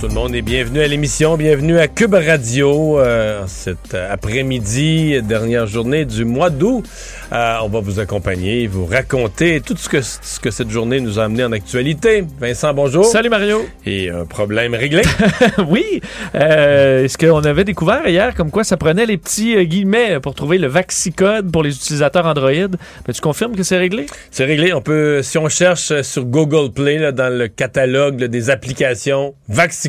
Tout le monde et bienvenue à l'émission, bienvenue à Cube Radio euh, cet après-midi, dernière journée du mois d'août. Euh, on va vous accompagner, vous raconter tout ce que, ce que cette journée nous a amené en actualité. Vincent, bonjour. Salut Mario. Et un problème réglé. oui. Euh, Est-ce qu'on avait découvert hier comme quoi ça prenait les petits euh, guillemets pour trouver le Vaxicode pour les utilisateurs Android? Mais tu confirmes que c'est réglé? C'est réglé. On peut, si on cherche sur Google Play, là, dans le catalogue là, des applications, Vaxicode,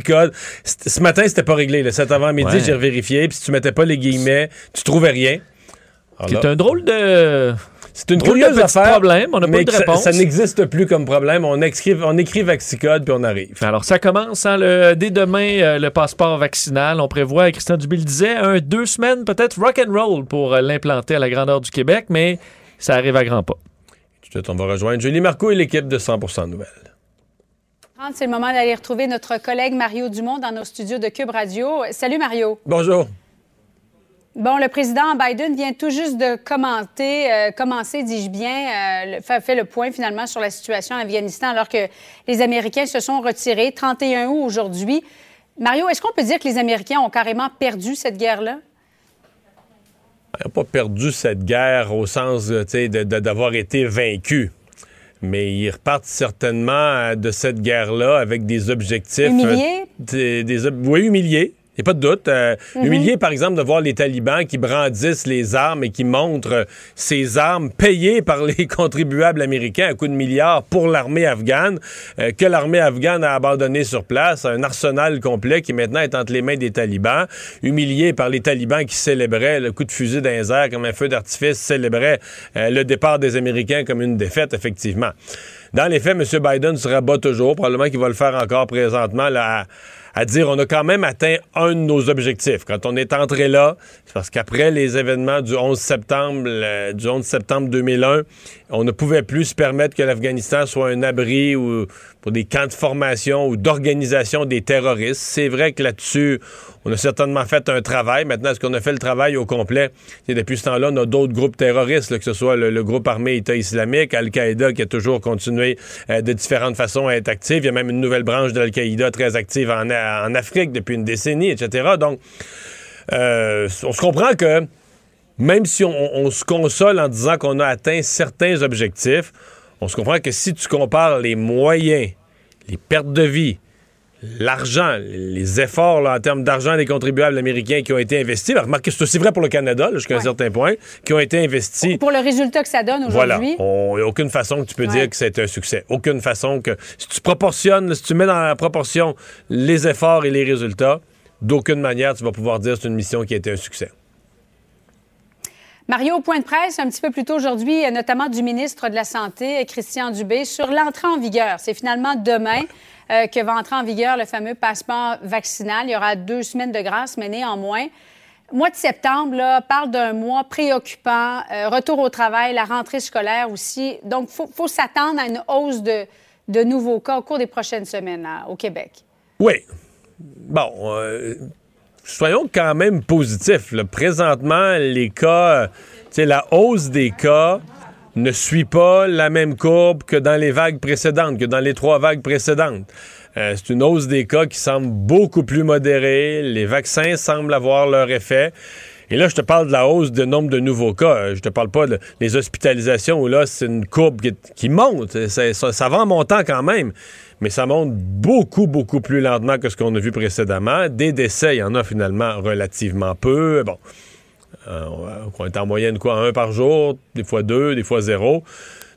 ce matin, c'était pas réglé. Là. Cet avant-midi, Ouais. j'ai vérifié. Puis si tu mettais pas les guillemets, tu trouvais rien. C'est un drôle de. C'est une drôle de curieuse petit affaire. problème, on n'a pas de ça- réponse. Ça, n'existe plus comme problème. On écrit, on écrit Vaxicode puis on arrive. Alors, ça commence hein, le, dès demain, euh, le passeport vaccinal. On prévoit, Christian Dubé le disait, un deux semaines peut-être rock and roll pour euh, l'implanter à la grandeur du Québec, mais ça arrive à grands pas. Tout de suite, on va rejoindre Julie Marco et l'équipe de 100% Nouvelles. C'est le moment d'aller retrouver notre collègue Mario Dumont dans nos studios de Cube Radio. Salut Mario. Bonjour. Bon, le président Biden vient tout juste de commenter, euh, commencer, dis-je bien, euh, fait, fait le point finalement sur la situation en Afghanistan alors que les Américains se sont retirés 31 août aujourd'hui. Mario, est-ce qu'on peut dire que les Américains ont carrément perdu cette guerre-là? Ils n'ont pas perdu cette guerre au sens d'avoir été vaincus. Mais ils repartent certainement euh, de cette guerre-là avec des objectifs. Humiliés? euh, des, des oui, humiliés. Il n'y a pas de doute. Euh, Humiliés, par exemple, de voir les talibans qui brandissent les armes et qui montrent euh, ces armes payées par les contribuables américains à coups de milliards pour l'armée afghane, euh, que l'armée afghane a abandonné sur place, un arsenal complet qui maintenant est entre les mains des talibans. Humiliés par les talibans qui célébraient le coup de fusil airs comme un feu d'artifice, célébraient euh, le départ des Américains comme une défaite, effectivement. Dans les faits, M. Biden se rabat toujours. Probablement qu'il va le faire encore présentement là, à, à dire on a quand même atteint un de nos objectifs. Quand on est entré là, c'est parce qu'après les événements du 11 septembre, du 11 septembre 2001, on ne pouvait plus se permettre que l'Afghanistan soit un abri ou pour des camps de formation ou d'organisation des terroristes. C'est vrai que là-dessus, on a certainement fait un travail. Maintenant, est-ce qu'on a fait le travail au complet? Et depuis ce temps-là, on a d'autres groupes terroristes, que ce soit le, groupe armé État islamique, Al-Qaïda, qui a toujours continué euh, de différentes façons à être active. Il y a même une nouvelle branche de Al-Qaïda très active en, Afrique depuis une décennie, etc. Donc, euh, on se comprend que même si on se console en disant qu'on a atteint certains objectifs, on se comprend que si tu compares les moyens, les pertes de vie, l'argent, les efforts là, en termes d'argent des contribuables américains qui ont été investis, ben, remarquez, c'est aussi vrai pour le Canada, là, jusqu'à un certain point, qui ont été investis. Pour le résultat que ça donne Voilà. aujourd'hui? Il n'y a aucune façon que tu peux Ouais. dire que c'est un succès. Aucune façon que. Si tu proportionnes, si tu mets dans la proportion les efforts et les résultats, d'aucune manière tu vas pouvoir dire que c'est une mission qui a été un succès. Mario, au point de presse, un petit peu plus tôt aujourd'hui, euh, notamment du ministre de la Santé, Christian Dubé, sur l'entrée en vigueur. C'est finalement demain euh, que va entrer en vigueur le fameux passeport vaccinal. Il y aura deux semaines de grâce, mais néanmoins, mois de septembre là, parle d'un mois préoccupant, euh, retour au travail, la rentrée scolaire aussi. Donc, il faut, s'attendre à une hausse de, nouveaux cas au cours des prochaines semaines au Québec. Oui. Bon, euh, soyons quand même positifs. Présentement, les cas, la hausse des cas ne suit pas la même courbe que dans les vagues précédentes, que dans les trois vagues précédentes. Euh, c'est une hausse des cas qui semble beaucoup plus modérée. Les vaccins semblent avoir leur effet. Et là, je te parle de la hausse de nombre de nouveaux cas. Euh, Je te parle pas de- des hospitalisations où là, c'est une courbe qui, monte. Ça va en montant quand même. Mais ça monte beaucoup, beaucoup plus lentement que ce qu'on a vu précédemment. Des décès, il y en a finalement relativement peu. Bon. Euh, on est en moyenne quoi, un par jour, des fois deux, des fois zéro.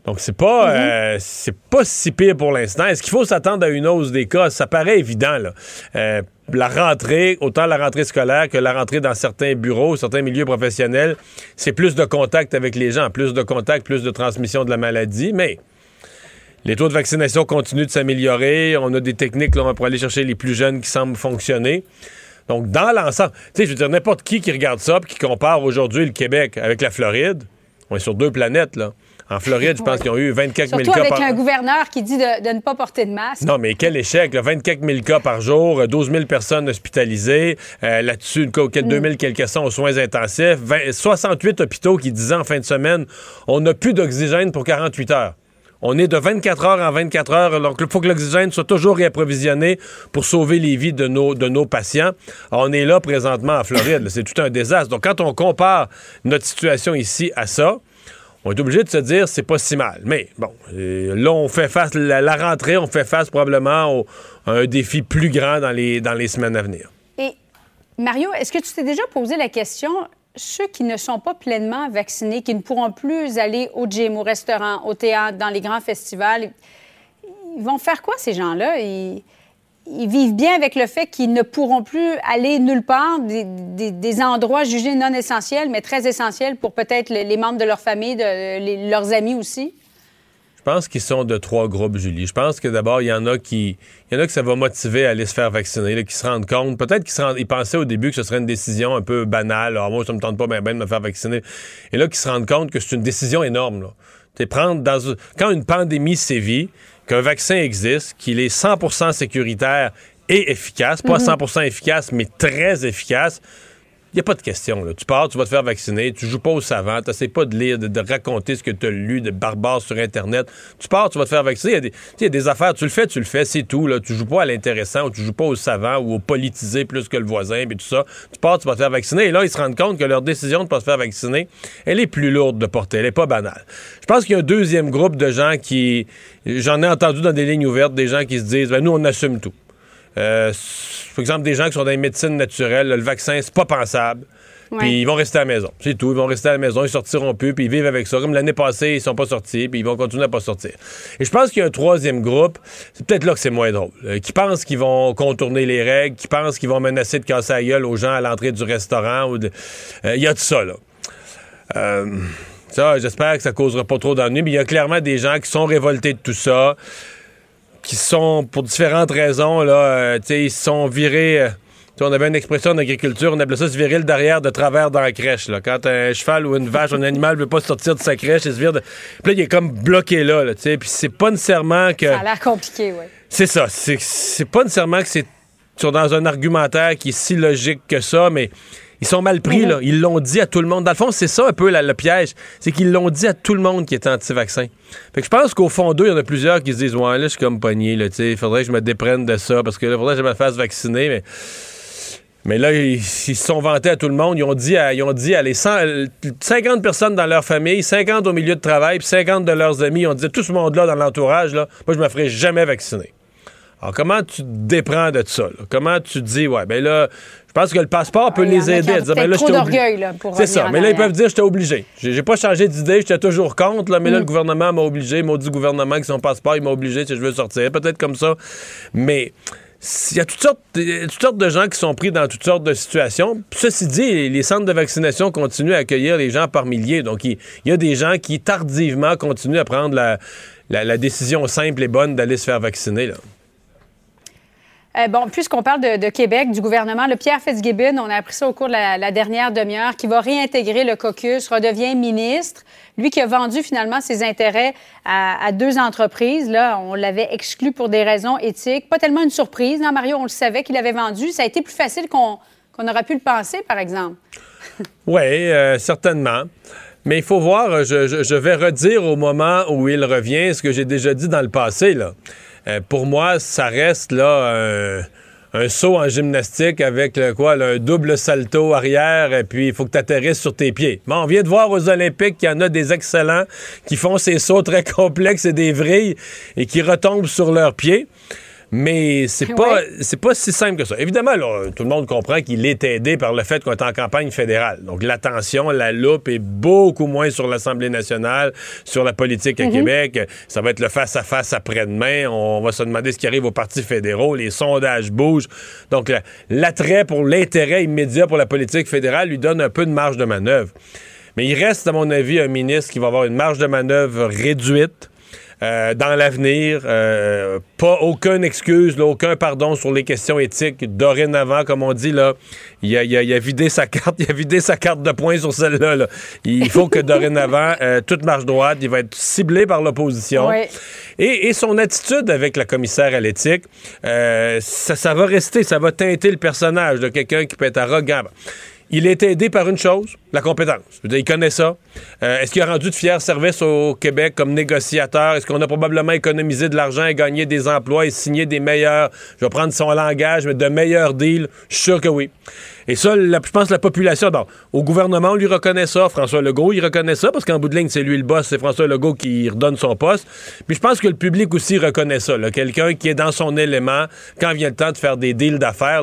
Donc c'est pas Mhm. euh, c'est pas si pire pour l'instant. Est-ce qu'il faut s'attendre à une hausse des cas? Ça paraît évident là. Euh, la rentrée, autant la rentrée scolaire que la rentrée dans certains bureaux, certains milieux professionnels, c'est plus de contact avec les gens, plus de contact, plus de transmission de la maladie, mais les taux de vaccination continuent de s'améliorer. On a des techniques là, pour aller chercher les plus jeunes qui semblent fonctionner. Donc, dans l'ensemble, tu sais, je veux dire, n'importe qui qui regarde ça puis qui compare aujourd'hui le Québec avec la Floride, on est sur deux planètes, là. En Floride, je pense qu'ils ont eu 24 000 Surtout cas avec par... un gouverneur qui dit de, de ne pas porter de masque. Non, mais quel échec, là. 24 000 cas par jour, euh, 12 000 personnes hospitalisées, euh, là-dessus, une co- 2 000 quelques sont aux soins intensifs, 20 68 hôpitaux qui disaient en fin de semaine, on n'a plus d'oxygène pour 48 heures. On est de 24 heures en 24 heures, donc il faut que l'oxygène soit toujours réapprovisionné pour sauver les vies de nos, patients. On est là présentement en Floride, c'est tout un désastre. Donc quand on compare notre situation ici à ça, on est obligé de se dire c'est pas si mal. Mais bon, euh, là, on fait face, la, la rentrée, on fait face probablement à un défi plus grand dans les, dans les semaines à venir. Et Mario, est-ce que tu t'es déjà posé la question, ceux qui ne sont pas pleinement vaccinés, qui ne pourront plus aller au gym, au restaurant, au théâtre, dans les grands festivals, ils vont faire quoi, ces gens-là? Ils, vivent bien avec le fait qu'ils ne pourront plus aller nulle part, des, des- endroits jugés non essentiels, mais très essentiels pour peut-être les, membres de leur famille, leurs amis aussi? Je pense qu'ils sont de trois groupes, Julie. Je pense que d'abord, il y en a qui. Il y en a que ça va motiver à aller se faire vacciner, là, qui se rendent compte. Peut-être qu'ils se rendent- ils pensaient au début que ce serait une décision un peu banale. Alors, moi, ça me tente pas bien ben de me faire vacciner. Et là, qui se rendent compte que c'est une décision énorme. Là. T'sais, prendre dans, quand une pandémie sévit, qu'un vaccin existe, qu'il est 100% sécuritaire et efficace, pas 100% efficace, mais très efficace, il n'y a pas de question. Là. Tu pars, tu vas te faire vacciner, tu joues pas au savant, tu n'essaies pas de lire, de, raconter ce que tu as lu de barbare sur Internet. Tu pars, tu vas te faire vacciner. Il y a des affaires, tu le fais, tu le fais, c'est tout. Là. Tu joues pas à l'intéressant ou tu joues pas au savant ou au politisé plus que le voisin, puis tout ça. Tu pars, tu vas te faire vacciner. Et là, ils se rendent compte que leur décision de ne pas se faire vacciner, elle est plus lourde de porter, elle est pas banale. Je pense qu'il y a un deuxième groupe de gens qui. J'en ai entendu dans des lignes ouvertes, des gens qui se disent ben, nous, on assume tout. Euh, par exemple, des gens qui sont dans les médecines naturelles, le vaccin, c'est pas pensable. Puis ils vont rester à la maison. C'est tout. Ils vont rester à la maison. Ils sortiront plus. Puis ils vivent avec ça. Comme l'année passée, ils sont pas sortis. Puis ils vont continuer à pas sortir. Et je pense qu'il y a un troisième groupe. C'est peut-être là que c'est moins drôle. euh, qui pensent qu'ils vont contourner les règles. Qui pensent qu'ils vont menacer de casser la gueule aux gens à l'entrée du restaurant. de- Euh, Il y a tout ça, là. Euh, ça, j'espère que ça causera pas trop d'ennuis. Mais il y a clairement des gens qui sont révoltés de tout ça qui sont, pour différentes raisons, là, euh, tu sais, ils se sont virés. euh, on avait une expression en agriculture, on appelait ça se virer le derrière de travers dans la crèche. Là. Quand un cheval ou une vache, un animal veut pas sortir de sa crèche, il se vire de. Puis là, il est comme bloqué là, là tu sais. Puis c'est pas nécessairement que. Ça a l'air compliqué, oui. C'est ça. C'est, pas nécessairement que c'est sur dans un argumentaire qui est si logique que ça, mais ils sont mal pris, là. Ils l'ont dit à tout le monde. Dans le fond, c'est ça un peu la- le piège. C'est qu'ils l'ont dit à tout le monde qui était anti-vaccin. Fait que je pense qu'au fond d'eux, il y en a plusieurs qui se disent Ouais, là, je suis comme pogné, là, tu sais. Il faudrait que je me déprenne de ça parce que là, faudrait que je me fasse vacciner, mais. Mais là, ils, ils se sont vantés à tout le monde. Ils ont dit à, ils ont dit à les 100 euh, 50 personnes dans leur famille, 50 au milieu de travail, puis 50 de leurs amis. Ils ont dit tout ce monde-là dans l'entourage, là, moi, je me ferai jamais vacciner. Alors, comment tu te déprends de ça? là? Comment tu te dis, ouais, ben là, je pense que le passeport peut Ah, les aider dire, ben trop d'orgueil, là, pour C'est ça. Mais là, ils peuvent dire, j'étais obligé. J'ai pas changé d'idée, j'étais toujours contre, là, mais Mm. là, le gouvernement m'a obligé, maudit gouvernement qui son passeport, il m'a obligé si je veux sortir. Peut-être comme ça. Mais. Il y a toutes sortes, a toutes sortes de gens qui sont pris dans toutes sortes de situations. Ceci dit, les centres de vaccination continuent à accueillir les gens par milliers. Donc, il, il y a des gens qui, tardivement, continuent à prendre la, la- la décision simple et bonne d'aller se faire vacciner. Là. Euh, bon, puisqu'on parle de, Québec, du gouvernement, le Pierre Fitzgibbon, on a appris ça au cours de la, dernière demi-heure, qui va réintégrer le caucus, redevient ministre. Lui qui a vendu finalement ses intérêts à, deux entreprises, là, on l'avait exclu pour des raisons éthiques. Pas tellement une surprise, non, Mario, on le savait qu'il avait vendu. Ça a été plus facile qu'on aurait pu le penser, par exemple. Oui, euh, certainement. Mais il faut voir, euh, je, vais redire au moment où il revient ce que j'ai déjà dit dans le passé. Euh, pour moi, ça reste là un, saut en gymnastique avec quoi, un double salto arrière et puis il faut que tu atterrisses sur tes pieds. Bon, on vient de voir aux Olympiques qu'il y en a des excellents qui font ces sauts très complexes et des vrilles et qui retombent sur leurs pieds. Mais c'est pas, c'est pas si simple que ça. Évidemment, là, tout le monde comprend qu'il est aidé par le fait qu'on est en campagne fédérale. Donc, l'attention, la loupe est beaucoup moins sur l'Assemblée nationale, sur la politique à Québec. Ça va être le face-à-face après-demain. On va se demander ce qui arrive aux partis fédéraux. Les sondages bougent. Donc, la- l'attrait pour l'intérêt immédiat pour la politique fédérale lui donne un peu de marge de manœuvre. Mais il reste, à mon avis, un ministre qui va avoir une marge de manœuvre réduite. Euh, dans l'avenir, euh, pas aucune excuse, là, aucun pardon sur les questions éthiques. Dorénavant, comme on dit, là, il a, il a- il a vidé sa carte, il a vidé sa carte de points sur celle-là. là. Il faut que dorénavant, euh, toute marche droite, il va être ciblé par l'opposition. Oui. Et, et son attitude avec la commissaire à l'éthique, ça, ça va rester, ça va teinter le personnage de quelqu'un qui peut être arrogant. Il est aidé par une chose, la compétence. Je veux dire, il connaît ça. Euh, Est-ce qu'il a rendu de fiers services au Québec comme négociateur? Est-ce qu'on a probablement économisé de l'argent et gagné des emplois et signé des meilleurs, je vais prendre son langage, mais de meilleurs deals? Je suis sûr que oui. Et ça, je pense que la population, bon, au gouvernement, on lui reconnaît ça. François Legault, il reconnaît ça parce qu'en bout de ligne, c'est lui le boss, c'est François Legault qui redonne son poste. Puis je pense que le public aussi reconnaît ça. Quelqu'un qui est dans son élément, quand vient le temps de faire des deals d'affaires,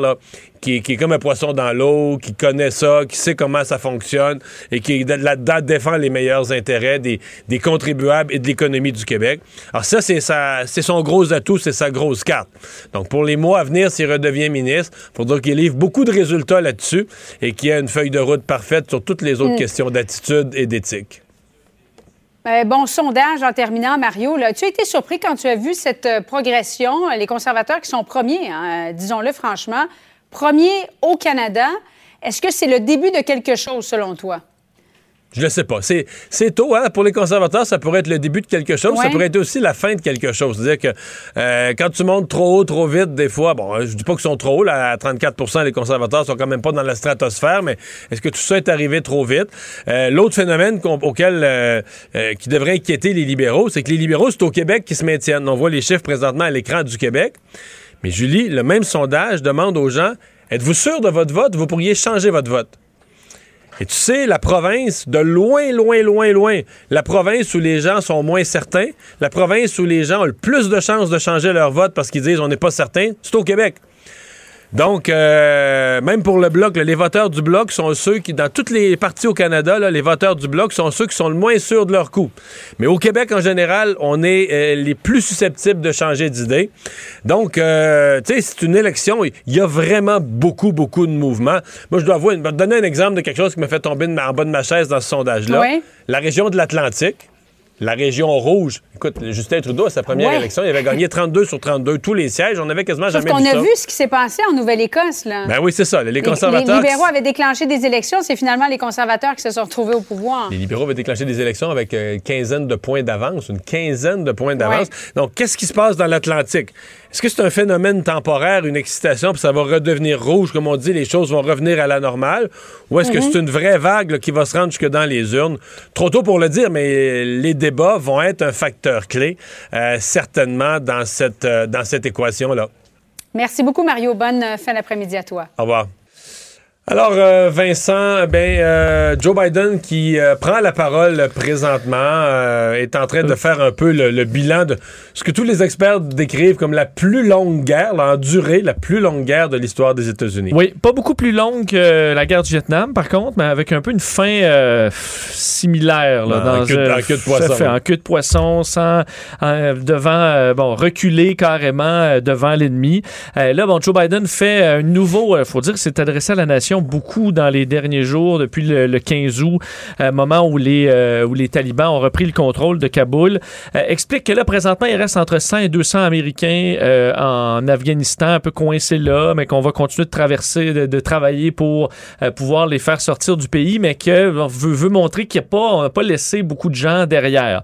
qui, est- qui est comme un poisson dans l'eau, qui connaît ça, qui sait comment ça fonctionne et qui de- là-dedans défend les meilleurs intérêts des, des contribuables et de l'économie du Québec. Alors ça, c'est sa- c'est son gros atout, c'est sa grosse carte. Donc pour les mois à venir, s'il redevient ministre, il faudra qu'il livre beaucoup de résultats là-dessus et qu'il ait une feuille de route parfaite sur toutes les autres questions d'attitude et d'éthique. Euh, bon sondage en terminant, Mario. Là, tu as été surpris quand tu as vu cette euh, progression. Les conservateurs qui sont premiers, hein, disons-le franchement, premiers au Canada. Est-ce que c'est le début de quelque chose selon toi? Je le sais pas. C'est, c'est tôt, hein? Pour les conservateurs, ça pourrait être le début de quelque chose. Ça Ouais. pourrait être aussi la fin de quelque chose. C'est-à-dire que euh, quand tu montes trop haut, trop vite, des fois, bon, je dis pas qu'ils sont trop hauts, là, à 34% les conservateurs sont quand même pas dans la stratosphère, mais est-ce que tout ça est arrivé trop vite? Euh, l'autre phénomène auquel euh, qui devrait inquiéter les libéraux, c'est que les libéraux, c'est au Québec qui se maintiennent. On voit les chiffres présentement à l'écran du Québec. Mais Julie, le même sondage demande aux gens, êtes-vous sûr de votre vote? Vous pourriez changer votre vote. Et tu sais, la province, de loin, loin, loin, loin, la province où les gens sont moins certains, la province où les gens ont le plus de chances de changer leur vote parce qu'ils disent on n'est pas certain, c'est au Québec. Donc, euh, même pour le Bloc, là, les voteurs du Bloc sont ceux qui, dans toutes les parties au Canada, là, les voteurs du Bloc sont ceux qui sont le moins sûrs de leur coup. Mais au Québec, en général, on est euh, les plus susceptibles de changer d'idée. Donc, euh, tu sais, c'est une élection, il y a vraiment beaucoup, beaucoup de mouvements. Moi, je dois avouer, je vais te donner un exemple de quelque chose qui me fait tomber ma- en bas de ma chaise dans ce sondage-là. Oui. La région de l'Atlantique. La région rouge. Écoute, Justin Trudeau, à sa première Ouais. élection, il avait gagné 32 sur 32, tous les sièges. On avait quasiment Sauf jamais qu'on vu a ça. vu ce qui s'est passé en Nouvelle-Écosse. Là. Ben oui, c'est ça. Les Les- conservateurs. Les libéraux avaient déclenché des élections. C'est finalement les conservateurs qui se sont retrouvés au pouvoir. Les libéraux avaient déclenché des élections avec euh, une quinzaine de points d'avance, une quinzaine de points d'avance. Donc, qu'est-ce qui se passe dans l'Atlantique? Est-ce que c'est un phénomène temporaire, une excitation, puis ça va redevenir rouge, comme on dit, les choses vont revenir à la normale? Ou est-ce que c'est une vraie vague là, qui va se rendre jusque dans les urnes? Trop tôt pour le dire, mais les débats vont être un facteur clé, euh, certainement, dans cette, euh, dans cette équation-là. Merci beaucoup, Mario. Bonne euh, fin d'après-midi à toi. Au revoir. Alors, euh, Vincent, ben, euh, Joe Biden qui euh, prend la parole présentement est en train de faire un peu le, le bilan de ce que tous les experts décrivent comme la plus longue guerre, là, en durée, la plus longue guerre de l'histoire des États-Unis. Oui, pas beaucoup plus longue que la guerre du Vietnam, par contre, mais avec un peu une fin similaire. Là, En dans, queue de- en queue de poisson. fait, en queue de poisson, sans, devant, bon, reculer carrément devant l'ennemi. Là, bon, Joe Biden fait un nouveau, il faut dire, s'est adressé à la nation beaucoup dans les derniers jours, depuis le, le 15 août, euh, moment où les, euh, où les talibans ont repris le contrôle de Kaboul. Euh, explique que là, présentement, il reste entre 100 et 200 Américains en Afghanistan, un peu coincés là, mais qu'on va continuer de traverser, de, travailler pour pouvoir les faire sortir du pays, mais que on veut, veut montrer qu'il n'y a pas, on n'a pas laissé beaucoup de gens derrière.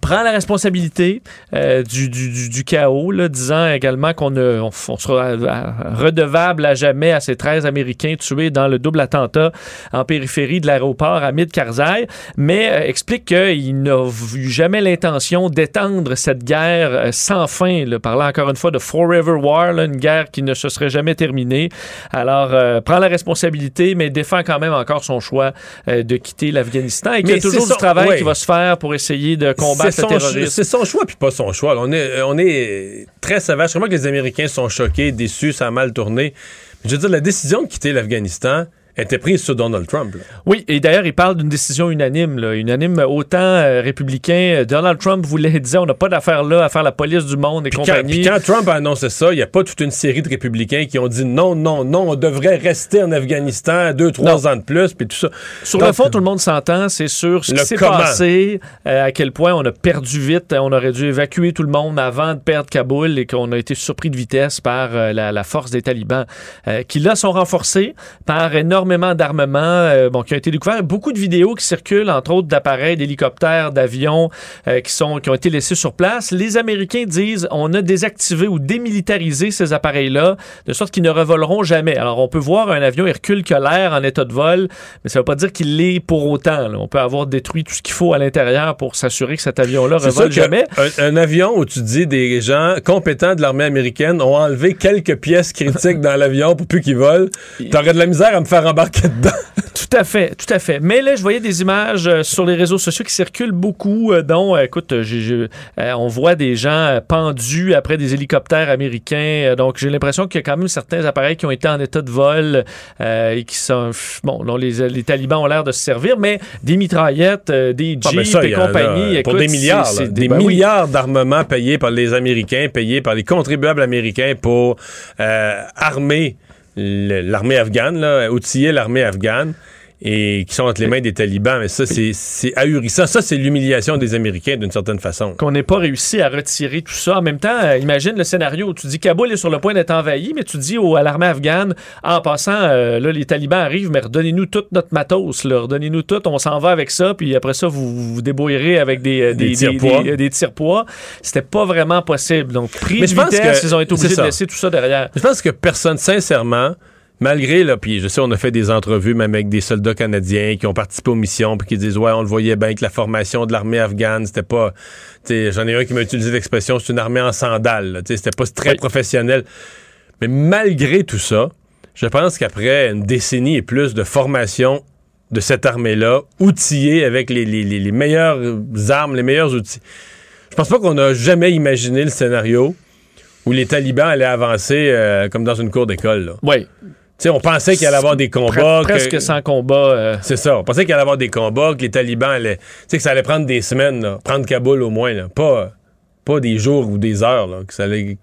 Prend la responsabilité euh, du, du, du, du chaos, là, disant également qu'on on, on sera redevable à jamais à ces 13 Américains tués dans le double attentat en périphérie de l'aéroport Hamid Karzai, mais euh, explique qu'il n'a eu jamais l'intention d'étendre cette guerre euh, sans fin, là, parlant encore une fois de Forever War, là, une guerre qui ne se serait jamais terminée. Alors, euh, prend la responsabilité, mais défend quand même encore son choix de quitter l'Afghanistan et qu'il y a toujours du travail ouais. qui va se faire pour essayer de combattre combattre c'est le son, terrorisme. c'est son choix puis pas son choix. On est, on est très. Je crois que les Américains sont choqués, déçus, ça a mal tourné? Je veux dire, la décision de quitter l'Afghanistan était prise sur Donald Trump. là. Oui, et d'ailleurs, il parle d'une décision unanime. là. Unanime autant euh, républicain. euh, Donald Trump voulait dire on n'a pas d'affaire là à faire la police du monde et Puis quand, compagnie. puis quand Trump a annoncé ça, il n'y a pas toute une série de républicains qui ont dit non, non, non, on devrait rester en Afghanistan deux, trois ans de plus, puis tout ça. Sur Donc, le fond, tout le monde s'entend, c'est sur ce qui s'est passé, euh, à quel point on a perdu vite, on aurait dû évacuer tout le monde avant de perdre Kaboul et qu'on a été surpris de vitesse par euh, la, la force des talibans, qui là sont renforcés par énormément d'armements euh, bon, qui ont été découverts. Beaucoup de vidéos qui circulent, entre autres d'appareils, d'hélicoptères, d'avions euh, qui, sont, qui ont été laissés sur place. Les Américains disent on a désactivé ou démilitarisé ces appareils-là, de sorte qu'ils ne revoleront jamais. Alors on peut voir un avion Hercule qui a l'air en état de vol, mais ça ne veut pas dire qu'il l'est pour autant. là. On peut avoir détruit tout ce qu'il faut à l'intérieur pour s'assurer que cet avion-là revole que jamais. Un, un avion où tu dis des gens compétents de l'armée américaine ont enlevé quelques pièces critiques dans l'avion pour plus qu'il vole, t'aurais de la misère à me faire dedans. Tout à fait, tout à fait. Mais là, je voyais des images euh, sur les réseaux sociaux qui circulent beaucoup, euh, dont, euh, écoute, on voit des gens pendus après des hélicoptères américains. Donc, j'ai l'impression qu'il y a quand même certains appareils qui ont été en état de vol et qui sont, bon, dont les, les talibans ont l'air de se servir, mais des mitraillettes, des Ah, jeeps ben ça, il et compagnie. pour écoute, des milliards, des ben oui. milliards d'armements payés par les Américains, payés par les contribuables américains pour armer l'armée afghane, là, outiller l'armée afghane. Et qui sont entre les mains des talibans. Mais ça, c'est- ahurissant. Ça, c'est l'humiliation des Américains d'une certaine façon. qu'on n'ait pas réussi à retirer tout ça. En même temps, euh, imagine le scénario où tu dis Kaboul est sur le point d'être envahi, mais tu dis à l'armée afghane, en passant, euh, là, les talibans arrivent, mais redonnez-nous tout notre matos, là, redonnez-nous tout, on s'en va avec ça, puis après ça, vous vous débrouillerez avec des, euh, Des des, tire-poids. des- tire-poids. C'était pas vraiment possible. Donc, pris Mais je pense que ils ont été obligés de laisser tout ça derrière. Je pense que personne, sincèrement, malgré, là, puis je sais, on a fait des entrevues même avec des soldats canadiens qui ont participé aux missions, puis qui disent, ouais, on le voyait bien que la formation de l'armée afghane, c'était pas, j'en ai un qui m'a utilisé l'expression, c'est une armée en sandales, c'était pas très Oui. professionnel. Mais malgré tout ça, je pense qu'après une décennie et plus de formation de cette armée-là, outillée avec les, les- les- les meilleures armes, les meilleurs outils, je pense pas qu'on a jamais imaginé le scénario où les talibans allaient avancer euh, comme dans une cour d'école. là. Oui. On pensait qu'il allait y avoir des combats. que- presque sans combat. euh, C'est ça. On pensait qu'il allait y avoir des combats, que les talibans allaient. Tu sais, que ça allait prendre des semaines, là. prendre Kaboul au moins. Là. Pas, pas des jours ou des heures. Là, que ça allait...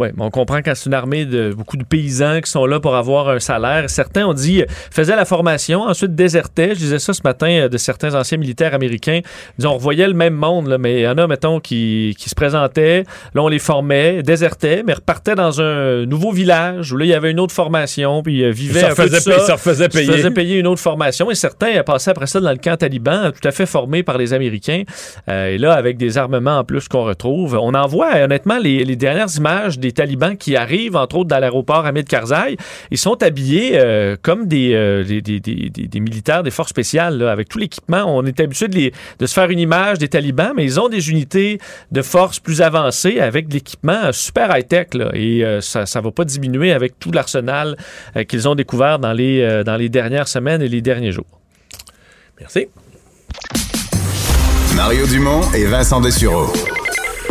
Oui, mais on comprend quand c'est une armée de beaucoup de paysans qui sont là pour avoir un salaire. Certains ont dit, euh, faisaient la formation, ensuite désertaient. Je disais ça ce matin euh, de certains anciens militaires américains. Ils on revoyait le même monde, là, mais il y en a, mettons, qui, qui se présentaient. Là, on les formait, désertaient, mais repartaient dans un nouveau village où là, il y avait une autre formation, puis euh, Ils vivaient se un peu de ça. payer- se refaisaient se payer. payer une autre formation et certains passaient après ça dans le camp taliban, tout à fait formés par les Américains. Euh, et là, avec des armements en plus qu'on retrouve, on en voit honnêtement les, les dernières images des talibans qui arrivent, entre autres dans l'aéroport Hamid Karzai. Ils sont habillés euh, comme des, euh, des, des- des- des- des militaires des forces spéciales, là, avec tout l'équipement. On est habitué de, les- de se faire une image des talibans, mais ils ont des unités de force plus avancées avec de l'équipement super high-tech. Et euh, ça ne va pas diminuer avec tout l'arsenal euh, qu'ils ont découvert dans les, euh, dans les dernières semaines et les derniers jours. Merci. Mario Dumont et Vincent Dessureau.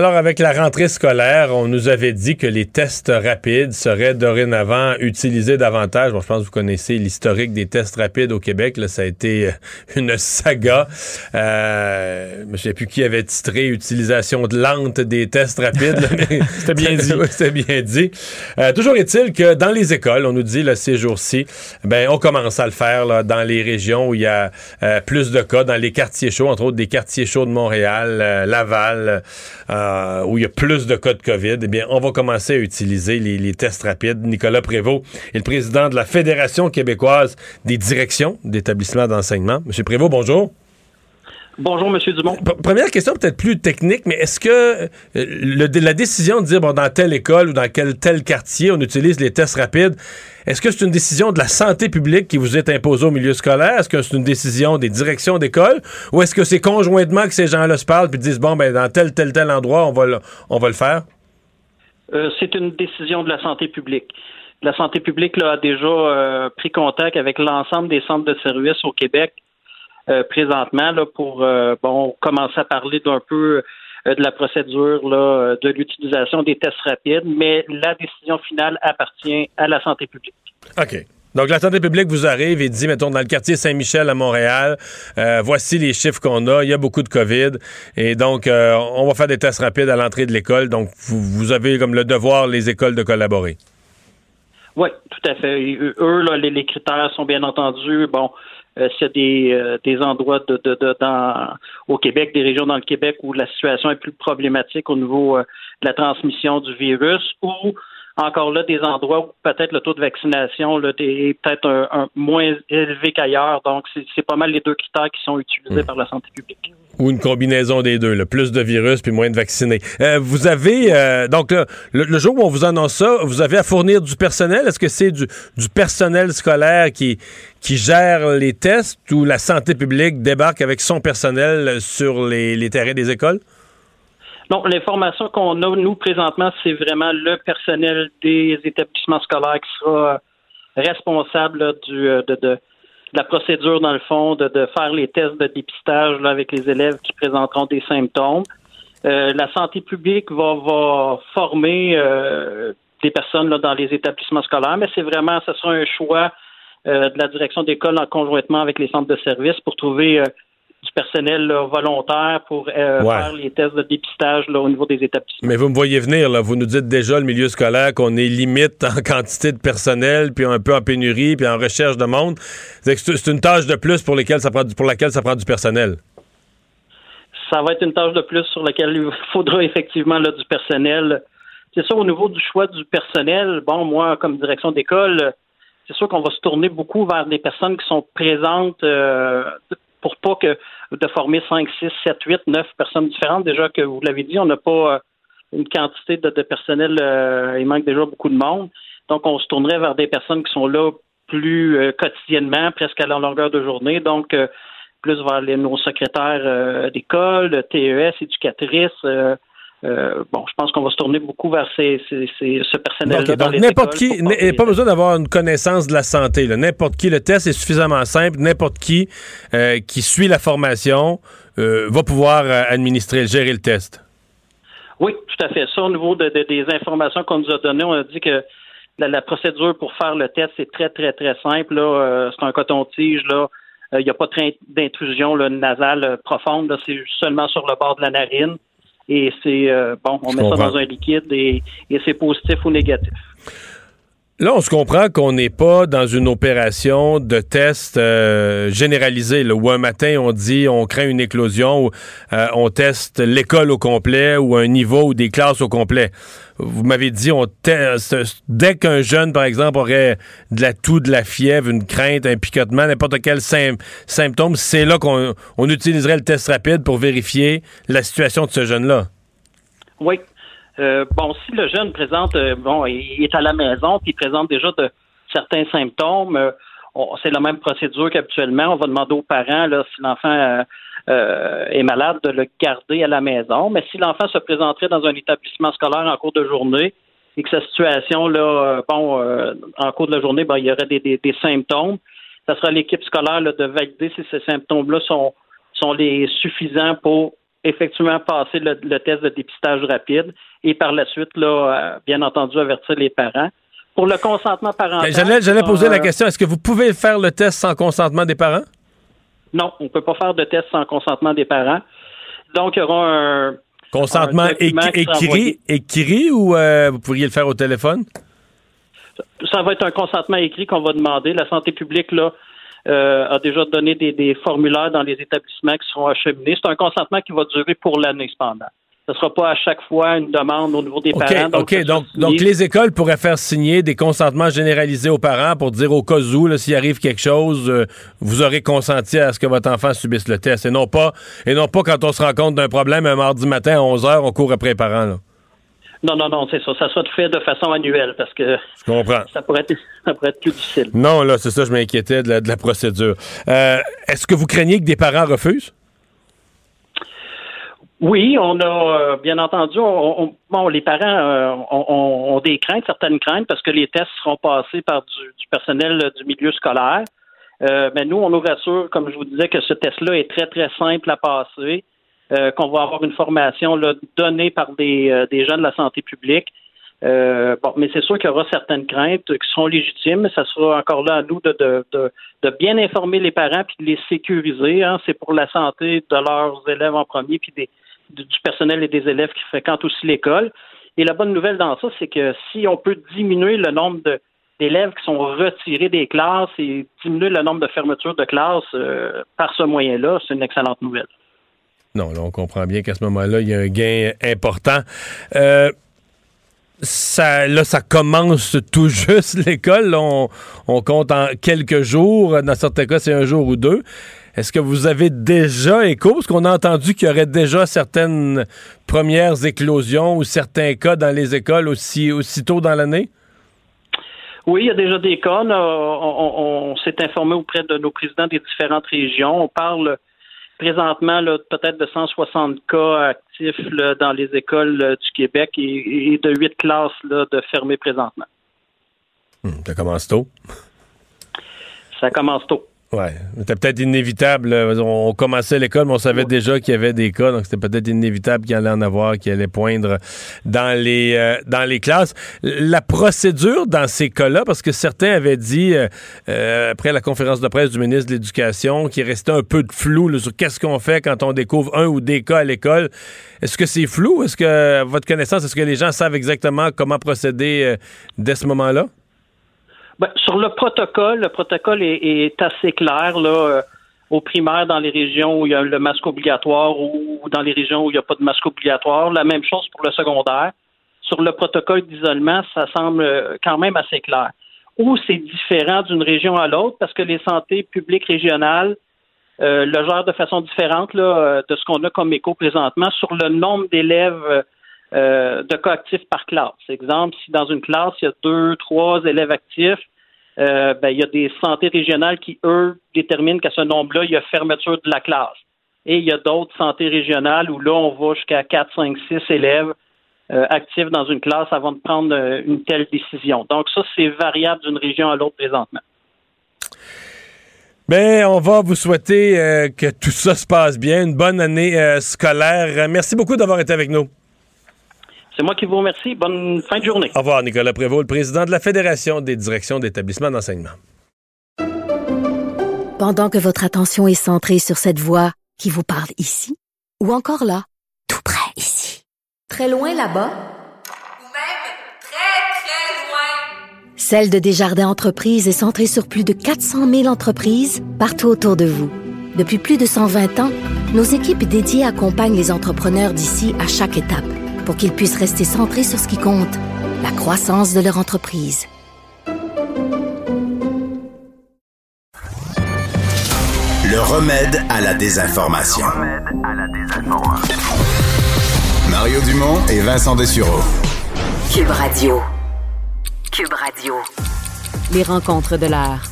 Alors, avec la rentrée scolaire, on nous avait dit que les tests rapides seraient dorénavant utilisés davantage. Bon, je pense que vous connaissez l'historique des tests rapides au Québec. Là, ça a été euh, une saga. Euh, je ne sais plus qui avait titré Utilisation de lente des tests rapides. C'était bien dit. C'était bien dit. Euh, toujours est-il que dans les écoles, on nous dit là, ces jours-ci, ben, on commence à le faire là, dans les régions où il y a euh, plus de cas, dans les quartiers chauds, entre autres des quartiers chauds de Montréal, Laval, euh, où il y a plus de cas de COVID. Eh bien, on va commencer à utiliser les, les tests rapides. Nicolas Prévost est le président de la Fédération québécoise des directions d'établissements d'enseignement. Monsieur Prévost, bonjour. Bonjour, Monsieur Dumont. P- Première question peut-être plus technique, mais est-ce que euh, le- la décision de dire bon, dans telle école ou dans quel tel quartier on utilise les tests rapides, est-ce que c'est une décision de la santé publique qui vous est imposée au milieu scolaire? Est-ce que c'est une décision des directions d'école? Ou est-ce que c'est conjointement que ces gens-là se parlent puis disent bon ben dans tel tel tel endroit on va le, on va le faire? Euh, c'est une décision de la santé publique. La santé publique là, a déjà euh, pris contact avec l'ensemble des centres de services au Québec présentement là, pour bon commencer à parler d'un peu de la procédure là, de l'utilisation des tests rapides, mais la décision finale appartient à la santé publique. OK. Donc, la santé publique vous arrive et dit, mettons, dans le quartier Saint-Michel à Montréal, euh, voici les chiffres qu'on a, il y a beaucoup de COVID, et donc, euh, on va faire des tests rapides à l'entrée de l'école. Donc, vous, avez comme le devoir, les écoles, de collaborer. Oui, tout à fait. eux, là, les, critères sont bien entendus. Bon, euh, s'il y a des, endroits de, de, dans, au Québec, des régions dans le Québec où la situation est plus problématique au niveau de la transmission du virus, ou encore là des endroits où peut-être le taux de vaccination là, est peut-être un, moins élevé qu'ailleurs. Donc, c'est pas mal les deux critères qui sont utilisés hmm. par la santé publique. Ou une combinaison des deux, le plus de virus puis moins de vaccinés. Euh, vous avez euh, donc le, jour où on vous annonce ça, vous avez à fournir du personnel? Est-ce que c'est du, personnel scolaire qui qui gère les tests ou la santé publique débarque avec son personnel sur les, les terrains des écoles? Non, l'information qu'on a, nous, présentement, c'est vraiment le personnel des établissements scolaires qui sera euh, responsable du, euh, de, de, la procédure, dans le fond, de, de faire les tests de dépistage avec les élèves qui présenteront des symptômes. Euh, la santé publique va, va former des personnes là, dans les établissements scolaires, mais c'est vraiment, ce sera un choix de la direction d'école en conjointement avec les centres de services pour trouver du personnel volontaire pour euh, faire les tests de dépistage au niveau des établissements. Mais vous me voyez venir, là. vous nous dites déjà le milieu scolaire qu'on est limite en quantité de personnel, puis un peu en pénurie, puis en recherche de monde. C'est une tâche de plus pour, lesquelles ça prend pour laquelle ça prend du personnel. Ça va être une tâche de plus sur laquelle il faudra effectivement là, du personnel. C'est ça, au niveau du choix du personnel, bon, moi, comme direction d'école, c'est sûr qu'on va se tourner beaucoup vers des personnes qui sont présentes euh, pour pas que de former 5, 6, 7, 8, 9 personnes différentes. Déjà que vous l'avez dit, on n'a pas euh, une quantité de, personnel, euh, il manque déjà beaucoup de monde. Donc, on se tournerait vers des personnes qui sont là plus euh, quotidiennement, presque à la longueur de journée. Donc, plus vers les, nos secrétaires d'école, TES, éducatrices, euh, bon, je pense qu'on va se tourner beaucoup vers ces, ce personnel-là. donc, n'importe qui, n'a pas besoin d'avoir une connaissance de la santé. N'importe qui, le test est suffisamment simple. N'importe qui euh, qui suit la formation euh, va pouvoir administrer, gérer le test. Oui, tout à fait. Ça, au niveau des informations qu'on nous a données, on a dit que la, procédure pour faire le test est très, très, très simple. c'est un coton-tige. Là. Il n'y a pas d'intrusion nasale profonde. C'est seulement sur le bord de la narine et c'est euh, bon, on met ça dans un liquide et, c'est positif ou négatif. Là, on se comprend qu'on n'est pas dans une opération de test euh, généralisé, où un matin on dit on craint une éclosion, ou euh, on teste l'école au complet, ou un niveau ou des classes au complet vous m'avez dit, on dès qu'un jeune, par exemple, aurait de la toux, de la fièvre, une crainte, un picotement, n'importe quel symptôme, c'est là qu'on utiliserait le test rapide pour vérifier la situation de ce jeune-là. Oui. Euh, bon, si le jeune présente, euh, bon, il est à la maison, puis il présente déjà de certains symptômes, euh, c'est la même procédure qu'habituellement. On va demander aux parents là, si l'enfant euh, est malade de le garder à la maison. Mais si l'enfant se présenterait dans un établissement scolaire en cours de journée et que sa situation, là, bon, en cours de la journée, ben, il y aurait des, des, symptômes, ça sera l'équipe scolaire de valider si ces symptômes-là sont, sont les suffisants pour effectivement passer le, test de dépistage rapide et par la suite, là, bien entendu, avertir les parents. Pour le consentement parental. J'allais poser la question, est-ce que vous pouvez faire le test sans consentement des parents? Non, on ne peut pas faire de test sans consentement des parents. Donc, il y aura un. Consentement écrit, écrit ou euh, vous pourriez le faire au téléphone? Ça va être un consentement écrit qu'on va demander. La santé publique, là, euh, a déjà donné des, des, formulaires dans les établissements qui seront acheminés. C'est un consentement qui va durer pour l'année cependant ce ne sera pas à chaque fois une demande au niveau des parents. Donc, OK, donc, donc, les écoles pourraient faire signer des consentements généralisés aux parents pour dire au cas où, s'il arrive quelque chose, euh, vous aurez consenti à ce que votre enfant subisse le test. Et non pas, et non pas quand on se rend compte d'un problème un mardi matin à 11 h, on court après les parents. Non, non, non, c'est ça. Ça soit fait de façon annuelle parce que Ça, pourrait être, plus difficile. Non, là, c'est ça, je m'inquiétais de la, procédure. Euh, est-ce que vous craignez que des parents refusent? Oui, on a euh, bien entendu, on, on- bon, les parents euh, ont, ont des craintes, certaines craintes, parce que les tests seront passés par du, du personnel du milieu scolaire. Euh, mais nous, on nous rassure, comme je vous disais, que ce test-là est très, très simple à passer, euh, qu'on va avoir une formation là, donnée par des, euh, des gens de la santé publique. Euh, bon, mais c'est sûr qu'il y aura certaines craintes qui seront légitimes. Ça sera encore là à nous de, de, de, de bien informer les parents puis de les sécuriser. Hein. C'est pour la santé de leurs élèves en premier puis des, du personnel et des élèves qui fréquentent aussi l'école. Et la bonne nouvelle dans ça, c'est que si on peut diminuer le nombre de- d'élèves qui sont retirés des classes et diminuer le nombre de fermetures de classes euh, par ce moyen-là, c'est une excellente nouvelle. Non, là, on comprend bien qu'à ce moment-là, il y a un gain important. Euh, là, ça commence tout juste l'école. On, compte en quelques jours. Dans certains cas, c'est un jour ou deux. Est-ce que vous avez déjà écho? Parce qu'on a entendu qu'il y aurait déjà certaines premières éclosions ou certains cas dans les écoles aussi, aussitôt dans l'année? Oui, il y a déjà des cas. On- on s'est informé auprès de nos présidents des différentes régions. On parle présentement peut-être de 160 cas actifs là, dans les écoles du Québec et, et de huit classes là, de fermées présentement. Hmm, ça commence tôt. Ça commence tôt. Ouais, c'était peut-être inévitable. là. On commençait l'école, mais on savait déjà qu'il y avait des cas, donc c'était peut-être inévitable qu'il allait en avoir, qu'il allait poindre dans les euh, dans les classes. La procédure dans ces cas-là, parce que certains avaient dit euh, euh, après la conférence de presse du ministre de l'Éducation qu'il restait un peu de flou là, sur qu'est-ce qu'on fait quand on découvre un ou des cas à l'école. Est-ce que c'est flou? Est-ce que à votre connaissance, est-ce que les gens savent exactement comment procéder euh, dès ce moment-là? Ben, sur le protocole, le protocole est, est assez clair là, euh, au primaire dans les régions où il y a le masque obligatoire ou dans les régions où il n'y a pas de masque obligatoire. La même chose pour le secondaire. Sur le protocole d'isolement, ça semble euh, quand même assez clair. Où c'est différent d'une région à l'autre parce que les santé publiques régionales euh, le gèrent de façon différente là, euh, de ce qu'on a comme écho présentement sur le nombre d'élèves euh, de cas actifs par classe. Exemple, si dans une classe, il y a deux, trois élèves actifs, euh, ben, il y a des santé régionales qui, eux, déterminent qu'à ce nombre-là, il y a fermeture de la classe. Et il y a d'autres santé régionales où là, on va jusqu'à 4, 5, 6 élèves euh, actifs dans une classe avant de prendre une telle décision. Donc ça, c'est variable d'une région à l'autre présentement. Ben, on va vous souhaiter que tout ça se passe bien, une bonne année scolaire. Merci beaucoup d'avoir été avec nous. C'est moi qui vous remercie. Bonne fin de journée. Au revoir, Nicolas Prévost, le président de la Fédération des directions d'établissements d'enseignement. Pendant que votre attention est centrée sur cette voix qui vous parle ici, ou encore là, tout près ici, très loin là-bas, Ou même très, très loin. Celle de Desjardins Entreprises est centrée sur plus de 400 000 entreprises partout autour de vous. Depuis plus de 120 ans, nos équipes dédiées accompagnent les entrepreneurs d'ici à chaque étape pour qu'ils puissent rester centrés sur ce qui compte, la croissance de leur entreprise. Le remède à la désinformation. Mario Dumont et Vincent Dessureau. Cube Radio. Cube Radio. Les rencontres de l'heure.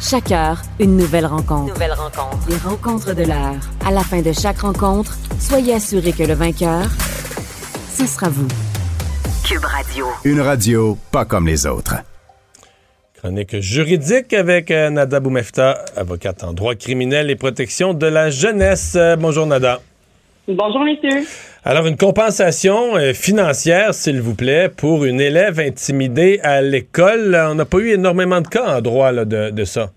Chaque heure, une nouvelle rencontre. Nouvelle rencontre. Les rencontres de l'heure. À la fin de chaque rencontre, soyez assurés que le vainqueur, ce sera vous. Cube Radio. Une radio pas comme les autres. Chronique juridique avec euh, Nada Boumefta, avocate en droit criminel et protection de la jeunesse. Euh, bonjour Nada. Bonjour, messieurs. Alors, une compensation euh, financière, s'il vous plaît, pour une élève intimidée à l'école. On n'a pas eu énormément de cas en droit là, de, de ça.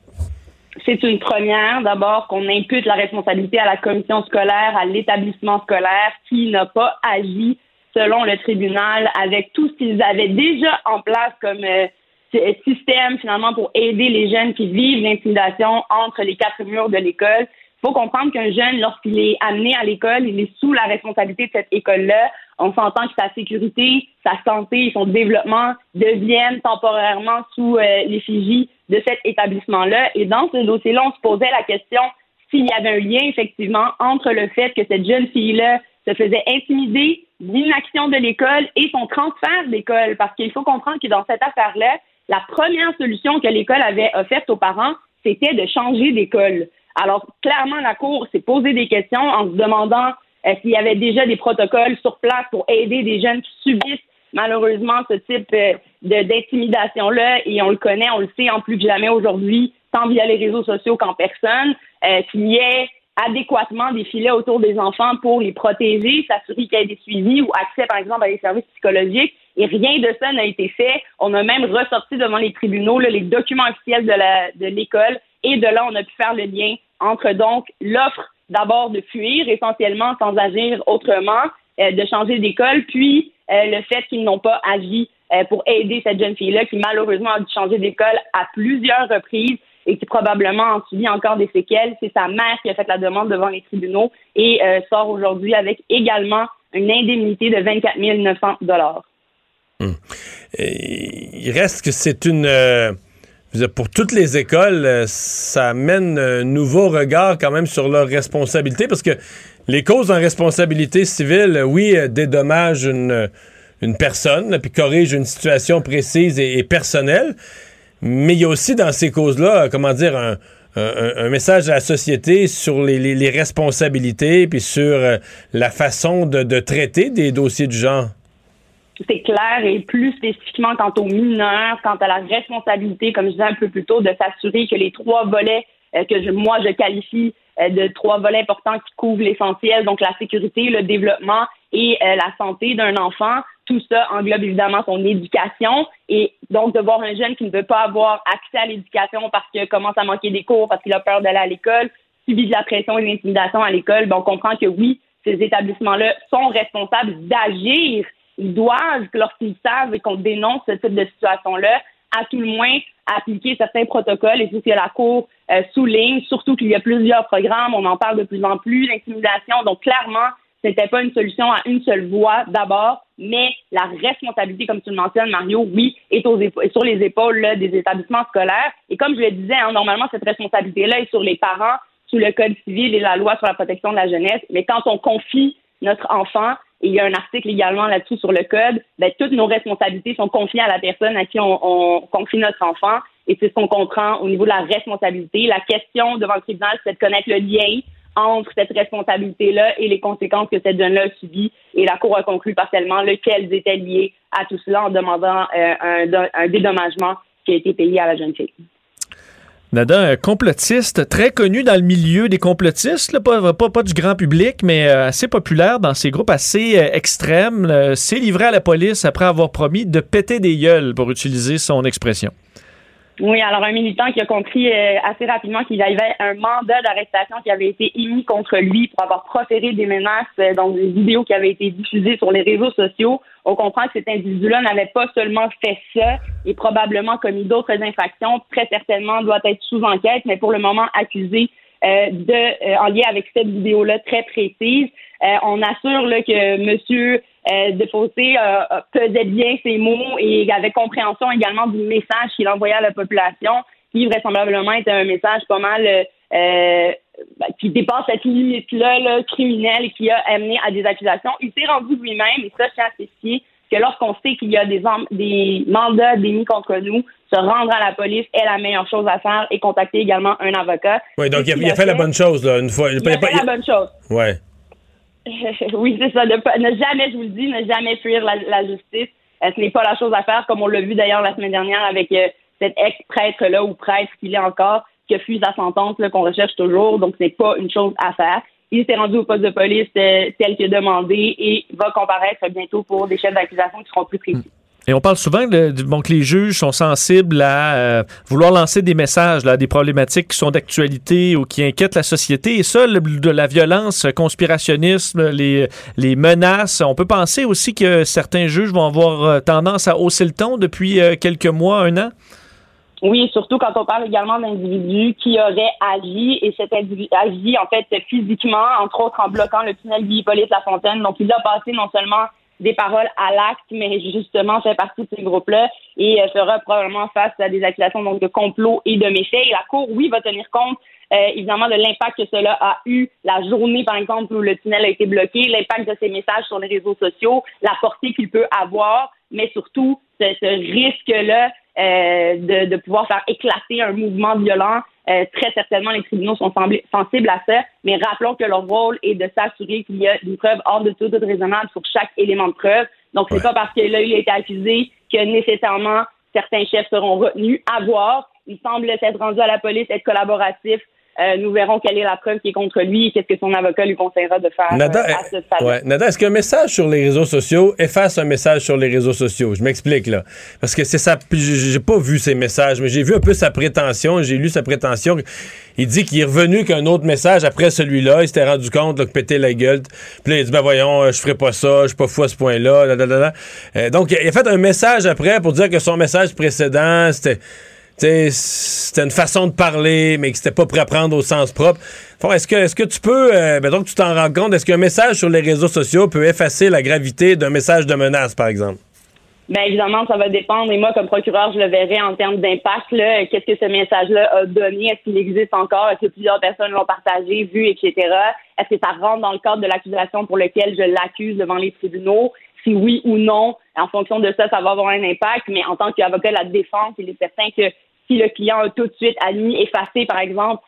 C'est une première, d'abord, qu'on impute la responsabilité à la commission scolaire, à l'établissement scolaire qui n'a pas agi selon le tribunal avec tout ce qu'ils avaient déjà en place comme euh, sy- système, finalement, pour aider les jeunes qui vivent l'intimidation entre les quatre murs de l'école. Il faut comprendre qu'un jeune, lorsqu'il est amené à l'école, il est sous la responsabilité de cette école-là. On s'entend que sa sécurité, sa santé et son développement deviennent temporairement sous euh, l'effigie de cet établissement-là. Et dans ce dossier-là, on se posait la question s'il y avait un lien, effectivement, entre le fait que cette jeune fille-là se faisait intimider, l'inaction de l'école et son transfert d'école. Parce qu'il faut comprendre que dans cette affaire-là, la première solution que l'école avait offerte aux parents, c'était de changer d'école. Alors, clairement, la Cour s'est posé des questions en se demandant s'il y avait déjà des protocoles sur place pour aider des jeunes qui subissent malheureusement ce type euh, d'intimidation-là, et on le connaît, on le sait en plus que jamais aujourd'hui, tant via les réseaux sociaux qu'en personne, euh, qu'il y ait adéquatement des filets autour des enfants pour les protéger, s'assurer qu'il y ait des suivis ou accès, par exemple, à des services psychologiques. Et rien de ça n'a été fait. On a même ressorti devant les tribunaux les documents officiels de l'école. Et de là, on a pu faire le lien entre donc l'offre d'abord de fuir essentiellement sans agir autrement, euh, de changer d'école, puis euh, le fait qu'ils n'ont pas agi euh, pour aider cette jeune fille-là qui malheureusement a dû changer d'école à plusieurs reprises et qui probablement en subit encore des séquelles. C'est sa mère qui a fait la demande devant les tribunaux et sort aujourd'hui avec également une indemnité de 24 900 dollars. Hum. Il reste que c'est une pour toutes les écoles, euh, ça amène un nouveau regard quand même sur leurs responsabilités parce que les causes en responsabilité civile, oui, euh, dédommagent une, une personne, puis corrigent une situation précise et, personnelle, mais il y a aussi dans ces causes-là, comment dire, un, message à la société sur les, responsabilités, puis sur euh, la façon de, traiter des dossiers du genre. C'est clair et plus spécifiquement quant aux mineurs, quant à la responsabilité, comme je disais un peu plus tôt, de s'assurer que les trois volets euh, que moi je qualifie euh, de trois volets importants qui couvrent l'essentiel, donc la sécurité, le développement et la santé d'un enfant, tout ça englobe évidemment son éducation et donc de voir un jeune qui ne veut pas avoir accès à l'éducation parce qu'il commence à manquer des cours, parce qu'il a peur d'aller à l'école, subit de la pression et de l'intimidation à l'école, ben, on comprend que oui, ces établissements-là sont responsables d'agir. Ils doivent, lorsqu'ils savent et qu'on dénonce ce type de situation-là, à tout le moins appliquer certains protocoles. Et tout ce que la Cour euh, souligne, surtout qu'il y a plusieurs programmes, on en parle de plus en plus, l'intimidation. Donc, clairement, ce n'était pas une solution à une seule voie d'abord, mais la responsabilité, comme tu le mentionnes, Mario, oui, est, aux sur les épaules des établissements scolaires. Et comme je le disais, hein, normalement, cette responsabilité-là est sur les parents sous le Code civil et la loi sur la protection de la jeunesse. Mais quand on confie notre enfant et il y a un article également là-dessus sur le code, ben, toutes nos responsabilités sont confiées à la personne à qui on, confie notre enfant. Et c'est ce qu'on comprend au niveau de la responsabilité. La question devant le tribunal, c'est de connaître le lien entre cette responsabilité-là et les conséquences que cette jeune-là a subies. Et la Cour a conclu partiellement lequel étaient liés à tout cela en demandant euh, un, dédommagement qui a été payé à la jeune fille. Nada, un complotiste très connu dans le milieu des complotistes, pas, pas, du grand public, mais euh, assez populaire dans ces groupes assez euh, extrêmes, s'est livré à la police après avoir promis de péter des gueules, pour utiliser son expression. Oui, alors un militant qui a compris euh, assez rapidement qu'il y avait un mandat d'arrestation qui avait été émis contre lui pour avoir proféré des menaces dans des vidéos qui avaient été diffusées sur les réseaux sociaux. On comprend que cet individu-là n'avait pas seulement fait ça et probablement commis d'autres infractions. Très certainement doit être sous enquête, mais pour le moment accusé euh, de euh, en lien avec cette vidéo-là très précise. Euh, on assure là, que Monsieur euh, Defossé pesait bien ses mots et avait compréhension également du message qu'il envoyait à la population, qui vraisemblablement était un message pas mal euh, ben, qui dépasse cette limite-là là, criminelle et qui a amené à des accusations. Il s'est rendu lui-même, et ça, à spécifier, que lorsqu'on sait qu'il y a des, des mandats démis contre nous, se rendre à la police est la meilleure chose à faire et contacter également un avocat. Oui, donc il a, fait, la bonne chose, là, une fois. Il, a fait la bonne chose. Ouais. oui, c'est ça. Ne, ne, jamais, je vous le dis, ne jamais fuir la, justice. Euh, ce n'est pas la chose à faire, comme on l'a vu d'ailleurs la semaine dernière avec euh, cet ex-prêtre-là ou prêtre qu'il est encore qui a fui sa sentence qu'on recherche toujours, donc c'est pas une chose à faire. Il s'est rendu au poste de police euh, tel que demandé et va comparaître bientôt pour des chefs d'accusation qui seront plus précis. Et on parle souvent de, bon, que les juges sont sensibles à euh, vouloir lancer des messages, là, des problématiques qui sont d'actualité ou qui inquiètent la société. Et ça, de la violence, conspirationnisme, les, menaces, on peut penser aussi que certains juges vont avoir euh, tendance à hausser le ton depuis quelques mois, un an? Oui, surtout quand on parle également d'individus qui auraient agi et cet individu agi en fait physiquement, entre autres en bloquant le tunnel Hippolyte Lafontaine. Donc il a passé non seulement des paroles à l'acte, mais justement fait partie de ces groupes-là et euh, fera probablement face à des accusations donc de complot et de méfaits. Et la Cour, oui, va tenir compte euh, évidemment de l'impact que cela a eu la journée, par exemple, où le tunnel a été bloqué, l'impact de ces messages sur les réseaux sociaux, la portée qu'il peut avoir, mais surtout ce, ce risque-là euh, de, de pouvoir faire éclater un mouvement violent. Euh, très certainement, les tribunaux sont sensibles à ça, mais rappelons que leur rôle est de s'assurer qu'il y a une preuve hors de tout doute raisonnable sur chaque élément de preuve. Donc, c'est pas parce que là, il a été accusé que nécessairement certains chefs seront retenus. À voir. Il semble s'être rendu à la police, être collaboratif. Euh, nous verrons quelle est la preuve qui est contre lui et qu'est-ce que son avocat lui conseillera de faire Nada, euh, à ce stade. ouais. Nada, est-ce qu'un message sur les réseaux sociaux efface un message sur les réseaux sociaux? Je m'explique, là. Parce que c'est ça. J'ai pas vu ces messages, mais j'ai vu un peu sa prétention. J'ai lu sa prétention. Il dit qu'il est revenu qu'un autre message après celui-là. Il s'était rendu compte là, que pétait la gueule. Puis là, il dit, ben voyons, euh, je ferai pas ça, je suis pas fou à ce point-là. là, là, là, là. Euh, donc, il a fait un message après pour dire que son message précédent, c'était. C'était une façon de parler, mais que c'était pas prêt à prendre au sens propre. Est-ce que, est-ce que tu peux, euh, ben donc tu t'en rends compte, est-ce qu'un message sur les réseaux sociaux peut effacer la gravité d'un message de menace, par exemple? Bien évidemment, ça va dépendre. Et moi, comme procureur, je le verrai en termes d'impact. Qu'est-ce que ce message-là a donné? Est-ce qu'il existe encore? Est-ce que plusieurs personnes l'ont partagé, vu, etc.? Est-ce que ça rentre dans le cadre de l'accusation pour lequel je l'accuse devant les tribunaux? Si oui ou non, en fonction de ça, ça va avoir un impact. Mais en tant qu'avocat de la défense, il est certain que si le client a tout de suite admis, effacé, par exemple,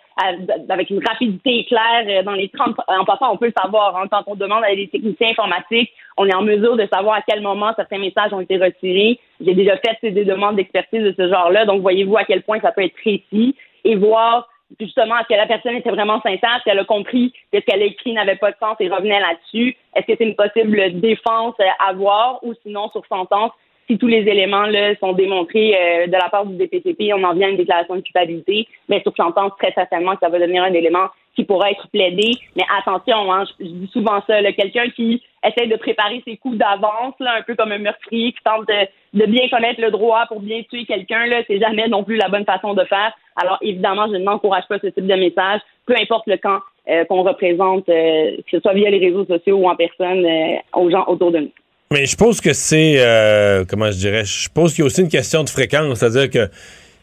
avec une rapidité éclair euh, dans les 30... En passant, on peut le savoir. hein. quand on demande à des techniciens informatiques, on est en mesure de savoir à quel moment certains messages ont été retirés. J'ai déjà fait des demandes d'expertise de ce genre-là. Donc, voyez-vous à quel point ça peut être précis et voir justement est-ce que la personne était vraiment sincère, est-ce qu'elle a compris que ce qu'elle a écrit n'avait pas de sens et revenait là-dessus. Est-ce que c'est une possible défense à voir ou sinon sur sentence? Si tous les éléments là, sont démontrés euh, de la part du DPCP, on en vient à une déclaration de culpabilité, mais sur sentence, très certainement que ça va devenir un élément qui pourra être plaidé. Mais attention, hein, je, dis souvent ça, quelqu'un qui essaie de préparer ses coups d'avance, un peu comme un meurtrier qui tente de, bien connaître le droit pour bien tuer quelqu'un, c'est jamais non plus la bonne façon de faire. Alors évidemment, je n'encourage pas ce type de message, peu importe le camp euh, qu'on représente, euh, que ce soit via les réseaux sociaux ou en personne, euh, aux gens autour de nous. Mais je pense que c'est, euh, comment je dirais, je pense qu'il y a aussi une question de fréquence, c'est-à-dire que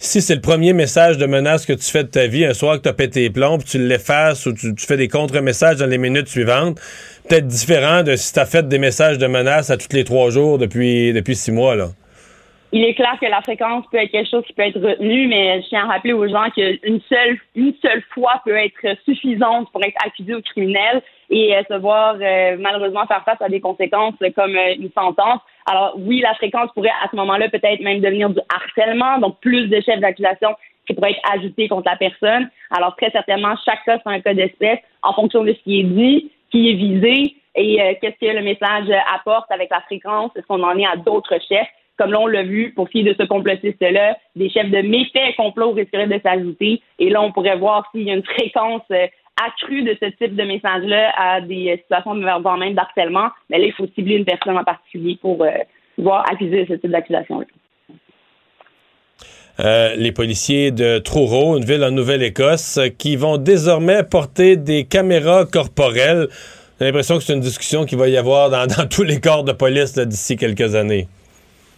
si c'est le premier message de menace que tu fais de ta vie, un soir que tu as pété les plombs, puis tu l'effaces ou tu, fais des contre-messages dans les minutes suivantes, peut-être différent de si tu as fait des messages de menace à tous les trois jours depuis, depuis six mois. Là. Il est clair que la fréquence peut être quelque chose qui peut être retenu, mais je tiens à rappeler aux gens qu'une seule, une seule fois peut être suffisante pour être accusé au criminel et euh, se voir euh, malheureusement faire face à des conséquences comme euh, une sentence. Alors oui, la fréquence pourrait à ce moment-là peut-être même devenir du harcèlement, donc plus de chefs d'accusation qui pourraient être ajoutés contre la personne. Alors très certainement, chaque cas, c'est un cas d'espèce en fonction de ce qui est dit, qui est visé et euh, qu'est-ce que le message apporte avec la fréquence. Est-ce qu'on en est à d'autres chefs? Comme là, on l'a vu, pour qui de ce complotiste-là, des chefs de méfaits complots risqueraient de s'ajouter. Et là, on pourrait voir s'il y a une fréquence euh, accrue de ce type de message-là à des euh, situations de voire même d'harcèlement. Mais là, il faut cibler une personne en particulier pour euh, pouvoir accuser de ce type d'accusation-là. Euh, les policiers de Truro, une ville en Nouvelle-Écosse, euh, qui vont désormais porter des caméras corporelles. J'ai l'impression que c'est une discussion qu'il va y avoir dans, tous les corps de police d'ici quelques années.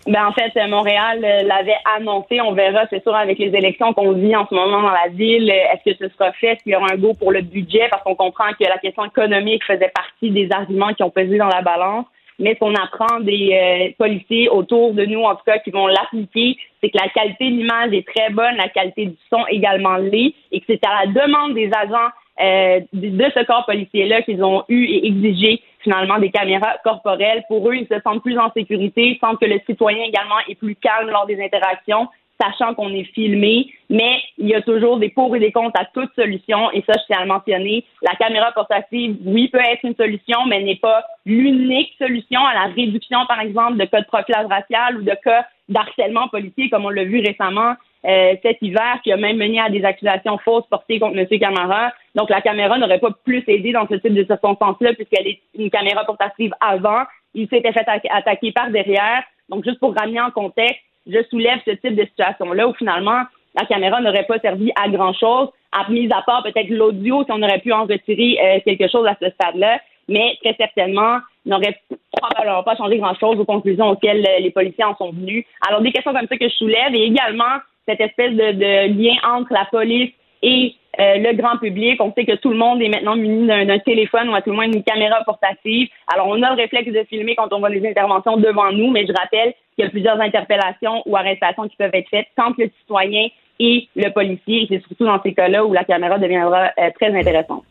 Ben, en fait, Montréal euh, l'avait annoncé. On verra, c'est sûr, avec les élections qu'on vit en ce moment dans la ville. euh, Est-ce que ce sera fait? Est-ce qu'il y aura un go pour le budget? Parce qu'on comprend que la question économique faisait partie des arguments qui ont pesé dans la balance. Mais ce qu'on apprend des euh, policiers autour de nous, en tout cas, qui vont l'appliquer, c'est que la qualité de l'image est très bonne, la qualité du son également l'est, et que c'est à la demande des agents euh, de ce corps policier-là qu'ils ont eu et exigé finalement des caméras corporelles. Pour eux, ils se sentent plus en sécurité, ils sentent que le citoyen également est plus calme lors des interactions, sachant qu'on est filmé, mais il y a toujours des pour et des contre à toute solution, et ça, je tiens à le mentionner. La caméra portative, oui, peut être une solution, mais n'est pas l'unique solution à la réduction, par exemple, de cas de profilage racial ou de cas d'harcèlement policier, comme on l'a vu récemment euh, cet hiver, qui a même mené à des accusations fausses portées contre M. Camara. Donc, la caméra n'aurait pas plus aidé dans ce type de circonstances-là, puisqu'elle est une caméra portative avant. Il s'était fait atta- attaquer par derrière. Donc, juste pour ramener en contexte, je soulève ce type de situation-là où finalement, la caméra n'aurait pas servi à grand-chose, à mis à part peut-être l'audio, si on aurait pu en retirer euh, quelque chose à ce stade-là, mais très certainement n'aurait probablement pas changé grand-chose aux conclusions auxquelles euh, les policiers en sont venus. Alors, des questions comme ça que je soulève et également cette espèce de, lien entre la police et euh, le grand public. On sait que tout le monde est maintenant muni d'un téléphone ou à tout le moins d'une caméra portative. Alors, on a le réflexe de filmer quand on voit les interventions devant nous, mais je rappelle qu'il y a plusieurs interpellations ou arrestations qui peuvent être faites quand le citoyen et le policier. Et c'est surtout dans ces cas-là où la caméra deviendra euh, très intéressante.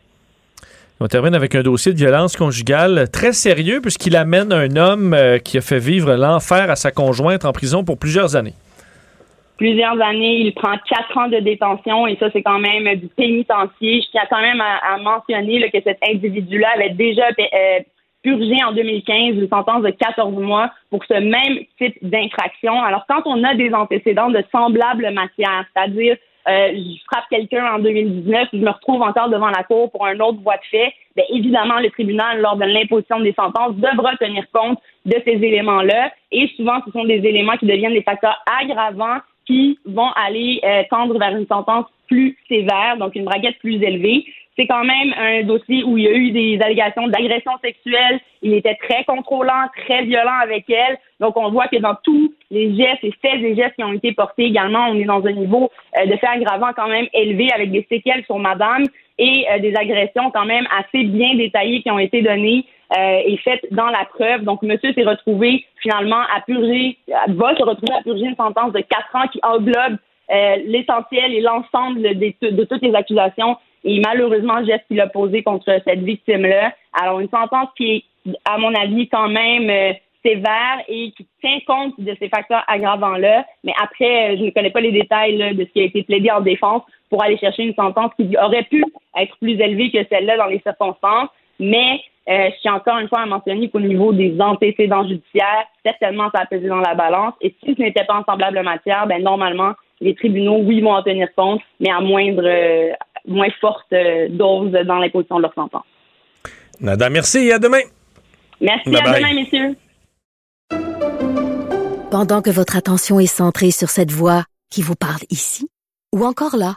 On termine avec un dossier de violence conjugale très sérieux puisqu'il amène un homme euh, qui a fait vivre l'enfer à sa conjointe en prison pour plusieurs années plusieurs années. Il prend quatre ans de détention et ça, c'est quand même du pénitencier. Je tiens quand même à, mentionner que cet individu-là avait déjà euh, purgé en 2015 une sentence de 14 mois pour ce même type d'infraction. Alors, quand on a des antécédents de semblables matières, c'est-à-dire euh, je frappe quelqu'un en 2019, je me retrouve encore devant la cour pour un autre voie de fait, bien évidemment, le tribunal, lors de l'imposition des sentences, devra tenir compte de ces éléments-là. Et souvent, ce sont des éléments qui deviennent des facteurs aggravants qui vont aller euh, tendre vers une sentence plus sévère, donc une braquette plus élevée. C'est quand même un dossier où il y a eu des allégations d'agression sexuelle. Il était très contrôlant, très violent avec elle. Donc, on voit que dans tous les gestes et faits et gestes qui ont été portés également, on est dans un niveau euh, de fait aggravant quand même élevé avec des séquelles sur madame et euh, des agressions quand même assez bien détaillées qui ont été données euh, est faite dans la preuve. Donc, monsieur s'est retrouvé finalement à purger, va se retrouver à purger une sentence de quatre ans qui englobe euh, l'essentiel et l'ensemble de, toutes les accusations et malheureusement geste qu'il a posé contre cette victime-là. Alors, une sentence qui est, à mon avis, quand même euh, sévère et qui tient compte de ces facteurs aggravants-là. Mais après, je ne connais pas les détails de ce qui a été plaidé en défense pour aller chercher une sentence qui aurait pu être plus élevée que celle-là dans les circonstances. Mais euh, je tiens encore une fois à mentionner qu'au niveau des antécédents judiciaires, certainement ça a pesé dans la balance. Et si ce n'était pas en semblable matière, ben normalement, les tribunaux, oui, vont en tenir compte, mais à moindre, euh, moins forte euh, dose dans l'imposition de leur sentence. Nada, merci et à demain. Merci, à demain, messieurs. Pendant que votre attention est centrée sur cette voix qui vous parle ici, ou encore là,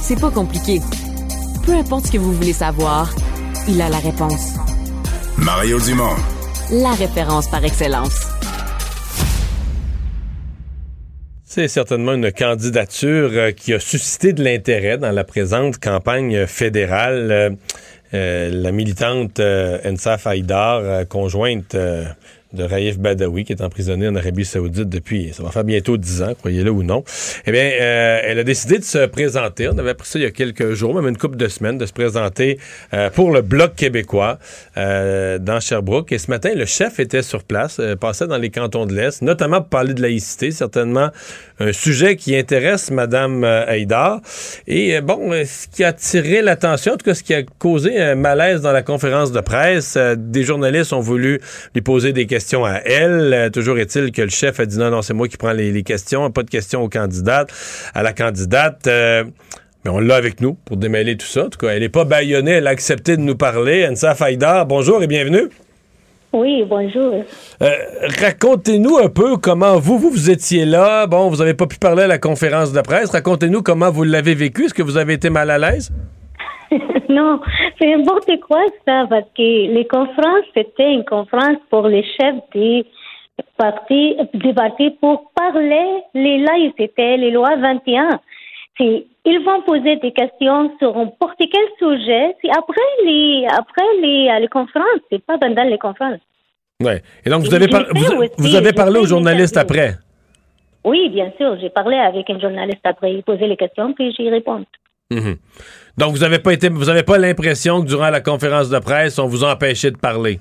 C'est pas compliqué. Peu importe ce que vous voulez savoir, il a la réponse. Mario Dumont. La référence par excellence. C'est certainement une candidature euh, qui a suscité de l'intérêt dans la présente campagne fédérale. Euh, euh, la militante Ensaf Haïdar, conjointe de Raif Badawi, qui est emprisonné en Arabie Saoudite depuis, ça va faire bientôt dix ans, croyez-le ou non. Eh bien, euh, elle a décidé de se présenter. On avait appris ça il y a quelques jours, même une couple de semaines, de se présenter euh, pour le Bloc québécois euh, dans Sherbrooke. Et ce matin, le chef était sur place, passait dans les cantons de l'Est, notamment pour parler de laïcité, certainement un sujet qui intéresse Madame Haïdar. Et bon, ce qui a attiré l'attention, en tout cas, ce qui a causé un malaise dans la conférence de presse, des journalistes ont voulu lui poser des questions à elle. Euh, toujours est-il que le chef a dit non, non, c'est moi qui prends les, questions, pas de questions aux candidates, à la candidate. Euh, mais on l'a avec nous pour démêler tout ça. En tout cas, elle n'est pas baïonnée, elle a accepté de nous parler. Ansa Faïdar, bonjour et bienvenue. Oui, bonjour. Euh, racontez-nous un peu comment vous, vous, vous étiez là. Bon, vous n'avez pas pu parler à la conférence de presse. Racontez-nous comment vous l'avez vécu. Est-ce que vous avez été mal à l'aise? non, c'est n'importe quoi ça, parce que les conférences, c'était une conférence pour les chefs des partis, des partis pour parler les laïcités, les lois 21. Ils vont poser des questions sur n'importe quel sujet. C'est après les, après les, les conférences, c'est pas pendant les conférences. Ouais. Et donc, vous avez, vous, avez parlé aux journalistes après? Oui, bien sûr. J'ai parlé avec un journaliste après. Il posait les questions, puis j'y réponds. Mhm. Donc, vous n'avez pas été, vous avez pas l'impression que durant la conférence de presse, on vous a empêché de parler?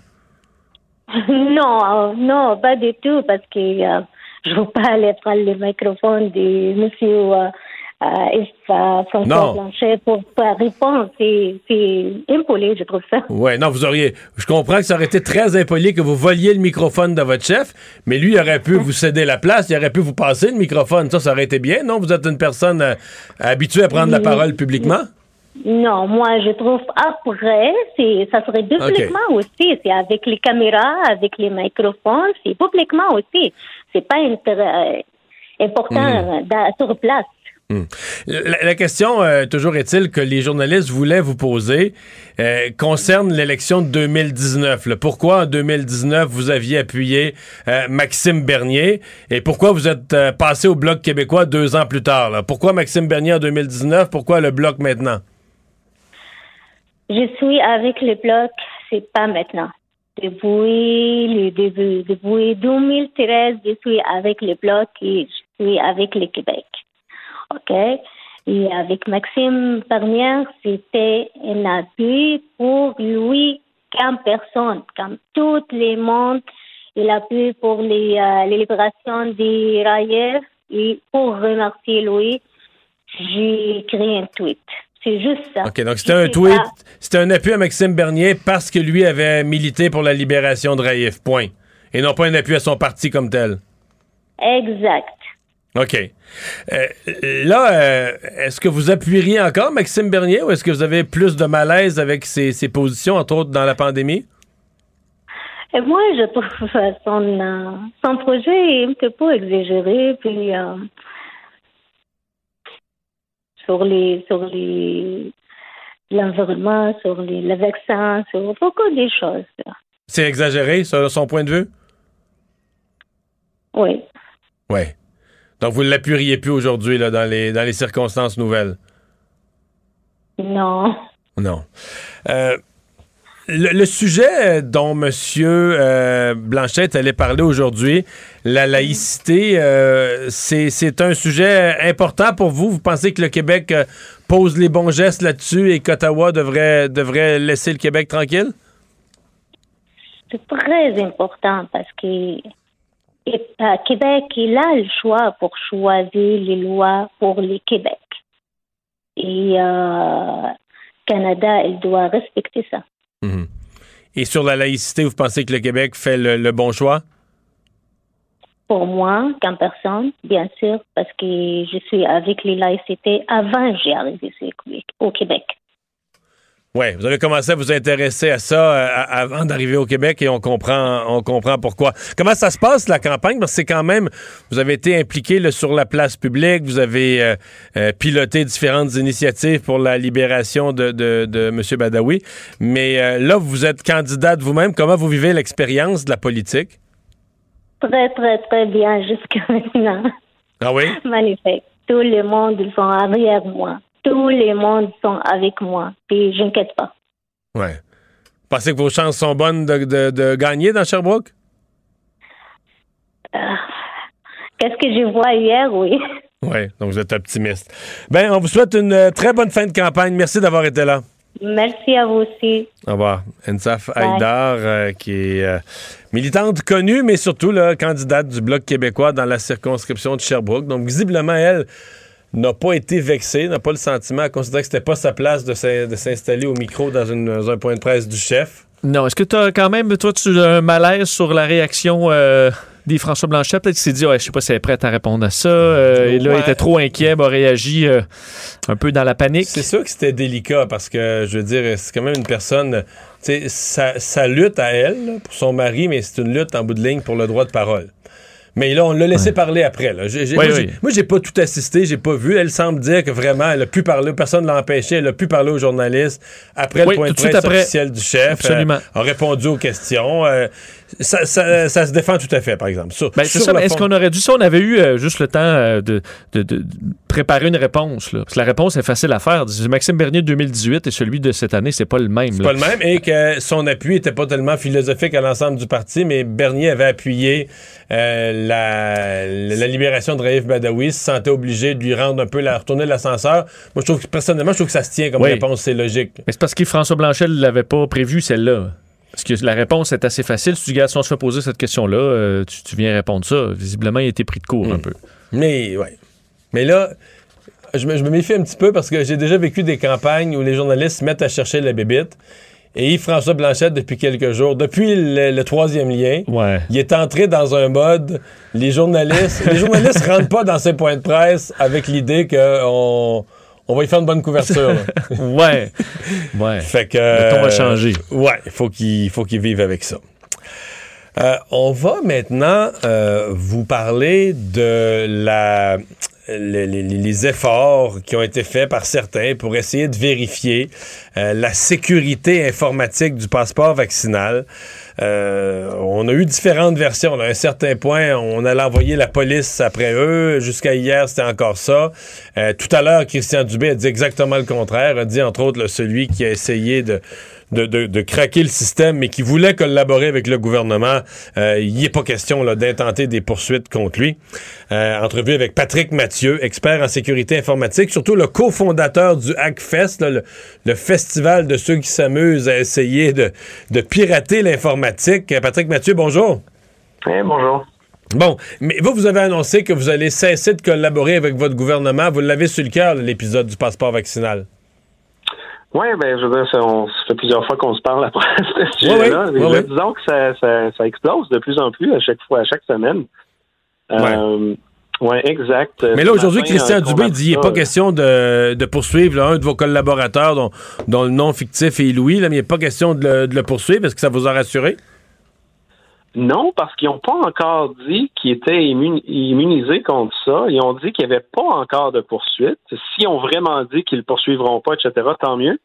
non, euh, non, pas du tout, parce que euh, je ne veux pas aller prendre le microphone de monsieur euh, ça, François Non. Blanchet pour répondre. C'est impoli, je trouve ça. Ouais, non, vous auriez. Je comprends que ça aurait été très impoli que vous voliez le microphone de votre chef, mais lui, il aurait pu vous céder la place, il aurait pu vous passer le microphone. Ça, ça aurait été bien, non? Vous êtes une personne euh, habituée à prendre la Oui. parole publiquement? Non, moi, je trouve après, c'est, ça serait publiquement aussi. C'est avec les caméras, avec les microphones, c'est publiquement aussi. C'est pas euh, important d'a- sur place. Hmm. La, question, euh, toujours est-il, que les journalistes voulaient vous poser euh, concerne l'élection de 2019. là. Pourquoi en 2019 vous aviez appuyé euh, Maxime Bernier et pourquoi vous êtes passé au Bloc québécois deux ans plus tard? Pourquoi Maxime Bernier en 2019? Pourquoi le Bloc maintenant? Je suis avec le bloc, c'est pas maintenant. Depuis le début, depuis 2013, je suis avec le bloc et je suis avec le Québec. OK? Et avec Maxime Bernier, c'était un appui pour lui comme personne, comme tout le monde. Il a pu pour les, euh, les libérations des railleurs et pour remercier lui, j'ai écrit un tweet. C'est juste ça. OK, donc c'était un tweet, c'était un appui à Maxime Bernier parce que lui avait milité pour la libération de Raif, point. Et non pas un appui à son parti comme tel. Exact. OK. Euh, là, euh, est-ce que vous appuieriez encore Maxime Bernier ou est-ce que vous avez plus de malaise avec ses, ses positions, entre autres dans la pandémie? Et moi, je trouve euh, son, euh, son projet un peu exagéré, puis euh, sur les sur les l'environnement, sur les, le vaccin, sur beaucoup de choses. C'est exagéré, selon son point de vue? Oui. Oui. Donc, vous ne l'appuieriez plus aujourd'hui dans, les, dans les circonstances nouvelles? Non. Non. Euh, le, le sujet dont M. Euh, Blanchette allait parler aujourd'hui, la laïcité, euh, c'est un sujet important pour vous? Vous pensez que le Québec pose les bons gestes là-dessus et qu'Ottawa devrait, devrait laisser le Québec tranquille? C'est très important parce que et, euh, Québec, il a le choix pour choisir les lois pour le Québec. Et euh, Canada, il doit respecter ça. Mhm. Et sur la laïcité, vous pensez que le Québec fait le, le bon choix? Pour moi, comme personne, bien sûr, parce que je suis avec les laïcités avant que j'ai arrivé au Québec. Oui, vous avez commencé à vous intéresser à ça euh, avant d'arriver au Québec et on comprend, on comprend pourquoi. Comment ça se passe, la campagne? Parce que c'est quand même, vous avez été impliqué là, sur la place publique, vous avez euh, euh, piloté différentes initiatives pour la libération de, de, de M. Badawi. Mais là, vous êtes candidate vous-même. Comment vous vivez l'expérience de la politique? Très, très, très bien jusqu'à maintenant. Ah oui? Magnifique. Tout le monde, ils sont derrière moi. Tous les mondes sont avec moi. Puis, je n'inquiète pas. Ouais. Pensez que vos chances sont bonnes de, de- de gagner dans Sherbrooke? Euh, Qu'est-ce que je vois hier, oui. Oui, donc vous êtes optimiste. Ben, on vous souhaite une euh, très bonne fin de campagne. Merci d'avoir été là. Merci à vous aussi. Au revoir. Ensaf. Haïdar, euh, qui est euh, militante connue, mais surtout là, candidate du Bloc québécois dans la circonscription de Sherbrooke. Donc, visiblement, elle n'a pas été vexée, n'a pas le sentiment, elle considère que c'était pas sa place de s'in- de s'installer au micro dans, une- dans un point de presse du chef. Non, est-ce que tu as quand même, toi, tu as un malaise sur la réaction euh, des François Blanchet? Peut-être qu'il s'est dit, ouais, je sais pas si elle est prête à répondre à ça. euh, et là, il était trop inquiet, a réagi euh, un peu dans la panique. C'est sûr que c'était délicat parce que, je veux dire, c'est quand même une personne. Tu sais, sa, sa lutte à elle, là, pour son mari, mais c'est une lutte en bout de ligne pour le droit de parole. Mais là, on l'a laissé parler après. Là. Oui, moi, oui. moi, j'ai pas tout assisté, j'ai pas vu. Elle semble dire que vraiment, elle a pu parler, personne ne l'a empêché, elle a pu parler aux journalistes après Oui, le point tout de presse officiel du chef. Absolument. euh, a répondu aux questions. euh, ça, ça- ça se défend tout à fait, par exemple. Ben, c'est sur ça, le mais est-ce qu'on aurait dû, si on avait eu euh, juste le temps euh, de, de- de- de préparer une réponse, là, parce que la réponse est facile à faire. Maxime Bernier 2018 et celui de cette année, c'est pas le même. C'est pas le même et que son appui n'était pas tellement philosophique à l'ensemble du parti, mais Bernier avait appuyé euh, la, la libération de Raif Badawi, se sentait obligé de lui rendre un peu la retourner l'ascenseur. Moi, je trouve que personnellement, je trouve que ça se tient comme Oui. réponse, c'est logique. Mais c'est parce que François Blanchet ne l'avait pas prévu, celle-là. Parce que la réponse est assez facile. Si tu dis, Gars, si on se fait poser cette question-là, euh, tu, tu viens répondre ça. Visiblement, il a été pris de court un peu. Mais ouais. Mais là, je me, je me méfie un petit peu parce que j'ai déjà vécu des campagnes où les journalistes se mettent à chercher la bébite. Et Yves-François Blanchette, depuis quelques jours, depuis le, le troisième lien, Ouais. il est entré dans un mode. Les journalistes, les journalistes rentrent pas dans ces points de presse avec l'idée qu'on on va y faire une bonne couverture. Ouais. Ouais. Fait que. Le ton a changé. Ouais, il faut qu'il faut qu'il vive avec ça. Euh, on va maintenant euh, vous parler de la les, les- les efforts qui ont été faits par certains pour essayer de vérifier euh, la sécurité informatique du passeport vaccinal. Euh, on a eu différentes versions. À un certain point, on allait envoyer la police après eux. Jusqu'à hier, c'était encore ça. Euh, tout à l'heure, Christian Dubé a dit exactement le contraire. A dit, entre autres, celui qui a essayé de, de, de- de craquer le système, mais qui voulait collaborer avec le gouvernement, euh, il n'est pas question d'intenter des poursuites contre lui. Euh, entrevue avec Patrick Mathieu, expert en sécurité informatique, surtout le cofondateur du Hackfest, là, le, le festival de ceux qui s'amusent à essayer de, de pirater l'informatique. Euh, Patrick Mathieu, bonjour. bonjour. Bon, mais vous, vous avez annoncé que vous allez cesser de collaborer avec votre gouvernement. Vous l'avez sur le cœur, l'épisode du passeport vaccinal. Oui, ben, je veux dire, ça, on, ça fait plusieurs fois qu'on se parle après ce sujet-là. ouais. Disons que ça, ça, ça explose de plus en plus à chaque fois, à chaque semaine. Euh, ouais, exact. Mais là, aujourd'hui, Christian euh, Dubé dit qu'il n'est pas question de, de poursuivre là, un de vos collaborateurs dont, dont le nom fictif est Louis, là, mais il n'est pas question de le, de le poursuivre. Est-ce que ça vous a rassuré? Non, parce qu'ils n'ont pas encore dit qu'ils étaient immun- immunisés contre ça. Ils ont dit qu'il n'y avait pas encore de poursuite. S'ils ont vraiment dit qu'ils ne poursuivront pas, etc., tant mieux.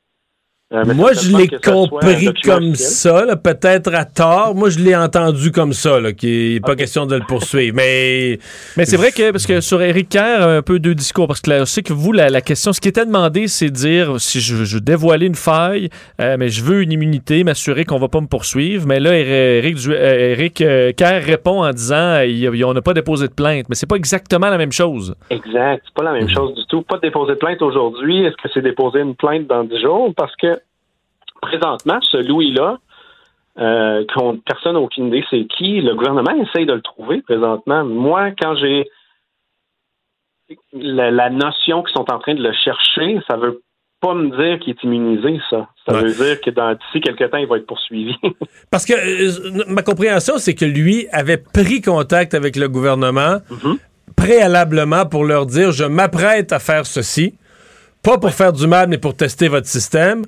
Euh, mais Moi, je l'ai compris comme ça, là, peut-être à tort. Moi, je l'ai entendu comme ça, là, qu'il n'est pas question de le poursuivre. Mais, Mais c'est vrai que, parce que sur Éric Kerr, un peu deux discours, parce que là, je sais que vous, la, la question, ce qui était demandé, c'est de dire si je, je veux dévoiler une faille, euh, mais je veux une immunité, m'assurer qu'on va pas me poursuivre. Mais là, Éric, Du- euh, euh, Kerr répond en disant euh, il on n'a pas déposé de plainte. Mais c'est pas exactement la même chose. Exact. C'est pas la même Mhm. chose du tout. Pas de déposer de plainte aujourd'hui. Est-ce que c'est déposer une plainte dans 10 jours? Parce que présentement, ce Louis-là, euh, qu'on- personne n'a aucune idée c'est qui, le gouvernement essaye de le trouver présentement. Moi, quand j'ai la, la notion qu'ils sont en train de le chercher, ça veut pas me dire qu'il est immunisé, ça. Ça veut dire que dans d'ici quelques temps, il va être poursuivi. Parce que euh, ma compréhension, c'est que lui avait pris contact avec le gouvernement préalablement pour leur dire je m'apprête à faire ceci, pas pour faire du mal, mais pour tester votre système.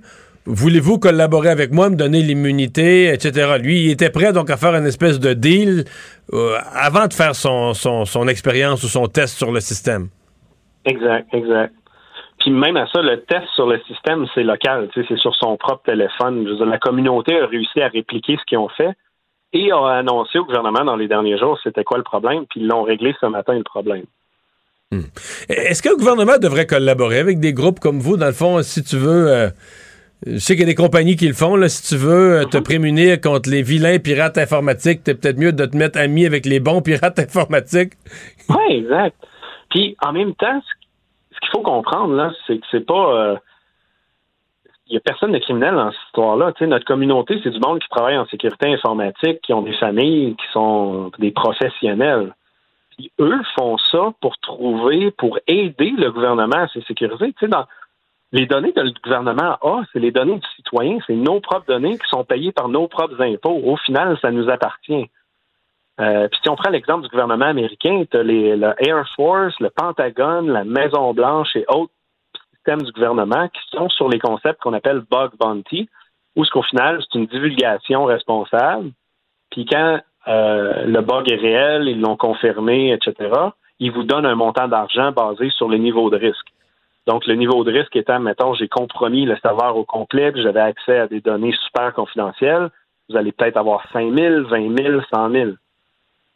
Voulez-vous collaborer avec moi, me donner l'immunité, etc. Lui, il était prêt donc à faire une espèce de deal euh, avant de faire son, son, son expérience ou son test sur le système. Exact, exact. Puis même à ça, le test sur le système, c'est local, c'est sur son propre téléphone. Je veux dire, la communauté a réussi à répliquer ce qu'ils ont fait et a annoncé au gouvernement dans les derniers jours c'était quoi le problème, puis ils l'ont réglé ce matin le problème. Est-ce que le gouvernement devrait collaborer avec des groupes comme vous? Dans le fond, si tu veux, euh, je sais qu'il y a des compagnies qui le font, là, si tu veux euh, te prémunir contre les vilains pirates informatiques, t'es peut-être mieux de te mettre ami avec les bons pirates informatiques. Oui, exact. Puis en même temps, ce qu'il faut comprendre, là, c'est que c'est pas. euh, Il n'y a personne de criminel dans cette histoire-là. Notre communauté, c'est du monde qui travaille en sécurité informatique, qui ont des familles, qui sont des professionnels. Puis eux font ça pour trouver, pour aider le gouvernement à se sécuriser. Dans les données que le gouvernement a, c'est les données du citoyen, c'est nos propres données qui sont payées par nos propres impôts. Au final, ça nous appartient. Euh, puis si on prend l'exemple du gouvernement américain, tu as le Air Force, le Pentagone, la Maison Blanche et autres systèmes du gouvernement qui sont sur les concepts qu'on appelle bug bounty, où ce qu'au final, c'est une divulgation responsable. Puis quand euh, le bug est réel, ils l'ont confirmé, etc., ils vous donnent un montant d'argent basé sur le niveau de risque. Donc, le niveau de risque étant, mettons, j'ai compromis le serveur au complet, puis j'avais accès à des données super confidentielles, vous allez peut-être avoir 5 000, 20 000, 100 000.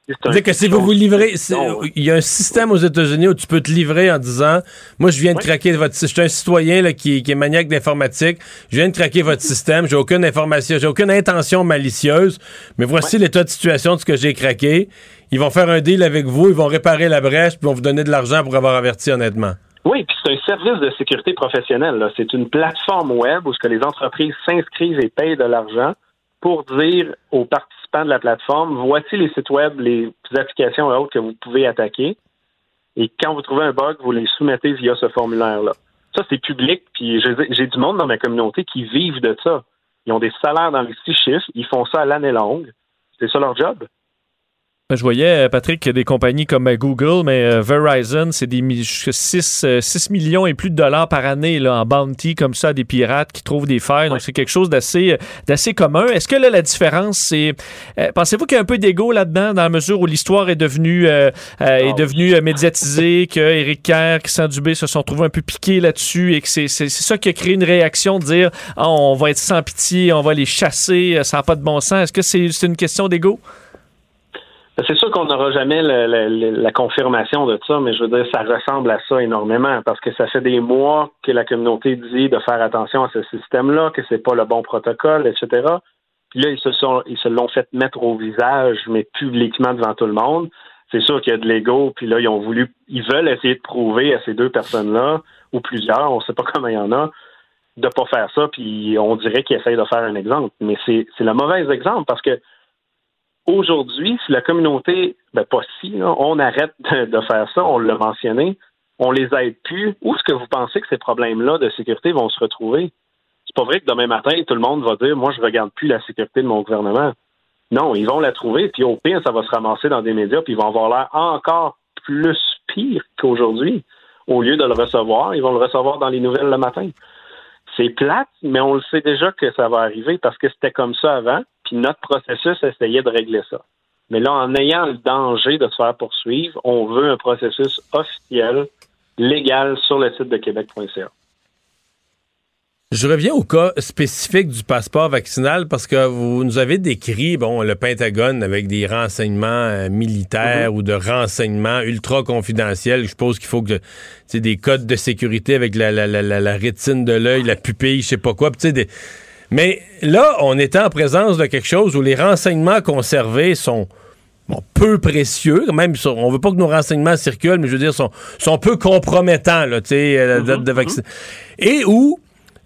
C'est-à-dire que si vous vous livrez, c'est- il y a un système aux États-Unis où tu peux te livrer en disant Moi, je viens de craquer votre système. Je suis un citoyen là, qui, qui est maniaque d'informatique. Je viens de craquer votre système. J'ai aucune information, j'ai aucune intention malicieuse. Mais voici l'état de situation de ce que j'ai craqué. Ils vont faire un deal avec vous, ils vont réparer la brèche, puis vont vous donner de l'argent pour avoir averti honnêtement. Oui, puis c'est un service de sécurité professionnelle. C'est une plateforme web où ce que les entreprises s'inscrivent et payent de l'argent pour dire aux participants de la plateforme, voici les sites web, les applications et autres que vous pouvez attaquer. Et quand vous trouvez un bug, vous les soumettez via ce formulaire-là. Ça, c'est public, puis j'ai j'ai du monde dans ma communauté qui vivent de ça. Ils ont des salaires dans les six chiffres, ils font ça à l'année longue. C'est ça leur job. Je voyais, euh, Patrick, des compagnies comme euh, Google, mais euh, Verizon, c'est des 6, millions et plus de dollars par année là, en bounty comme ça à des pirates qui trouvent des failles. Donc, c'est quelque chose d'assez d'assez commun. Est-ce que là, la différence, c'est... Pensez-vous qu'il y a un peu d'ego là-dedans, dans la mesure où l'histoire est devenue, est Ah devenue médiatisée, que Éric Kerr, Christian Dubé se sont trouvés un peu piqués là-dessus et que c'est ça qui a créé une réaction de dire Ah, on va être sans pitié, on va les chasser, ça n'a pas de bon sens. Est-ce que c'est une question d'ego? Ben, C'est sûr qu'on n'aura jamais la confirmation de ça, mais je veux dire, ça ressemble à ça énormément parce que ça fait des mois que la communauté dit de faire attention à ce système-là, que c'est pas le bon protocole, etc. Puis là, ils se sont, ils se l'ont fait mettre au visage, mais publiquement devant tout le monde. C'est sûr qu'il y a de l'ego, puis là, ils ont voulu, ils veulent essayer de prouver à ces deux personnes-là, ou plusieurs, on sait pas comment il y en a, de pas faire ça, puis on dirait qu'ils essayent de faire un exemple. Mais c'est le mauvais exemple parce que aujourd'hui, si la communauté, ben pas si, on arrête de, de faire ça, on l'a mentionné, on les aide plus, où est-ce que vous pensez que ces problèmes-là de sécurité vont se retrouver? C'est pas vrai que demain matin, tout le monde va dire Moi, je regarde plus la sécurité de mon gouvernement. Non, ils vont la trouver, puis au pire, ça va se ramasser dans des médias, puis ils vont avoir l'air encore plus pire qu'aujourd'hui. Au lieu de le recevoir, ils vont le recevoir dans les nouvelles le matin. C'est plate, mais on le sait déjà que ça va arriver parce que c'était comme ça avant, puis notre processus essayait de régler ça. Mais là, en ayant le danger de se faire poursuivre, on veut un processus officiel, légal sur le site de québec.ca. Je reviens au cas spécifique du passeport vaccinal parce que vous nous avez décrit bon le Pentagone avec des renseignements euh, militaires ou de renseignements ultra confidentiels. Je suppose qu'il faut que c'est des codes de sécurité avec la, la, la, la- rétine de l'œil, la pupille, je sais pas quoi. puis tu sais, des- Mais là, on était en présence de quelque chose où les renseignements conservés sont bon, peu précieux, même on veut pas que nos renseignements circulent, mais je veux dire sont, sont peu compromettants là, tu sais, euh, la date de vaccin. Et où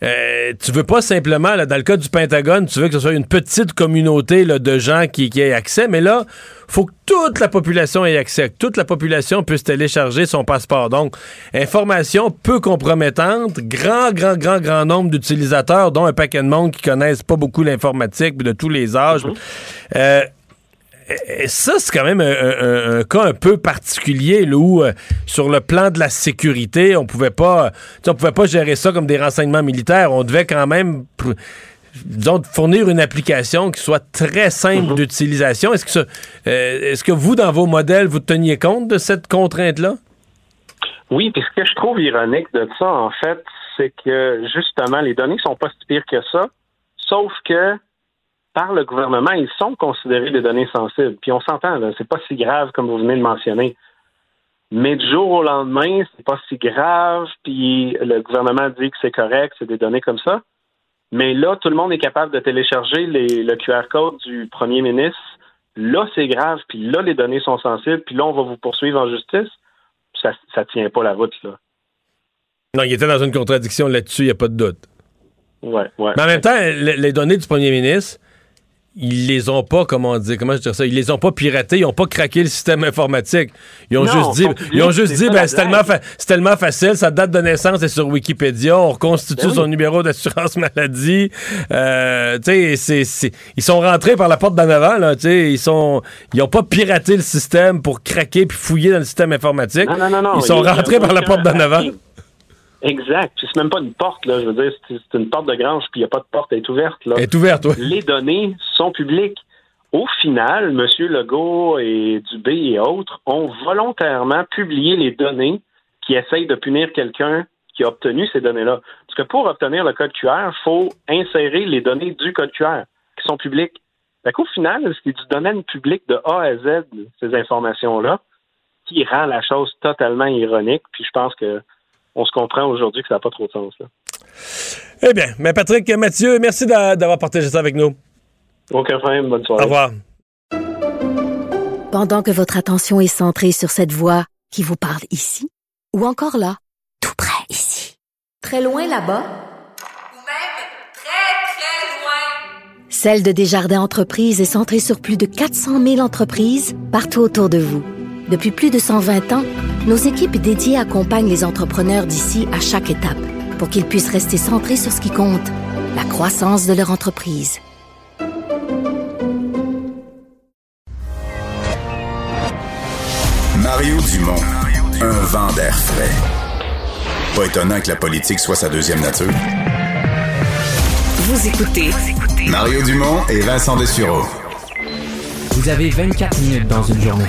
euh, tu veux pas simplement, là, dans le cas du Pentagone, tu veux que ce soit une petite communauté là, de gens qui, qui aient accès, mais là, faut que toute la population ait accès, que toute la population puisse télécharger son passeport. Donc, information peu compromettante, grand, grand, grand, grand nombre d'utilisateurs, dont un paquet de monde qui connaissent pas beaucoup l'informatique, de tous les âges. Euh, et ça, c'est quand même un, un- un cas un peu particulier là, où, euh, sur le plan de la sécurité, on pouvait pas, sais, on pouvait pas gérer ça comme des renseignements militaires. On devait quand même, disons, fournir une application qui soit très simple d'utilisation. Est-ce que, ça- euh, est-ce que vous, dans vos modèles, vous teniez compte de cette contrainte-là? Oui, puis ce que je trouve ironique de ça, en fait, c'est que justement, les données sont pas si pires que ça, sauf que par le gouvernement, ils sont considérés des données sensibles. Puis on s'entend, là, c'est pas si grave comme vous venez de mentionner. Mais du jour au lendemain, c'est pas si grave, puis le gouvernement dit que c'est correct, c'est des données comme ça. Mais là, tout le monde est capable de télécharger les- le QR code du premier ministre. Là, c'est grave, puis là, les données sont sensibles, puis là, on va vous poursuivre en justice. Ça, ça tient pas la route, là. Non, il était dans une contradiction là-dessus, il n'y a pas de doute. Ouais, ouais. Mais en même temps, le- les données du premier ministre, ils les ont pas, comment dire, comment je ça, ils les ont pas piratées, ils ont pas craqué le système informatique. Ils ont Non, juste dit, ils ont juste c'est dit, ben, c'est tellement, fa- tellement facile, sa date de naissance est sur Wikipédia, on reconstitue Ben oui. son numéro d'assurance maladie. Euh, tu sais, ils sont rentrés par la porte d'en avant, là, tu sais, ils sont, ils ont pas piraté le système pour craquer puis fouiller dans le système informatique. Non, non, non, non. Ils sont rentrés par la porte d'en avant. Exact. Puis c'est même pas une porte, là. Je veux dire, c'est c'est une porte de grange, puis il n'y a pas de porte, elle est ouverte, là. Elle est ouverte, oui. Les données sont publiques. Au final, M. Legault et Dubé et autres ont volontairement publié les données qui essayent de punir quelqu'un qui a obtenu ces données-là. Parce que pour obtenir le code QR, il faut insérer les données du code QR qui sont publiques. Fait qu'au final, c'est du domaine public de A à Z, ces informations-là, qui rend la chose totalement ironique. Puis je pense que on se comprend aujourd'hui que ça n'a pas trop de sens. Là. Eh bien, mais Patrick, Mathieu, merci d'a- d'avoir partagé ça avec nous. Aucun problème. Bonne soirée. Au revoir. Pendant que votre attention est centrée sur cette voix qui vous parle ici, ou encore là, tout près ici, très loin là-bas, Ou même très, très loin. Celle de Desjardins Entreprises est centrée sur plus de 400 000 entreprises partout autour de vous. Depuis plus de 120 ans, nos équipes dédiées accompagnent les entrepreneurs d'ici à chaque étape pour qu'ils puissent rester centrés sur ce qui compte, la croissance de leur entreprise. Mario Dumont, un vent d'air frais. Pas étonnant que la politique soit sa deuxième nature. Vous écoutez Mario Dumont et Vincent Dessureau. Vous avez 24 minutes dans une journée.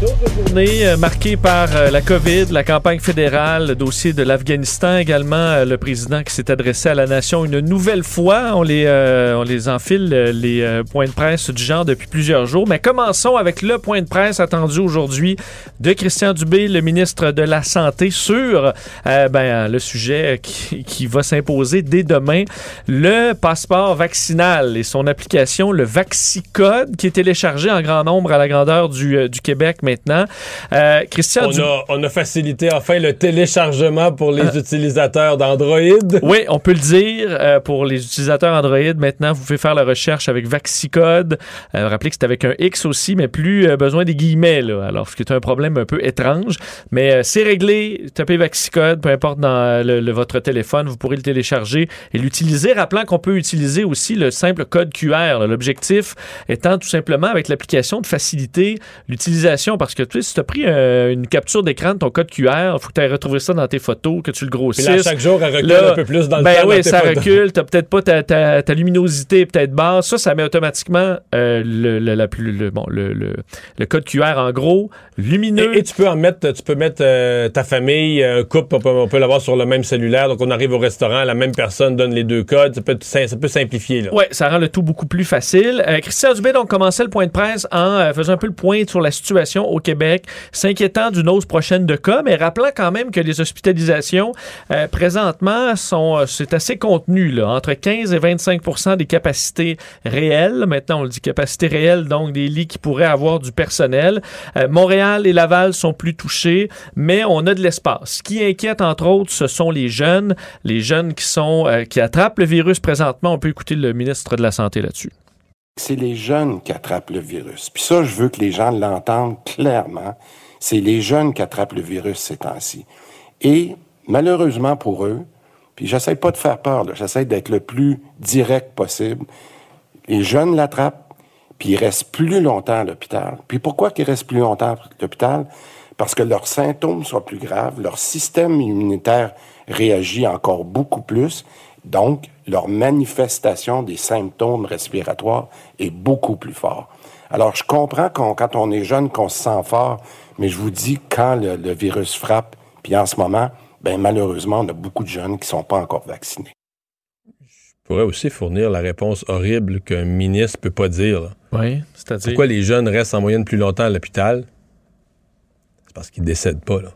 D'autres journées euh, marquées par euh, la COVID, la campagne fédérale, le dossier de l'Afghanistan également, euh, le président qui s'est adressé à la nation une nouvelle fois. On les, euh, on les enfile, les points de presse du genre depuis plusieurs jours. Mais commençons avec le point de presse attendu aujourd'hui de Christian Dubé, le ministre de la Santé, sur ben, le sujet qui, qui va s'imposer dès demain, le passeport vaccinal et son application, le Vaxicode, qui est téléchargé en grand nombre à la grandeur du, du Québec maintenant. Euh, Christian On a, on a facilité enfin le téléchargement pour les Euh. utilisateurs d'Android. Oui, on peut le dire. euh, pour les utilisateurs Android, maintenant, vous pouvez faire la recherche avec Vaxicode. Rappelez que c'est avec un X aussi, mais plus besoin des guillemets. Là. Alors, ce qui est un problème un peu étrange. Mais c'est réglé. Tapez Vaxicode, peu importe dans le- le- votre téléphone, vous pourrez le télécharger et l'utiliser. Rappelant qu'on peut utiliser aussi le simple code QR. L'objectif étant tout simplement, avec l'application, de faciliter l'utilisation. Parce que tu sais, si tu as pris euh, une capture d'écran de ton code QR, il faut que tu ailles retrouver ça dans tes photos, que tu le Puis grossisses. là, chaque jour, elle recule Là, un peu plus dans le ben temps. oui, dans tes ça recule. T'as peut-être pas ta, ta- ta luminosité peut-être basse. Ça, ça met automatiquement euh, le, le- la le- bon, code QR en gros, lumineux. Et, et tu peux en mettre, tu peux mettre euh, ta famille, un couple, on peut, on peut l'avoir sur le même cellulaire. Donc, on arrive au restaurant, la même personne donne les deux codes. Ça peut, ça peut simplifier. Ouais, ça rend le tout beaucoup plus facile. Christian Dubé donc commençait le point de presse en faisant un peu le point sur la situation au Québec, s'inquiétant d'une hausse prochaine de cas, mais rappelant quand même que les hospitalisations euh, présentement sont euh, c'est assez contenu là, entre 15 et 25% des capacités réelles. Maintenant, on le dit capacité réelle, donc des lits qui pourraient avoir du personnel. Euh, Montréal et Laval sont plus touchés, mais on a de l'espace. Ce qui inquiète entre autres, ce sont les jeunes, les jeunes qui sont qui attrapent le virus présentement. On peut écouter le ministre de la santé là-dessus. C'est les jeunes qui attrapent le virus. Puis ça, je veux que les gens l'entendent clairement. C'est les jeunes qui attrapent le virus ces temps-ci. Et malheureusement pour eux, puis j'essaie pas de faire peur, j'essaie d'être le plus direct possible. Les jeunes l'attrapent, puis ils restent plus longtemps à l'hôpital. Puis pourquoi qu'ils restent plus longtemps à l'hôpital? Parce que leurs symptômes sont plus graves, leur système immunitaire réagit encore beaucoup plus, donc leur manifestation des symptômes respiratoires est beaucoup plus fort. Alors, je comprends qu'on- quand on est jeune qu'on se sent fort, mais je vous dis, quand le, le virus frappe, puis en ce moment, ben malheureusement, on a beaucoup de jeunes qui sont pas encore vaccinés. pourrait aussi fournir la réponse horrible qu'un ministre peut pas dire. là. Oui, c'est-à-dire? Pourquoi les jeunes restent en moyenne plus longtemps à l'hôpital? C'est parce qu'ils décèdent pas, là.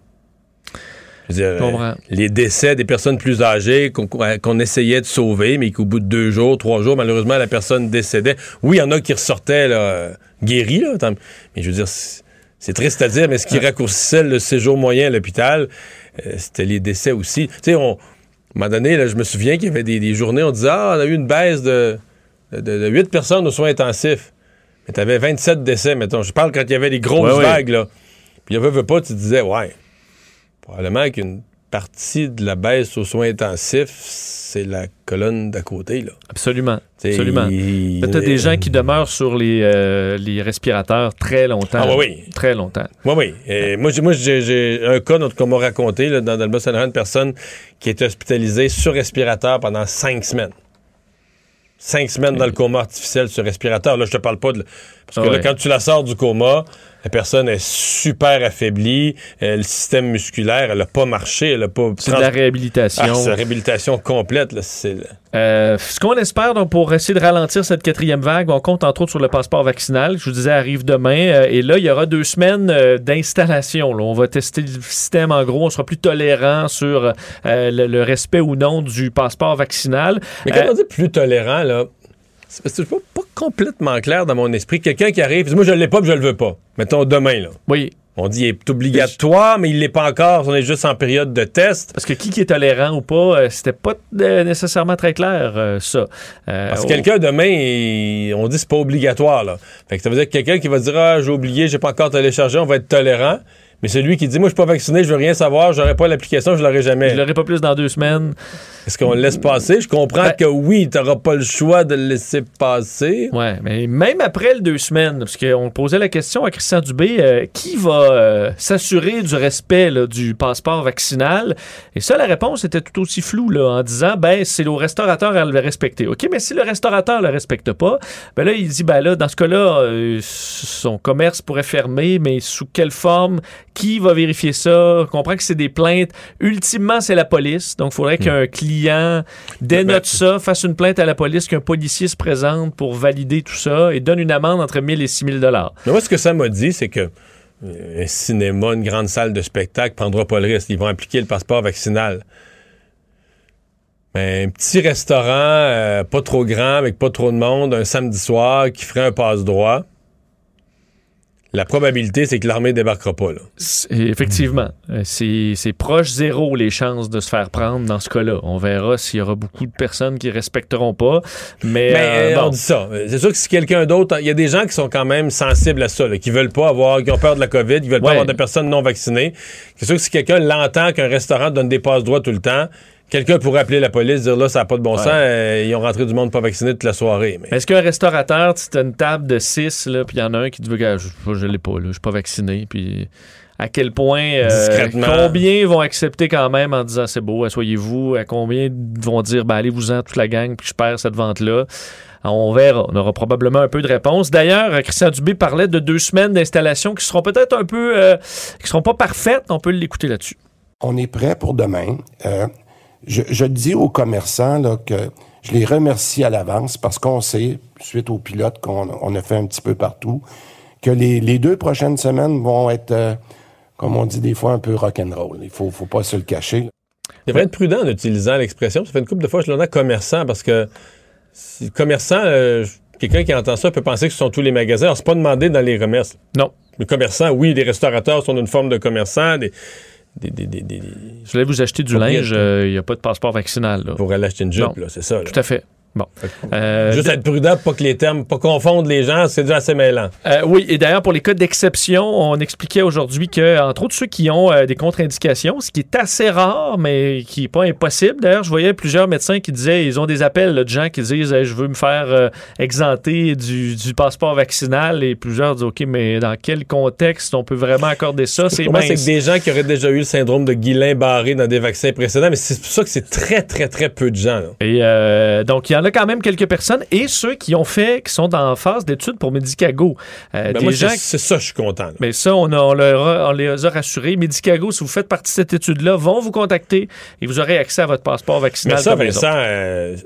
Je veux dire, Je comprends. euh, les décès des personnes plus âgées qu'on qu'on essayait de sauver, mais qu'au bout de deux jours, trois jours, malheureusement, la personne décédait. Oui, il y en a qui ressortaient là, euh, guéris, là, mais je veux dire, c'est triste à dire, mais ce qui raccourcissait le séjour moyen à l'hôpital, euh, c'était les décès aussi. Tu sais, on, à un moment donné, là, je me souviens qu'il y avait des, des journées, on disait, ah, on a eu une baisse de, de, de 8 personnes aux soins intensifs. Mais tu avais 27 décès, mettons. Je parle quand il y avait les grosses Ouais, vagues, là. Puis il veut, veut pas, tu disais, ouais, probablement qu'une partie de la baisse aux soins intensifs, c'est la colonne d'à côté, là. Absolument. T'sais, Absolument. il- Tu as des gens qui demeurent sur les, euh, les respirateurs très longtemps. Ah, oui, oui. Très longtemps. Oui, oui. Et moi, j'ai, un cas notre- qu'on m'a raconté là, dans, dans le Bas-Saint-Laurent, une personne qui est hospitalisée sur respirateur pendant cinq semaines. Cinq semaines dans le coma artificiel sur respirateur. Là, je te parle pas de. Parce que Ah là, quand tu la sors du coma, la personne est super affaiblie. euh, le système musculaire, elle a pas marché. Elle a pas. C'est de la réhabilitation. Ah, c'est la réhabilitation complète. Là. Euh, ce qu'on espère donc, pour essayer de ralentir cette quatrième vague, on compte entre autres sur le passeport vaccinal. Je vous disais, arrive demain. euh, et là, il y aura deux semaines d'installation. On va tester le système en gros. On sera plus tolérant sur le, le respect ou non du passeport vaccinal. Mais quand on dit plus tolérant, là, c'est pas, pas complètement clair dans mon esprit. Quelqu'un qui arrive, dit, moi je l'ai pas, puis je le veux pas. Mettons demain, là. Oui. On dit qu'il est obligatoire, mais il l'est pas encore. On est juste en période de test. Parce que qui, qui est tolérant ou pas, euh, c'était pas euh, nécessairement très clair, euh, ça. Euh, Parce que quelqu'un demain, il- on dit c'est pas obligatoire. Là. Fait que ça veut dire que quelqu'un qui va dire Ah, j'ai oublié, j'ai pas encore téléchargé, on va être tolérant. Mais celui qui dit Moi, je suis pas vacciné, je veux rien savoir, j'aurai pas l'application, je l'aurai jamais. Je l'aurai pas plus dans deux semaines. Est-ce qu'on le laisse passer? Je comprends Ben- que oui, t'auras pas le choix de le laisser passer. Ouais, mais même après le deux semaines, parce qu'on posait la question à Christian Dubé, euh, qui va euh, s'assurer du respect là, du passeport vaccinal? Et ça, la réponse était tout aussi floue là, en disant, ben, c'est au restaurateur à le respecter. OK, mais si le restaurateur le respecte pas, ben là, il dit, ben là, dans ce cas-là, euh, son commerce pourrait fermer, mais sous quelle forme? Qui va vérifier ça? On comprend que c'est des plaintes. Ultimement, c'est la police. Donc, il faudrait qu'un client dénote ça, fasse une plainte à la police, qu'un policier se présente pour valider tout ça et donne une amende entre 1000 et 6000 dollars. Moi, ce que ça m'a dit, c'est que euh, un cinéma, une grande salle de spectacle prendra pas le risque. Ils vont appliquer le passeport vaccinal. Mais un petit restaurant, euh, pas trop grand, avec pas trop de monde, un samedi soir, qui ferait un passe-droit, la probabilité, c'est que l'armée débarquera pas. Là. C'est- Effectivement, euh, c'est c'est proche zéro les chances de se faire prendre dans ce cas-là. On verra s'il y aura beaucoup de personnes qui respecteront pas. Mais, Mais euh, euh, bon. on dit ça. C'est sûr que si quelqu'un d'autre, il y a des gens qui sont quand même sensibles à ça, là, qui veulent pas avoir, qui ont peur de la COVID, qui veulent pas avoir de personnes non vaccinées. C'est sûr que si quelqu'un l'entend qu'un restaurant donne des passes droits tout le temps, quelqu'un pourrait appeler la police, dire là, ça n'a pas de bon Ouais. sens, euh, ils ont rentré du monde pas vacciné toute la soirée. Mais Est-ce qu'un restaurateur, tu as une table de 6, puis il y en a un qui dit Gars, je, je l'ai pas, là, je suis pas vacciné, puis à quel point, euh, combien vont accepter quand même en disant c'est beau, asseyez-vous, à combien vont dire ben, allez-vous-en toute la gang, puis je perds cette vente-là? On verra. On aura probablement un peu de réponse. D'ailleurs, euh, Christian Dubé parlait de deux semaines d'installation qui seront peut-être un peu. euh, qui seront pas parfaites. On peut l'écouter là-dessus. On est prêt pour demain. Euh, je, je dis aux commerçants là, que je les remercie à l'avance parce qu'on sait, suite aux pilotes qu'on on a fait un petit peu partout, que les, les deux prochaines semaines vont être, euh, comme on dit des fois, un peu rock'n'roll. Il faut, faut pas se le cacher. là. il devrait être prudent en utilisant l'expression. Ça fait une couple de fois que je l'entends commerçant parce que si- commerçant, euh, quelqu'un qui entend ça peut penser que ce sont tous les magasins. Alors, c'est pas demandé dans les commerces. Non. Les commerçants, oui, les restaurateurs sont une forme de commerçant. Des, des, des, des- des- Si vous acheter du linge, il n'y a pas de passeport vaccinal. Là. pour aller acheter une jupe, c'est ça. là. Tout à fait. Bon. Euh, Juste être prudent pour pas que les termes, pas confondre les gens, c'est déjà assez mêlant. Euh, oui, et d'ailleurs, pour les cas d'exception, on expliquait aujourd'hui que, entre autres, ceux qui ont euh, des contre-indications, ce qui est assez rare, mais qui n'est pas impossible. D'ailleurs, je voyais plusieurs médecins qui disaient, ils ont des appels là, de gens qui disent, Hey, je veux me faire exempter du, du passeport vaccinal, et plusieurs disent, OK, mais dans quel contexte on peut vraiment accorder ça? C'est Moi, c'est des gens qui auraient déjà eu le syndrome de Guillain-Barré dans des vaccins précédents, mais c'est pour ça que c'est très, très, très peu de gens. là. Et donc, il y en a quand même quelques personnes, et ceux qui ont fait, qui sont en phase d'études pour Medicago. Euh, Ben, des moi, gens c'est ça, je suis content. là. Mais ça, on, a- on leur a- on les a rassurés. Medicago, si vous faites partie de cette étude-là, vont vous contacter et vous aurez accès à votre passeport vaccinal. Mais ça, comme Vincent, euh,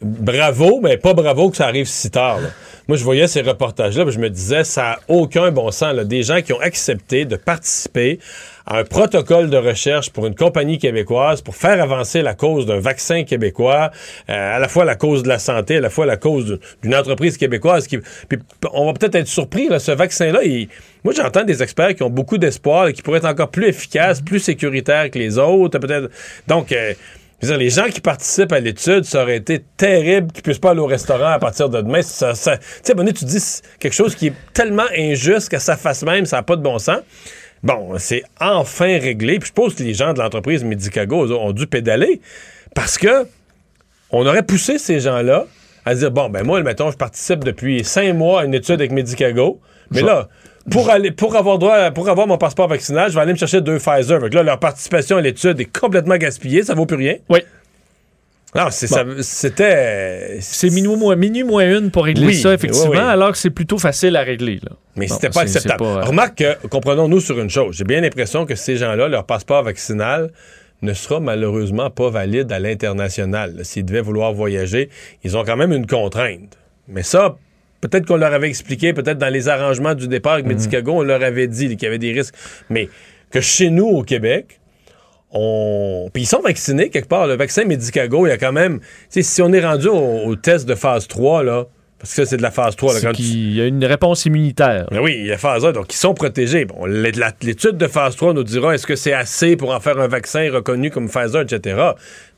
bravo, mais pas bravo que ça arrive si tard. là. Moi, je voyais ces reportages-là, je me disais, ça n'a aucun bon sens. là. Des gens qui ont accepté de participer à un protocole de recherche pour une compagnie québécoise pour faire avancer la cause d'un vaccin québécois, euh, à la fois la cause de la santé, à la fois la cause d'une- entreprise québécoise. Qui, puis on va peut-être être surpris, là, ce vaccin-là, moi j'entends des experts qui ont beaucoup d'espoir et qui pourraient être encore plus efficaces, plus sécuritaires que les autres, peut-être. Donc, euh, dire, les gens qui participent à l'étude, ça aurait été terrible qu'ils puissent pas aller au restaurant à partir de demain. Ça, ça- tu sais, donné, tu dis quelque chose qui est tellement injuste qu'à sa face même, ça n'a pas de bon sens. Bon, c'est enfin réglé. Puis je pense que les gens de l'entreprise Medicago ont dû pédaler parce que on aurait poussé ces gens-là à dire bon, ben moi, mettons, je participe depuis cinq mois à une étude avec Medicago, mais là, pour aller pour avoir droit pour avoir mon passeport vaccinal, je vais aller me chercher deux Pfizer. Fait que là, leur participation à l'étude est complètement gaspillée, ça vaut plus rien. Oui. Non, c'est ça- c'était C'est minuit moins, minuit moins une pour régler Oui, ça, effectivement, oui, oui. alors que c'est plutôt facile à régler. Là. Mais Bon, c'était pas acceptable. pas, euh, Remarque que, comprenons-nous sur une chose, j'ai bien l'impression que ces gens-là, leur passeport vaccinal ne sera malheureusement pas valide à l'international. S'ils devaient vouloir voyager, ils ont quand même une contrainte. Mais ça, peut-être qu'on leur avait expliqué, peut-être dans les arrangements du départ avec Medicago, on leur avait dit qu'il y avait des risques. Mais que chez nous, au Québec, on... Puis ils sont vaccinés quelque part. Le vaccin Medicago, il y a quand même... Tu sais, si on est rendu au, au test de phase 3, là, Parce que ça, c'est de la phase 3. là, quand tu- qu'il y a une réponse immunitaire. Oui, il y a phase 1, donc ils sont protégés. Bon, l'étude de phase 3 nous dira est-ce que c'est assez pour en faire un vaccin reconnu comme phase 1, etc.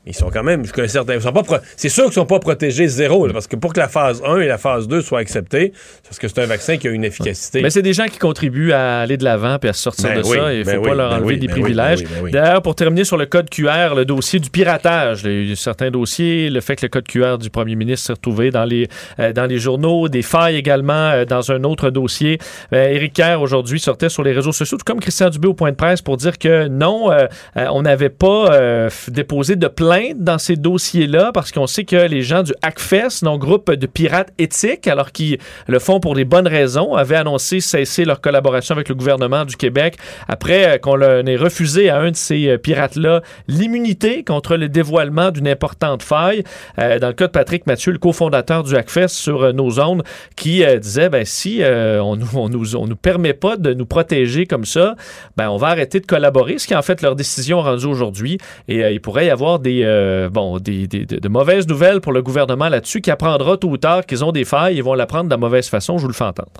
Ils sont quand même, jusqu'à un certain. pas C'est sûr qu'ils sont pas protégés zéro, là, parce que pour que la phase 1 et la phase 2 soient acceptées, c'est parce que c'est un vaccin qui a une efficacité. Mais c'est des gens qui contribuent à aller de l'avant et à sortir Ben de oui, ça. Il ne faut ben pas oui, leur ben enlever des privilèges. oui. D'ailleurs, pour terminer sur le code QR, le dossier du piratage, il y a eu certains dossiers, le fait que le code QR du premier ministre s'est retrouvé dans les, euh, dans les journaux, des failles également euh, dans un autre dossier. Euh, Éric Kerr, aujourd'hui, sortait sur les réseaux sociaux, tout comme Christian Dubé au point de presse, pour dire que non, on n'avait pas déposé de plainte dans ces dossiers-là parce qu'on sait que les gens du Hackfest, non groupe de pirates éthiques, alors qu'ils le font pour des bonnes raisons, avaient annoncé cesser leur collaboration avec le gouvernement du Québec après euh, qu'on ait refusé à un de ces euh, pirates-là l'immunité contre le dévoilement d'une importante faille. Euh, dans le cas de Patrick Mathieu, le cofondateur du Hackfest sur nos ondes, qui disait ben, si on on, nous, on nous permet pas de nous protéger comme ça, ben, on va arrêter de collaborer, ce qui est en fait leur décision rendue aujourd'hui. Et il pourrait y avoir des, euh, bon, des, des- de, mauvaises nouvelles pour le gouvernement là-dessus, qui apprendra tôt ou tard qu'ils ont des failles, ils vont l'apprendre de la mauvaise façon, je vous le fais entendre.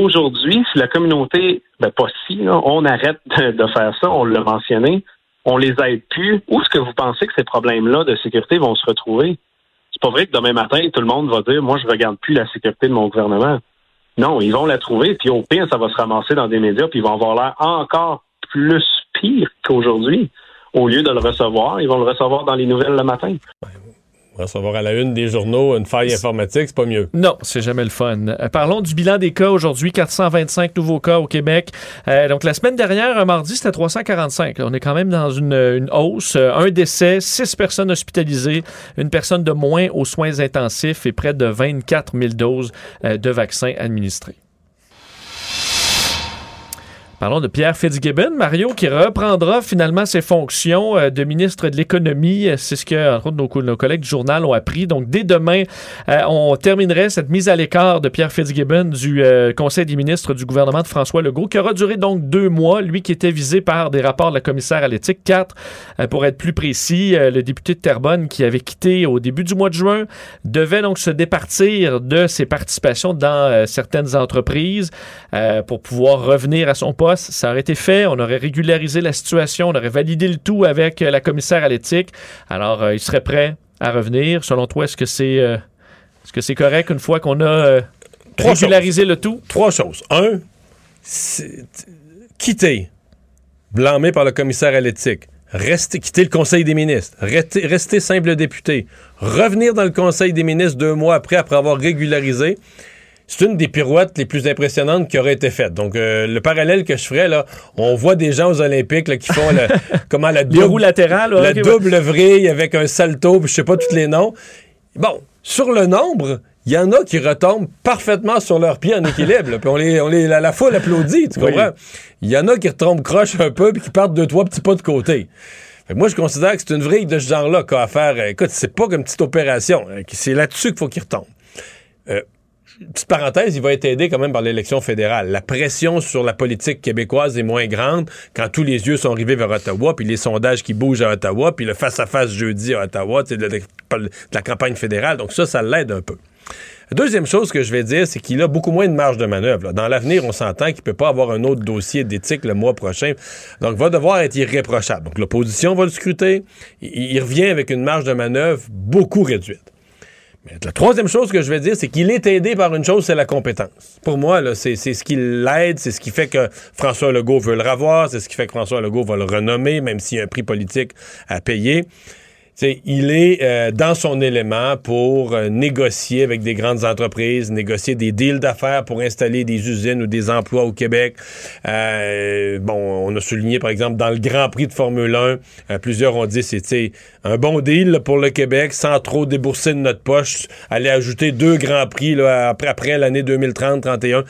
Aujourd'hui, si la communauté, ben pas si, on arrête de, de faire ça, on l'a mentionné, on les aide plus, où est-ce que vous pensez que ces problèmes-là de sécurité vont se retrouver? C'est pas vrai que demain matin, tout le monde va dire, moi, je regarde plus la sécurité de mon gouvernement. Non, ils vont la trouver, puis au pire, ça va se ramasser dans des médias, puis ils vont avoir l'air encore plus pire qu'aujourd'hui. Au lieu de le recevoir, ils vont le recevoir dans les nouvelles le matin. Recevoir à la une des journaux une faille informatique, c'est pas mieux. Non, c'est jamais le fun. Euh, parlons du bilan des cas aujourd'hui. 425 nouveaux cas au Québec. Euh, donc, la semaine dernière, un mardi, c'était 345. On est quand même dans une, une hausse. Euh, un décès, six personnes hospitalisées, une personne de moins aux soins intensifs et près de 24 000 doses de vaccins administrés. Parlons de Pierre Fitzgibbon, Mario, qui reprendra finalement ses fonctions euh, de ministre de l'Économie. Euh, C'est ce que, entre autres, nos, co- nos collègues du journal ont appris. Donc, dès demain, euh, on terminerait cette mise à l'écart de Pierre Fitzgibbon du Conseil des ministres du gouvernement de François Legault, qui aura duré donc deux mois. Lui qui était visé par des rapports de la commissaire à l'éthique, quatre, euh, pour être plus précis. Le député de Terrebonne, qui avait quitté au début du mois de juin, devait donc se départir de ses participations dans certaines entreprises pour pouvoir revenir à son poste. Ça aurait été fait, on aurait régularisé la situation, on aurait validé le tout avec euh, la commissaire à l'éthique. Alors, euh, il serait prêt à revenir. Selon toi, est-ce que c'est euh, est-ce que c'est correct une fois qu'on a euh, régularisé le tout? Trois choses. Un, quitter, blâmé par le commissaire à l'éthique, rester, quitter le Conseil des ministres, rester, rester simple député, revenir dans le Conseil des ministres deux mois après, après avoir régularisé, c'est une des pirouettes les plus impressionnantes qui aurait été faite. Donc, euh, le parallèle que je ferais, là, on voit des gens aux Olympiques là, qui font le, comment la Les roues latérales, ouais, la ouais. double vrille avec un salto, puis je sais pas tous les noms. Bon, sur le nombre, il y en a qui retombent parfaitement sur leurs pieds en équilibre. là, puis on les, on les, la, la foule applaudit, tu comprends? Il y en a qui retombent croche un peu puis qui partent deux, trois petits pas de côté. Fait que moi, je considère que c'est une vrille de ce genre-là qu'a à faire. Écoute, c'est pas comme une petite opération. hein, C'est là-dessus qu'il faut qu'il retombe. Euh, petite parenthèse, il va être aidé quand même par l'élection fédérale. La pression sur la politique québécoise est moins grande quand tous les yeux sont rivés vers Ottawa, puis les sondages qui bougent à Ottawa, puis le face-à-face jeudi à Ottawa, de, de- de la campagne fédérale. Donc ça, ça l'aide un peu. Deuxième chose que je vais dire, c'est qu'il a beaucoup moins de marge de manœuvre. Dans l'avenir, on s'entend qu'il ne peut pas avoir un autre dossier d'éthique le mois prochain. Donc, il va devoir être irréprochable. Donc, l'opposition va le scruter. Il revient avec une marge de manœuvre beaucoup réduite. La troisième chose que je vais dire, c'est qu'il est aidé par une chose, c'est la compétence. Pour moi, c'est ce qui l'aide, c'est ce qui fait que François Legault veut le revoir, c'est ce qui fait que François Legault va le renommer, même s'il y a un prix politique à payer. Il est euh, dans son élément pour euh, négocier avec des grandes entreprises, négocier des deals d'affaires pour installer des usines ou des emplois au Québec. Euh, bon, on a souligné, par exemple, dans le Grand Prix de Formule 1, euh, plusieurs ont dit c'est t'sais, un bon deal pour le Québec sans trop débourser de notre poche, aller ajouter deux Grands Prix après l'année 2030-31.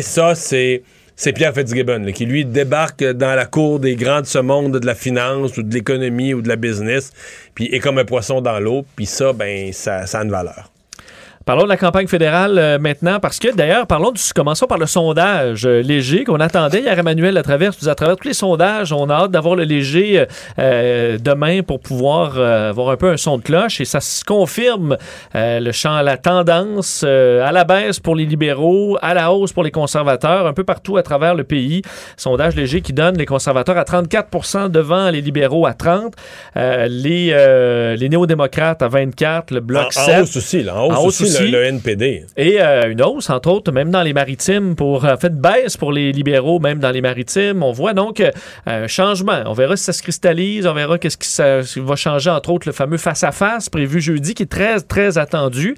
Ça, c'est c'est Pierre Fitzgibbon, qui lui débarque dans la cour des grands de ce monde de la finance ou de l'économie ou de la business, puis est comme un poisson dans l'eau, puis ça, ben, ça, ça a une valeur. Parlons de la campagne fédérale euh, maintenant, parce que d'ailleurs, parlons du, commençons par le sondage euh, léger qu'on attendait hier, Emmanuel, à travers, à travers tous les sondages. On a hâte d'avoir le léger euh, euh, demain pour pouvoir euh, avoir un peu un son de cloche et ça se confirme euh, le champ, la tendance euh, à la baisse pour les libéraux, à la hausse pour les conservateurs, un peu partout à travers le pays. Sondage léger qui donne les conservateurs à 34% devant les libéraux à 30, euh, les, euh, les néo-démocrates à 24, le bloc En, 7. en hausse aussi, là, en hausse, aussi, le, le NPD. Et euh, une hausse, entre autres, même dans les maritimes, pour en fait baisse pour les libéraux, même dans les maritimes. On voit donc euh, un changement. On verra si ça se cristallise, on verra qu'est-ce qui ça- ce qui va changer, entre autres, le fameux face-à-face prévu jeudi, qui est très, très attendu.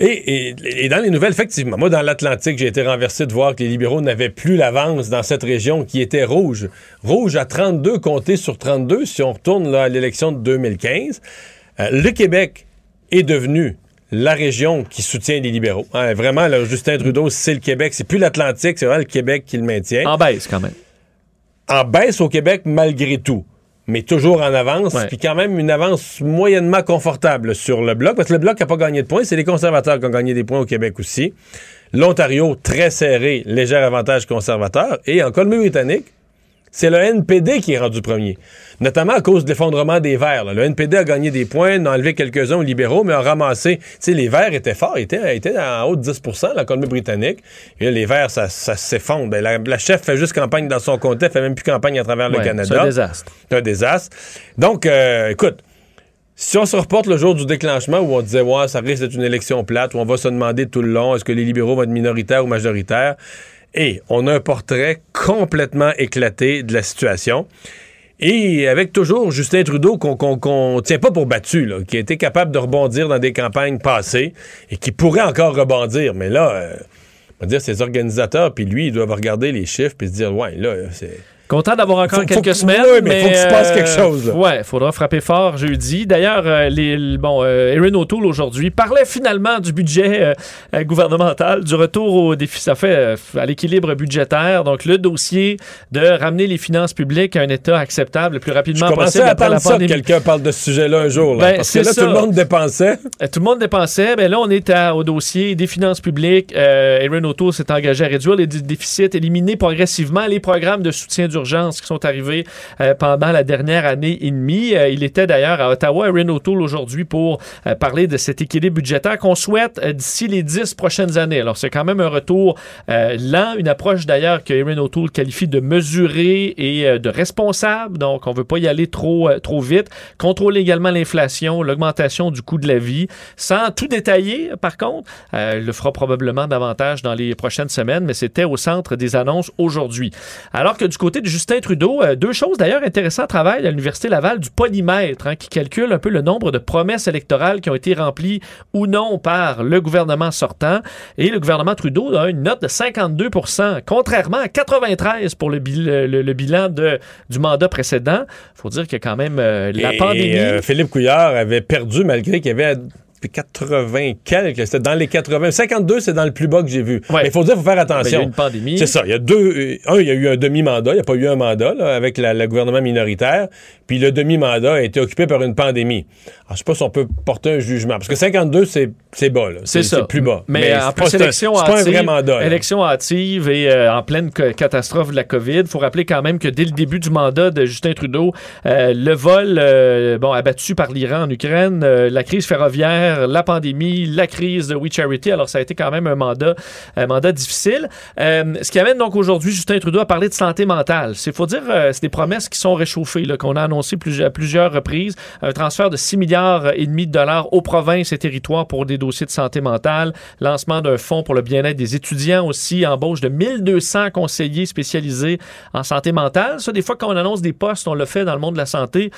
Et, et- et dans les nouvelles, effectivement, moi, dans l'Atlantique, j'ai été renversé de voir que les libéraux n'avaient plus l'avance dans cette région qui était rouge. Rouge à 32 comptés sur 32 si on retourne là, à l'élection de 2015. Euh, le Québec est devenu la région qui soutient les libéraux. Hein, vraiment, là, Justin Trudeau, c'est le Québec. C'est plus l'Atlantique, c'est vraiment le Québec qui le maintient. En baisse, quand même. En baisse au Québec, malgré tout. Mais toujours en avance, puis quand même une avance moyennement confortable sur le Bloc, parce que le Bloc n'a pas gagné de points, c'est les conservateurs qui ont gagné des points au Québec aussi. L'Ontario, très serré, léger avantage conservateur. Et en Colombie-Britannique, c'est le NPD qui est rendu premier. Notamment à cause de l'effondrement des Verts. là. Le NPD a gagné des points, en a enlevé quelques-uns aux libéraux, mais a ramassé. Tu sais, les Verts étaient forts, étaient, étaient en haut de 10% la Colombie-Britannique. Et là, les Verts, ça, ça s'effondre. Ben, la, la chef fait juste campagne dans son comté, elle fait même plus campagne à travers le Canada. c'est un désastre. C'est un désastre. Donc, euh, écoute, si on se reporte le jour du déclenchement où on disait, ouais, ça risque d'être une élection plate, où on va se demander tout le long, est-ce que les libéraux vont être minoritaires ou majoritaires? Et on a un portrait complètement éclaté de la situation. Et avec toujours Justin Trudeau qu'on qu'on- qu'on tient pas pour battu, qui a été capable de rebondir dans des campagnes passées et qui pourrait encore rebondir. Mais là, euh, on va dire, ses organisateurs, puis lui, ils doivent regarder les chiffres puis se dire, ouais, là, c'est... Content d'avoir encore Faut- quelques faut- semaines. ouais, mais faut qu'il se passe quelque chose, là. Ouais, faudra frapper fort jeudi. D'ailleurs, euh, les, bon, euh, Erin O'Toole aujourd'hui parlait finalement du budget euh, euh, gouvernemental, du retour au défi, ça fait euh, à l'équilibre budgétaire. Donc, le dossier de ramener les finances publiques à un état acceptable le plus Je rapidement commençais possible à après la que pandémie. quelqu'un parle de ce sujet-là un jour. Là, Ben, parce que là, ça. tout le monde dépensait. Euh, Tout le monde dépensait. Ben là, on est à- au dossier des finances publiques. Euh, Erin O'Toole s'est engagé à réduire les dé- déficits, éliminer progressivement les programmes de soutien qui sont arrivés euh, pendant la dernière année et demie. Euh, il était d'ailleurs à Ottawa, Erin O'Toole, aujourd'hui pour euh, parler de cet équilibre budgétaire qu'on souhaite d'ici les dix prochaines années. Alors, c'est quand même un retour lent, une approche d'ailleurs que Erin O'Toole qualifie de mesurée et de responsable. Donc, on veut pas y aller trop, trop vite. Contrôler également l'inflation, l'augmentation du coût de la vie, sans tout détailler, par contre. Il le fera probablement davantage dans les prochaines semaines, mais c'était au centre des annonces aujourd'hui. Alors que du côté de Justin Trudeau, euh, deux choses d'ailleurs intéressantes travail à l'Université Laval du polymètre, hein, qui calcule un peu le nombre de promesses électorales qui ont été remplies ou non par le gouvernement sortant. Et le gouvernement Trudeau a une note de 52% contrairement à 93% pour le, bil- le- le bilan de, du mandat précédent. faut dire a quand même euh, la Et, pandémie. euh, Philippe Couillard avait perdu malgré qu'il y avait 80 quelques. C'était dans les 80. 52, c'est dans le plus bas que j'ai vu. Mais il faut dire, il faut faire Ben, il y a attention. eu une pandémie. C'est ça. Il y a deux. euh, Un, il y a eu un demi-mandat. Il n'y a pas eu un mandat là, avec le gouvernement minoritaire. Puis le demi-mandat a été occupé par une pandémie. Alors, je sais pas si on peut porter un jugement. Parce que 52, c'est c'est bas. C'est ça. C'est plus bas. Mais, en c'est plus, élection C'est pas un hâtive, vrai mandat. là. élection hâtive et euh, en pleine ca- catastrophe de la COVID. Il faut rappeler quand même que dès le début du mandat de Justin Trudeau, euh, le vol euh, bon, abattu par l'Iran en Ukraine, la crise ferroviaire, la pandémie, la crise de We Charity. Alors, ça a été quand même un mandat, un mandat difficile. Euh, ce qui amène donc aujourd'hui Justin Trudeau à parler de santé mentale. C'est faut dire, euh, c'est des promesses qui sont réchauffées, qu'on a annoncé plusieurs, à plusieurs reprises. Un transfert de 6 milliards et demi de dollars aux provinces et territoires pour des dossiers de santé mentale. Lancement d'un fonds pour le bien-être des étudiants aussi. Embauche de 1200 conseillers spécialisés en santé mentale. Ça, des fois, quand on annonce des postes, on le fait dans le monde de la santé.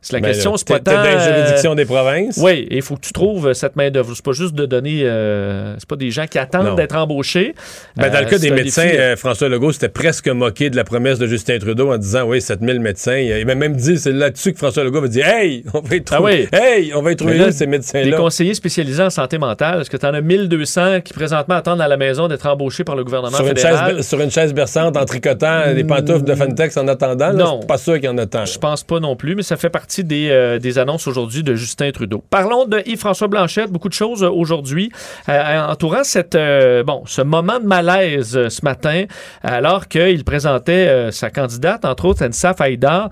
C'est la Ben, question, c'est pas tant... dans les euh, juridictions des provinces. Oui, il faut que tu trouves cette main-d'œuvre. C'est pas juste de donner. euh, c'est pas des gens qui attendent d'être embauchés. Ben, dans le Euh, cas des médecins, défi. euh, François Legault s'était presque moqué de la promesse de Justin Trudeau en disant oui, 7000 médecins. Il m'a même dit, c'est là-dessus que François Legault va dire Hey, on va y Ah trouver, oui. hey, on va y trouver là, ces Des médecins-là. conseillers spécialisés en santé mentale, est-ce que tu en as 1200 qui présentement attendent à la maison d'être embauchés par le gouvernement Sur une, chaise, sur une chaise berçante en tricotant des pantoufles de Fantex en attendant, Non. pas sûr qu'il y en a tant. Je pense pas non plus, mais ça fait partie des, euh, des annonces aujourd'hui de Justin Trudeau. Parlons de Yves-François François Blanchette, beaucoup de choses euh, aujourd'hui euh, entourant cette, euh, bon, ce moment de malaise ce matin, alors qu'il présentait sa candidate, entre autres, Ansaf Haïdar,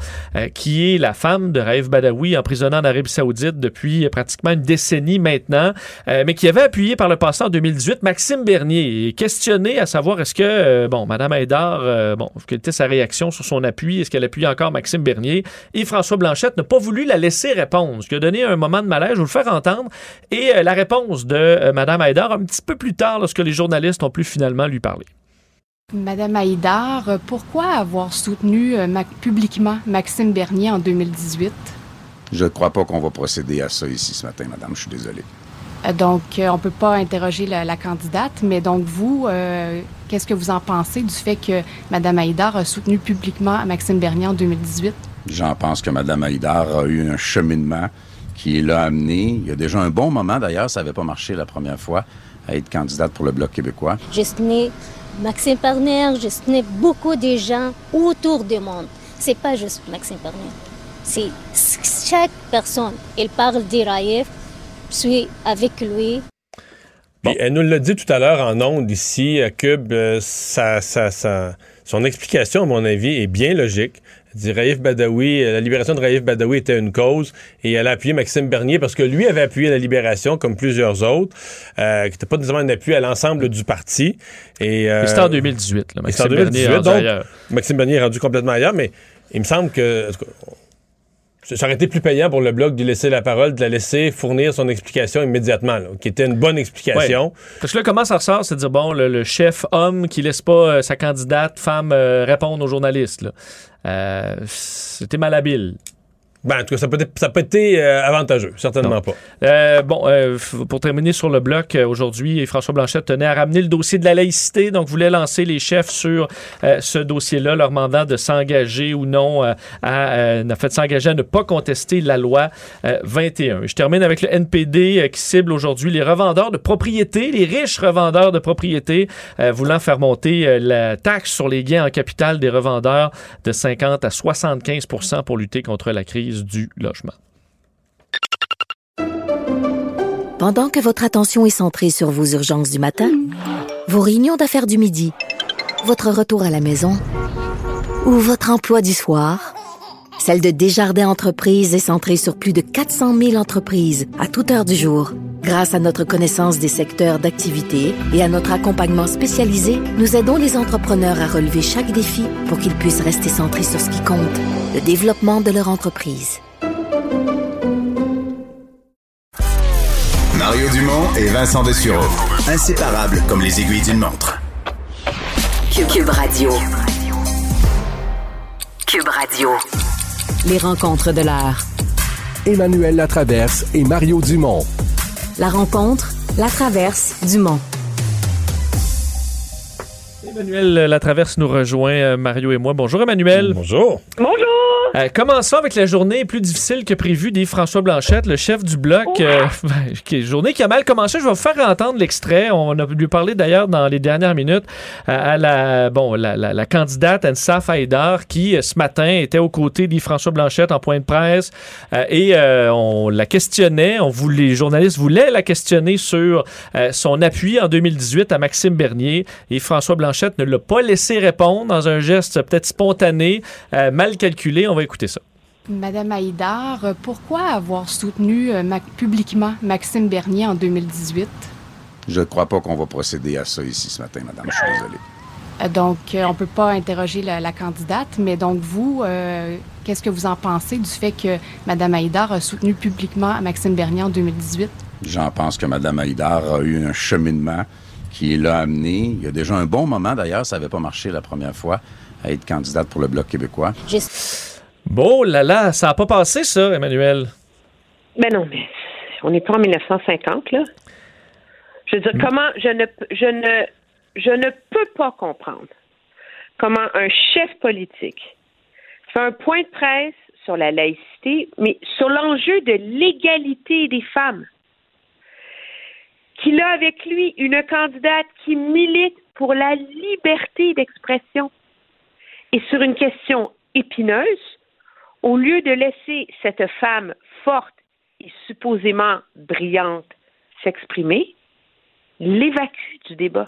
qui est la femme de Raif Badawi, emprisonnée en Arabie Saoudite depuis pratiquement une décennie maintenant, mais qui avait appuyé par le passé en 2018 Maxime Bernier, questionné à savoir est-ce que, bon, Mme Haïdar, bon, quelle était sa réaction sur son appui, est-ce qu'elle appuie encore Maxime Bernier, et François Blanchette n'a pas voulu la laisser répondre, ce qui a donné un moment de malaise, je vais le faire entendre, et euh, la réponse de euh, Mme Haïdar un petit peu plus tard, lorsque les journalistes ont pu finalement lui parler. Madame Haïdar, pourquoi avoir soutenu euh, ma- publiquement Maxime Bernier en 2018? Je ne crois pas qu'on va procéder à ça ici ce matin, madame. Je suis désolé. Donc, on ne peut pas interroger la, la candidate, mais donc vous, euh, qu'est-ce que vous en pensez du fait que Madame Haïdar a soutenu publiquement Maxime Bernier en 2018? J'en pense que mme Haïdar a eu un cheminement qui l'a amené. Il y a déjà un bon moment, d'ailleurs, ça n'avait pas marché la première fois, à être candidate pour le Bloc québécois. J'ai soutenu Maxime Perner, j'ai soutenu beaucoup de gens autour du monde. C'est pas juste Maxime Perner. C'est chaque personne. Il parle d'Iraïf, je suis avec lui. Puis elle nous l'a dit tout à l'heure en ondes ici à Cube. euh, ça, ça, ça- son explication, à mon avis, est bien logique. Dit Raif Badawi, euh, la libération de Raif Badawi était une cause et elle a appuyé Maxime Bernier parce que lui avait appuyé la libération comme plusieurs autres, euh, qui n'était pas nécessairement un appui à l'ensemble du parti. Et, euh, c'était en 2018, là. en Maxime Bernier 2018, est rendu donc. Maxime Bernier est rendu complètement ailleurs, mais il me semble que ça aurait été plus payant pour le Bloc de laisser la parole, de la laisser fournir son explication immédiatement, qui était une bonne explication. Parce que là, comment ça ressort, c'est de dire, bon, le, chef homme qui laisse pas euh, sa candidate femme euh, répondre aux journalistes. Euh, C'était malhabile. Ben, en tout cas, ça peut être- ça peut être euh, avantageux, certainement Non. pas. Euh, bon, euh, pour terminer sur le bloc, aujourd'hui, François Blanchette tenait à ramener le dossier de la laïcité, donc voulait lancer les chefs sur ce dossier-là, leur demandant de s'engager ou non à, en fait, s'engager à ne pas contester la loi euh, 21. Je termine avec le NPD qui cible aujourd'hui les revendeurs de propriété, les riches revendeurs de propriété, euh, voulant faire monter la taxe sur les gains en capital des revendeurs de 50 à 75% pour lutter contre la crise du logement. Pendant que votre attention est centrée sur vos urgences du matin, vos réunions d'affaires du midi, votre retour à la maison ou votre emploi du soir, celle de Desjardins Entreprises est centrée sur plus de 400 000 entreprises à toute heure du jour. Grâce à notre connaissance des secteurs d'activité et à notre accompagnement spécialisé, nous aidons les entrepreneurs à relever chaque défi pour qu'ils puissent rester centrés sur ce qui compte, le développement de leur entreprise. Mario Dumont et Vincent Dessureau. Inséparables comme les aiguilles d'une montre. Cube, Cube Radio. Cube Radio. Les rencontres de l'heure. Emmanuel Latraverse et Mario Dumont. La rencontre, la traverse du Mont. Emmanuel Latraverse nous rejoint, euh, Mario et moi. Bonjour Emmanuel. Bonjour. Bonjour. Euh, commençons avec la journée plus difficile que prévu des François Blanchette, le chef du bloc. euh, qui- journée qui a mal commencé. Je vais vous faire entendre l'extrait. On a lui parlé d'ailleurs dans les dernières minutes euh, à la, bon, la, la- la candidate Ansaf Haïdar qui, euh, ce matin, était aux côtés des François Blanchette en point de presse euh, et euh, on la questionnait. On voulait, les journalistes voulaient la questionner sur euh, son appui en 2018 à Maxime Bernier et François Blanchette ne l'a pas laissé répondre dans un geste peut-être spontané, euh, mal calculé. On va écouter ça. Madame Haïdar, pourquoi avoir soutenu euh, publiquement Maxime Bernier en 2018? Je ne crois pas qu'on va procéder à ça ici ce matin, madame. Je suis désolé. Euh, Donc, euh, on ne peut pas interroger la, la candidate, mais donc vous, euh, qu'est-ce que vous en pensez du fait que Mme Haïdar a soutenu publiquement Maxime Bernier en 2018? J'en pense que mme Haïdar a eu un cheminement qui l'a amené. Il y a déjà un bon moment, d'ailleurs, ça n'avait pas marché la première fois, à être candidate pour le Bloc québécois. Bon là là, ça n'a pas passé ça, Emmanuel. Ben non, mais on n'est pas en 1950, là. Je veux dire, comment je ne, je ne, je ne peux pas comprendre comment un chef politique fait un point de presse sur la laïcité, mais sur l'enjeu de l'égalité des femmes. Qu'il a avec lui une candidate qui milite pour la liberté d'expression. Et sur une question épineuse, au lieu de laisser cette femme forte et supposément brillante s'exprimer, l'évacue du débat.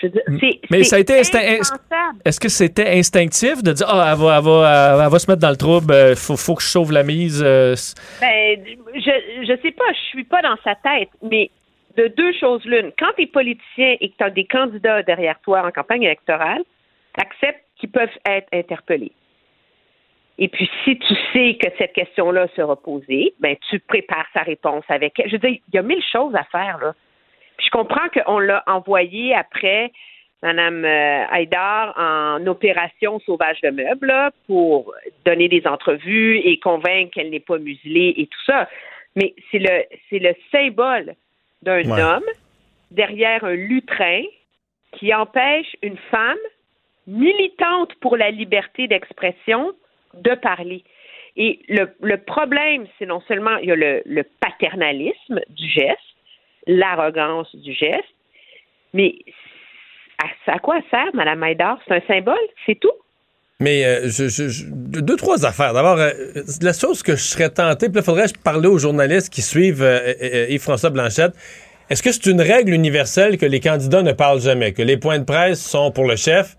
Je veux dire, c'est- Mais ça a été est-ce- que c'était instinctif de dire ah elle va, elle va, elle va se mettre dans le trouble, euh, faut, faut que je sauve la mise. euh, Ben, je je sais pas, je suis pas dans sa tête, mais de deux choses l'une. Quand tu es politicien et que tu as des candidats derrière toi en campagne électorale, tu acceptes qu'ils peuvent être interpellés. Et puis, si tu sais que cette question-là sera posée, ben, tu prépares sa réponse avec elle. Je veux dire, il y a mille choses à faire, là. Puis je comprends qu'on l'a envoyé après Mme euh, Haïdar en opération sauvage de meubles là, pour donner des entrevues et convaincre qu'elle n'est pas muselée et tout ça. Mais c'est le c'est le symbole d'un Ouais. homme derrière un lutrin qui empêche une femme militante pour la liberté d'expression de parler. Et le, problème, c'est non seulement il y a le, paternalisme du geste, l'arrogance du geste, mais à, quoi sert Mme Haïdar? C'est un symbole, c'est tout. Mais euh, je, deux, trois affaires. D'abord, euh, la chose que je serais tenté, puis il faudrait je parle aux journalistes qui suivent euh, Yves-François Blanchette. Est-ce que c'est une règle universelle que les candidats ne parlent jamais, que les points de presse sont pour le chef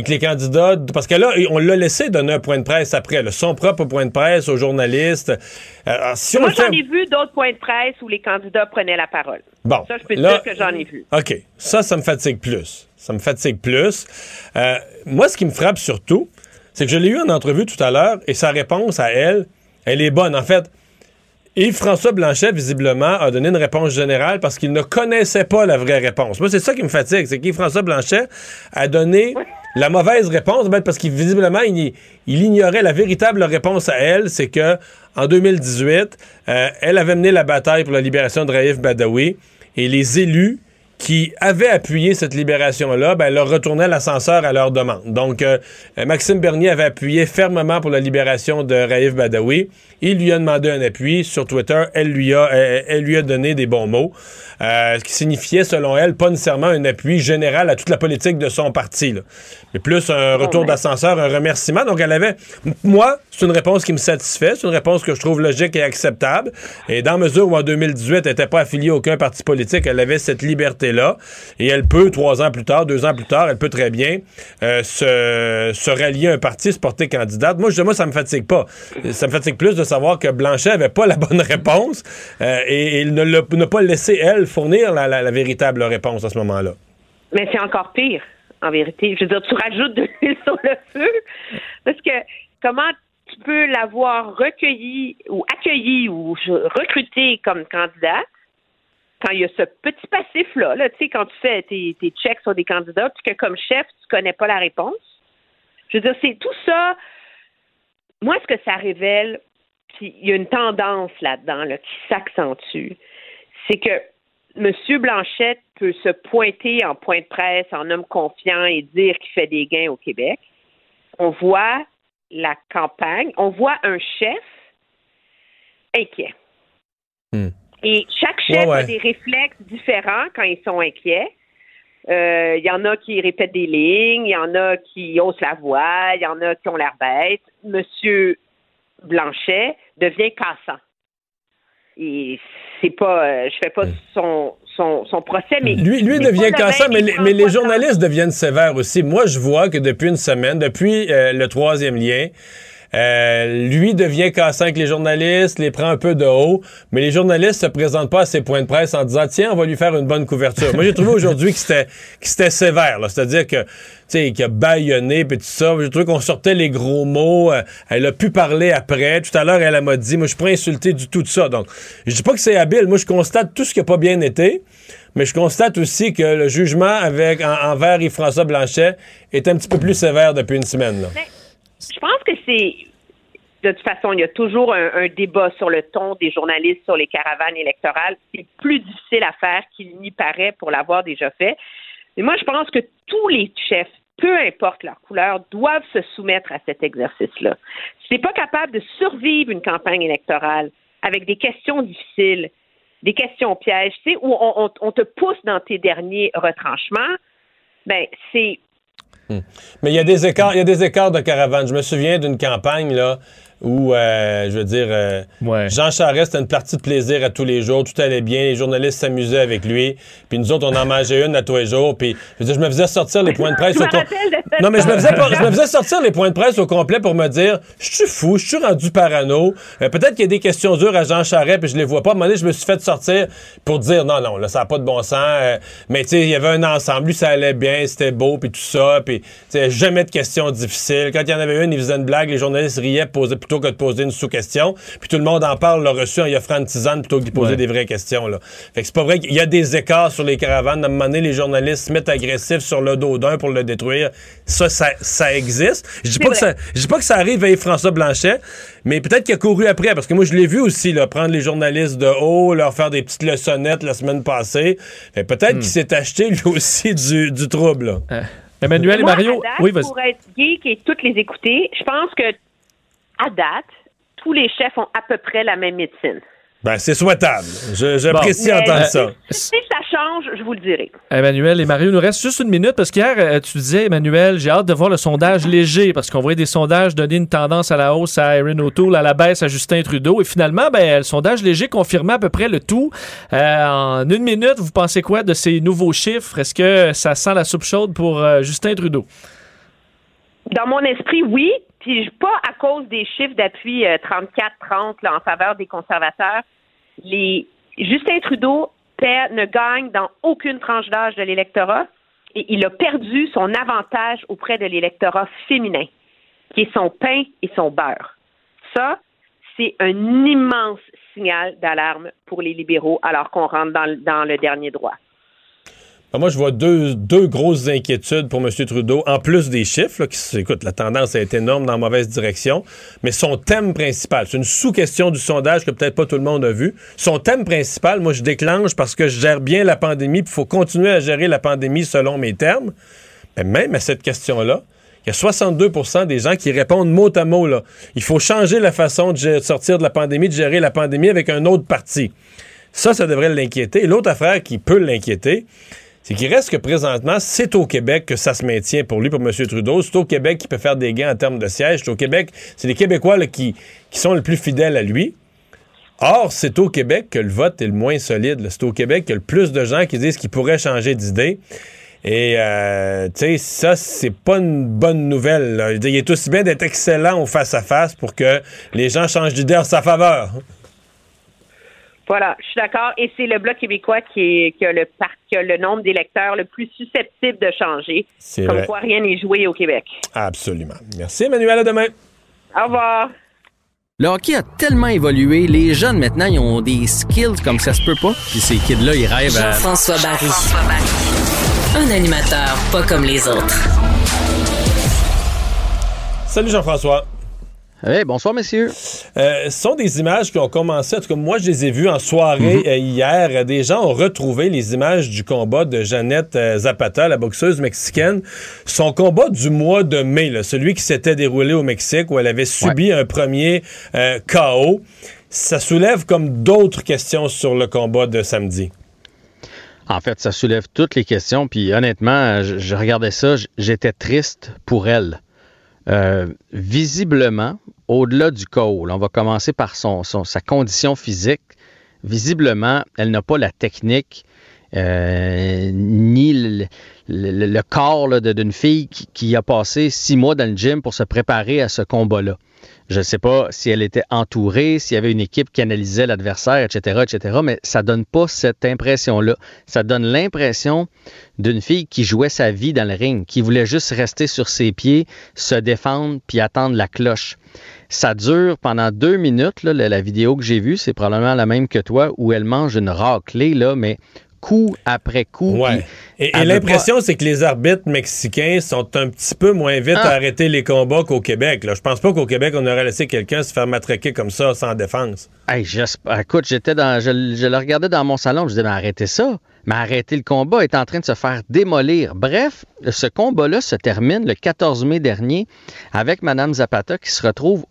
et que les candidats... Parce que là, on l'a laissé donner un point de presse après, là, son propre point de presse aux journalistes. Euh, alors, si on Moi, j'en ai vu d'autres points de presse où les candidats prenaient la parole. Bon, Ça, je peux te là- dire que j'en ai vu. OK. Ça, ça me fatigue plus. Ça me fatigue plus. Euh, moi, ce qui me frappe surtout, c'est que je l'ai eu en entrevue tout à l'heure et sa réponse à elle, elle est bonne. En fait, Yves-François Blanchet, visiblement, a donné une réponse générale parce qu'il ne connaissait pas la vraie réponse. Moi, c'est ça qui me fatigue, c'est qu'Yves-François Blanchet a donné la mauvaise réponse ben, parce qu'il visiblement, il, il ignorait la véritable réponse à elle, c'est que en 2018, euh, elle avait mené la bataille pour la libération de Raif Badawi et les élus qui avaient appuyé cette libération-là, ben, leur retournaient l'ascenseur à leur demande. Donc, euh, Maxime Bernier avait appuyé fermement pour la libération de Raif Badawi. Il lui a demandé un appui sur Twitter. Elle lui a, elle, elle lui a donné des bons mots, euh, ce qui signifiait, selon elle, pas nécessairement un appui général à toute la politique de son parti, là. mais plus un retour d'ascenseur, un remerciement. Donc, elle avait, moi, c'est une réponse qui me satisfait, c'est une réponse que je trouve logique et acceptable. Et dans mesure où en 2018, elle n'était pas affiliée à aucun parti politique, elle avait cette liberté-là. Et elle peut, trois ans plus tard, deux ans plus tard, elle peut très bien euh, se, se rallier à un parti, se porter candidate. Moi, je, moi, ça me fatigue pas. Ça me fatigue plus de savoir que Blanchet avait pas la bonne réponse euh, et, il ne n'a pas laissé, elle, fournir la, véritable réponse à ce moment-là. Mais c'est encore pire, en vérité. Je veux dire, tu rajoutes de l'huile sur le feu. Parce que comment tu peux l'avoir recueilli ou accueilli ou recruté comme candidat quand il y a ce petit passif-là, là, tu sais, quand tu fais tes, tes checks sur des candidats, puis que comme chef, tu connais pas la réponse? Je veux dire, c'est tout ça. Moi, ce que ça révèle, puis il y a une tendance là-dedans là, qui s'accentue, c'est que M. Blanchette peut se pointer en point de presse, en homme confiant et dire qu'il fait des gains au Québec. On voit la campagne, on voit un chef inquiet. Et chaque chef Ouais, ouais. a des réflexes différents quand ils sont inquiets. Euh, Il y en a qui répètent des lignes, il y en a qui haussent la voix, il y en a qui ont l'air bêtes. Monsieur Blanchet devient cassant. Et c'est pas, euh, je fais pas son, son, son procès, mais Lui, devient cassant, mais, les- mais les François journalistes deviennent sévères aussi. Moi, je vois que depuis une semaine, depuis euh, le troisième lien, euh, lui devient cassant avec les journalistes, les prend un peu de haut, mais les journalistes se présentent pas à ses points de presse en disant tiens, on va lui faire une bonne couverture. Moi, j'ai trouvé aujourd'hui que c'était que c'était sévère, c'est-à-dire que tu a baïonné puis tout ça. J'ai trouvé qu'on sortait les gros mots. euh, elle a pu parler après. Tout à l'heure, elle m'a dit moi, je suis pas insulté du tout de ça. Donc, je dis pas que c'est habile. Moi, je constate tout ce qui a pas bien été. Mais je constate aussi que le jugement avec, en- envers Yves-François Blanchet est un petit peu plus sévère depuis une semaine. là. Je pense que c'est. De toute façon, il y a toujours un, débat sur le ton des journalistes sur les caravanes électorales. C'est plus difficile à faire qu'il n'y paraît pour l'avoir déjà fait. Mais moi, je pense que tous les chefs, peu importe leur couleur, doivent se soumettre à cet exercice-là. Si tu n'es pas capable de survivre une campagne électorale avec des questions difficiles, des questions pièges, tu sais, où on, on- on te pousse dans tes derniers retranchements, ben c'est Mais il y a des écarts, il y a des écarts de caravane. Je me souviens d'une campagne là. Où, euh, je veux dire, euh, Jean Charest, c'était une partie de plaisir à tous les jours, tout allait bien, les journalistes s'amusaient avec lui, puis nous autres, on en mangeait une à tous les jours, puis je veux dire, je me faisais sortir les points de presse Je au com- Non, mais je me, faisais, je me faisais sortir les points de presse au complet pour me dire, je suis fou, je suis rendu parano, Euh, peut-être qu'il y a des questions dures à Jean Charest, puis je les vois pas, à un moment donné, je me suis fait sortir pour dire, non, non, là, ça n'a pas de bon sens, euh, mais tu sais, il y avait un ensemble, lui, ça allait bien, c'était beau, puis tout ça, puis tu sais, jamais de questions difficiles. Quand il y en avait une, il faisait une blague, les journalistes riaient posaient, plutôt que de poser une sous-question, puis tout le monde en parle, l'a reçu en y offrant une tisane plutôt que d'y poser Ouais. des vraies questions, là. Fait que c'est pas vrai qu'il y a des écarts sur les caravanes. À un moment donné, les journalistes se mettent agressifs sur le dos d'un pour le détruire. Ça, ça, ça existe. Je dis pas, que ça, je dis pas que ça arrive avec François Blanchet, mais peut-être qu'il a couru après, parce que moi, je l'ai vu aussi, là, prendre les journalistes de haut, leur faire des petites leçonnettes la semaine passée. Fait peut-être qu'il s'est acheté, lui aussi, du, du trouble, là. Emmanuel et Moi, Mario, à date, oui, vas-y. pour être geek et toutes les écouter, je pense que à date, tous les chefs ont à peu près la même médecine. Ben, c'est souhaitable. Je- J'apprécie entendre ça. Si ça change, je vous le dirai. Emmanuel et Mario, il nous reste juste une minute parce qu'hier, euh, tu disais, Emmanuel, j'ai hâte de voir le sondage léger parce qu'on voyait des sondages donner une tendance à la hausse à Erin O'Toole, à la baisse à Justin Trudeau. Et finalement, ben, le sondage léger confirmait à peu près le tout. Euh, en une minute, vous pensez quoi de ces nouveaux chiffres? Est-ce que ça sent la soupe chaude pour euh, Justin Trudeau? Dans mon esprit, oui. Puis pas à cause des chiffres d'appui euh, 34-30 là, en faveur des conservateurs. Les Justin Trudeau perd- ne gagne dans aucune tranche d'âge de l'électorat et il a perdu son avantage auprès de l'électorat féminin, qui est son pain et son beurre. Ça, c'est un immense signal d'alarme pour les libéraux alors qu'on rentre dans, dans le dernier droit. Ben, Moi, je vois deux, deux grosses inquiétudes pour M. Trudeau, en plus des chiffres. Là, qui, écoute, la tendance est énorme dans la mauvaise direction. Mais son thème principal, c'est une sous-question du sondage que peut-être pas tout le monde a vu. Son thème principal, moi, je déclenche parce que je gère bien la pandémie, puis il faut continuer à gérer la pandémie selon mes termes. Mais même à cette question-là, il y a 62% des gens qui répondent mot à mot. Là. Il faut changer la façon de sortir de la pandémie, de gérer la pandémie avec un autre parti. Ça, ça devrait l'inquiéter. L'autre affaire qui peut l'inquiéter, c'est qu'il reste que présentement, c'est au Québec que ça se maintient pour lui, pour M. Trudeau. C'est au Québec qu'il peut faire des gains en termes de sièges. C'est au Québec, c'est les Québécois qui, qui sont les plus fidèles à lui. Or, c'est au Québec que le vote est le moins solide. C'est au Québec qu'il y a le plus de gens qui disent qu'ils pourraient changer d'idée. Et, euh, tu sais, ça, c'est pas une bonne nouvelle. Il est aussi bien d'être excellent au face-à-face pour que les gens changent d'idée en sa faveur. Voilà, je suis d'accord. Et c'est le Bloc québécois qui, est- qui a, le par- qui a le nombre d'électeurs le plus susceptible de changer. C'est Comme vrai. quoi, rien n'est joué au Québec. Absolument. Merci, Emmanuel. À demain. Au revoir. Le hockey a tellement évolué, les jeunes maintenant, ils ont des skills comme ça se peut pas. Puis ces kids-là, ils rêvent à... Jean-François Barry. Un animateur pas comme les autres. Salut Jean-François. Hey, bonsoir, messieurs. Euh, ce sont des images qui ont commencé, en tout cas, moi, je les ai vues en soirée euh, hier. Des gens ont retrouvé les images du combat de Jeannette euh, Zapata, la boxeuse mexicaine. Son combat du mois de mai, là, celui qui s'était déroulé au Mexique, où elle avait subi un premier KO. Ça soulève comme d'autres questions sur le combat de samedi. En fait, ça soulève toutes les questions. Puis honnêtement, je, je regardais ça, j'étais triste pour elle. Euh, visiblement, au-delà du là, on va commencer par son, sa condition physique. Visiblement, elle n'a pas la technique euh, ni le, le- le corps d'une fille qui, qui a passé six mois dans le gym pour se préparer à ce combat-là. Je ne sais pas si elle était entourée, s'il y avait une équipe qui analysait l'adversaire, etc., etc., mais ça donne pas cette impression-là. Ça donne l'impression d'une fille qui jouait sa vie dans le ring, qui voulait juste rester sur ses pieds, se défendre, puis attendre la cloche. Ça dure pendant deux minutes, la vidéo que j'ai vue, c'est probablement la même que toi, où elle mange une raclée, là, mais coup après coup. Ouais. Et, l'impression, c'est que les arbitres mexicains sont un petit peu moins vite Ah. à arrêter les combats qu'au Québec. Là. Je pense pas qu'au Québec, on aurait laissé quelqu'un se faire matraquer comme ça sans défense. Hey, j'espère- écoute, j'étais dans, je, je le regardais dans mon salon, je disais, mais arrêtez ça. Mais arrêtez le combat, est en train de se faire démolir. Bref, ce combat-là se termine le 14 mai dernier avec Mme Zapata qui se retrouve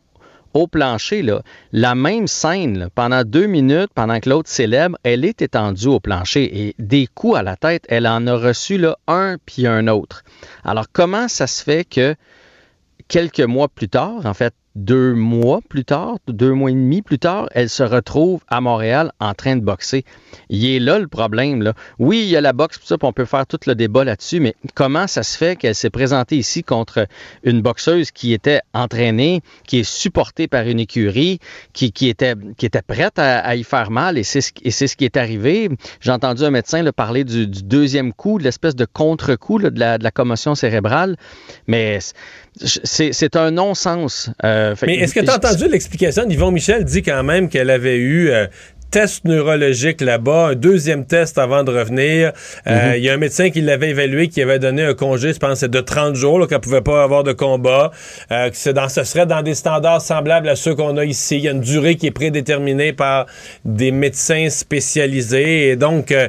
au plancher. Là. La même scène, pendant deux minutes, pendant que l'autre célèbre, elle est étendue au plancher et des coups à la tête, elle en a reçu là, un puis un autre. Alors, comment ça se fait que quelques mois plus tard, en fait, deux mois plus tard, deux mois et demi plus tard, elle se retrouve à Montréal en train de boxer. Il est là le problème. Là. Oui, il y a la boxe, ça, on peut faire tout le débat là-dessus, mais comment ça se fait qu'elle s'est présentée ici contre une boxeuse qui était entraînée, qui est supportée par une écurie, qui, qui, était, qui était prête à, y faire mal, et c'est ce, ce qui est arrivé. J'ai entendu un médecin là, parler du, deuxième coup, de l'espèce de contre-coup de la, de la commotion cérébrale, mais c'est un non-sens. Euh, Mais est-ce que tu as entendu l'explication? Yvon Michel dit quand même qu'elle avait eu euh, test neurologique là-bas, un deuxième test avant de revenir. Euh, mm-hmm. Il y a un médecin qui l'avait évalué, qui avait donné un congé, je pense, de 30 jours, qu'elle pouvait pas avoir de combat. Euh, que dans, ce serait dans des standards semblables à ceux qu'on a ici. Il y a une durée qui est prédéterminée par des médecins spécialisés. Et donc, euh,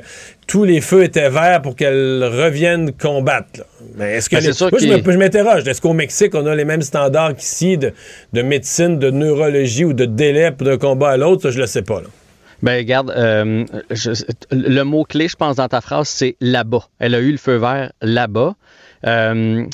tous les feux étaient verts pour qu'elle revienne combattre. Mais est-ce que ben, moi, je m'interroge, est-ce qu'au Mexique, on a les mêmes standards qu'ici de, de médecine, de neurologie ou de délai d'un combat à l'autre? Ça, je le sais pas. Là. Ben, regarde, euh, le mot-clé, je pense, dans ta phrase, c'est là-bas. Elle a eu le feu vert là-bas. Euh,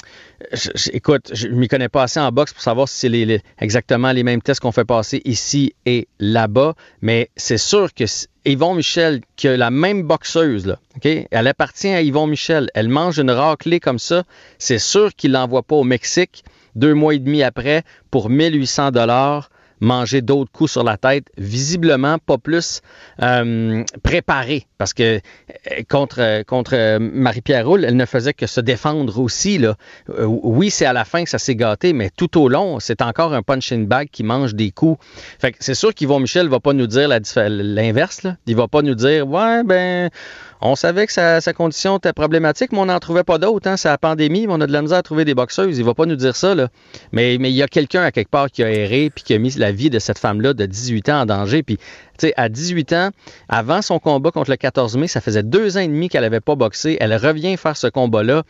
écoute, je ne m'y connais pas assez en boxe pour savoir si c'est exactement les mêmes tests qu'on fait passer ici et là-bas, mais c'est sûr que Yvon Michel, qui a la même boxeuse, elle appartient à Yvon Michel, elle mange une raclée comme ça, c'est sûr qu'il ne l'envoie pas au Mexique deux mois et demi après pour 1800 dollars manger d'autres coups sur la tête, visiblement pas plus euh, préparé. Parce que euh, contre, contre Marie-Pierre Roule, elle ne faisait que se défendre aussi. Là. Euh, oui, c'est à la fin que ça s'est gâté, mais tout au long, c'est encore un punching bag qui mange des coups. Fait que c'est sûr qu'Yvon Michel va pas nous dire l'inverse. Il va pas nous dire Ouais, ben on savait que sa, condition était problématique, mais on n'en trouvait pas d'autres. Hein. C'est la pandémie, on a de la misère à trouver des boxeuses. Il va pas nous dire ça. Là. Mais, mais il y a quelqu'un à quelque part qui a erré puis qui a mis la vie de cette femme-là de 18 ans en danger. Puis, tu sais, à 18 ans, avant son combat contre le 14 mai, ça faisait deux ans et demi qu'elle n'avait pas boxé. Elle revient faire ce combat-là.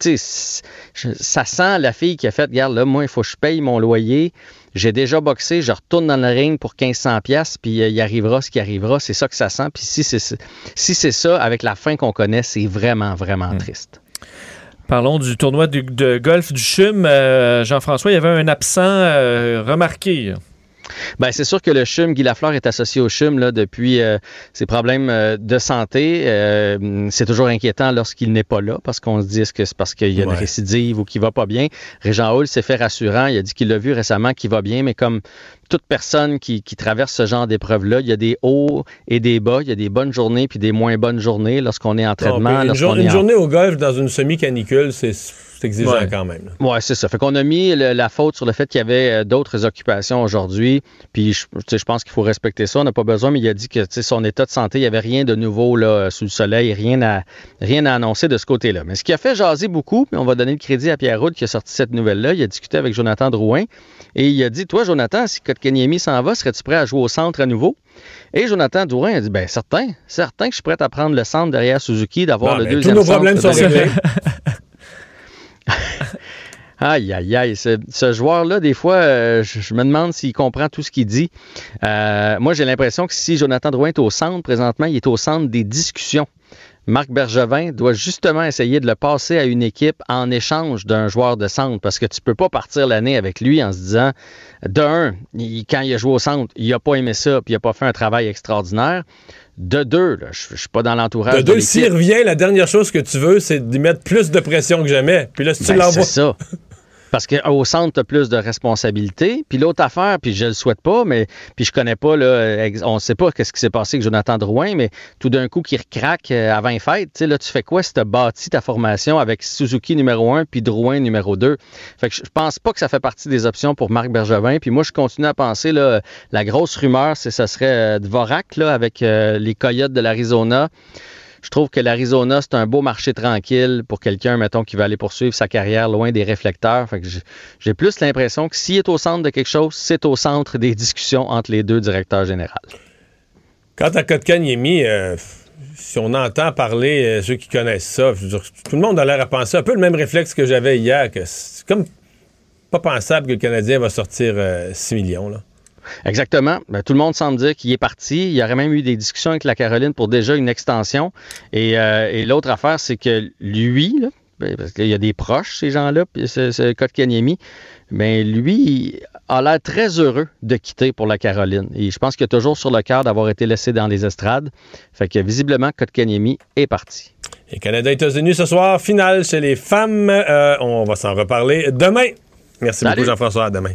Tu sais, ça sent la fille qui a fait, regarde, là, moi, il faut que je paye mon loyer j'ai déjà boxé, je retourne dans le ring pour 1500 pièces puis euh, il arrivera ce qui arrivera. C'est ça que ça sent. Puis si c'est si c'est ça, avec la fin qu'on connaît, c'est vraiment, vraiment hmm. triste. Parlons du tournoi de golf du CHUM. Euh, Jean-François, il y avait un absent euh, remarqué. Ben, c'est sûr que le CHUM, Guy Lafleur est associé au CHUM là, depuis euh, ses problèmes euh, de santé. Euh, c'est toujours inquiétant lorsqu'il n'est pas là parce qu'on se dit que c'est parce qu'il y a une récidive ou qu'il va pas bien? Régent Hall s'est fait rassurant. Il a dit qu'il l'a vu récemment qu'il va bien, mais comme toute personne qui, traverse ce genre d'épreuve-là, il y a des hauts et des bas, il y a des bonnes journées puis des moins bonnes journées lorsqu'on est en traitement. une, journée au golf dans une semi-canicule, c'est c'est exigeant quand même. Oui, c'est ça. Fait qu'on a mis la faute sur le fait qu'il y avait euh, d'autres occupations aujourd'hui. Puis je, je pense qu'il faut respecter ça. On n'a pas besoin, mais il a dit que son état de santé, il n'y avait rien de nouveau là, sous le soleil, rien à, rien à annoncer de ce côté-là. Mais ce qui a fait jaser beaucoup, puis on va donner le crédit à Pierre Roud qui a sorti cette nouvelle-là, il a discuté avec Jonathan Drouin et il a dit Toi, Jonathan, si Kotkaniemi s'en va, serais-tu prêt à jouer au centre à nouveau? Et Jonathan Drouin a dit ben certain, certain que je suis prêt à prendre le centre derrière Suzuki, d'avoir le deuxième Tous nos problèmes sont réglés. Aïe, aïe, aïe. Ce, joueur-là, des fois, euh, je, me demande s'il comprend tout ce qu'il dit. Euh, moi, j'ai l'impression que si Jonathan Drouin est au centre présentement, il est au centre des discussions. Marc Bergevin doit justement essayer de le passer à une équipe en échange d'un joueur de centre parce que tu peux pas partir l'année avec lui en se disant d'un, quand il a joué au centre, il a pas aimé ça puis il a pas fait un travail extraordinaire. De deux, je ne suis pas dans l'entourage. De deux, s'il revient, la dernière chose que tu veux, c'est d'y mettre plus de pression que jamais. Puis là, si tu ben, l'envoies. C'est ça. Parce qu'au centre, tu plus de responsabilités. Puis l'autre affaire, puis je le souhaite pas, mais puis je connais pas, là, on sait pas qu'est-ce qui s'est passé avec Jonathan Drouin, mais tout d'un coup, qui recraque euh, avant les fêtes, tu sais, là, tu fais quoi si tu bâti ta formation avec Suzuki numéro 1 puis Drouin numéro 2? Fait que je pense pas que ça fait partie des options pour Marc Bergevin. Puis moi, je continue à penser, là, la grosse rumeur, c'est ce serait euh, Dvorak, là, avec euh, les Coyotes de l'Arizona. Je trouve que l'Arizona, c'est un beau marché tranquille pour quelqu'un, mettons, qui va aller poursuivre sa carrière loin des réflecteurs. j'ai plus l'impression que s'il est au centre de quelque chose, c'est au centre des discussions entre les deux directeurs généraux. Quant à Kotkaniemi, euh, si on entend parler, euh, ceux qui connaissent ça, tout le monde a l'air à penser un peu le même réflexe que j'avais hier, que c'est comme pas pensable que le Canadien va sortir 6 euh, millions. Là. Exactement. Ben, tout le monde semble dire qu'il est parti. Il y aurait même eu des discussions avec la Caroline pour déjà une extension. Et, euh, l'autre affaire, c'est que lui, ben, parce qu'il y a des proches, ces gens-là, ce, ce Kotkaniemi, mais lui a l'air très heureux de quitter pour la Caroline. Et je pense qu'il a toujours sur le cœur d'avoir été laissé dans les estrades. Fait que visiblement, Kotkaniemi est parti. Et Canada-États-Unis ce soir, finale chez les femmes. Euh, on va s'en reparler demain. Merci Salut. beaucoup, Jean-François. À demain.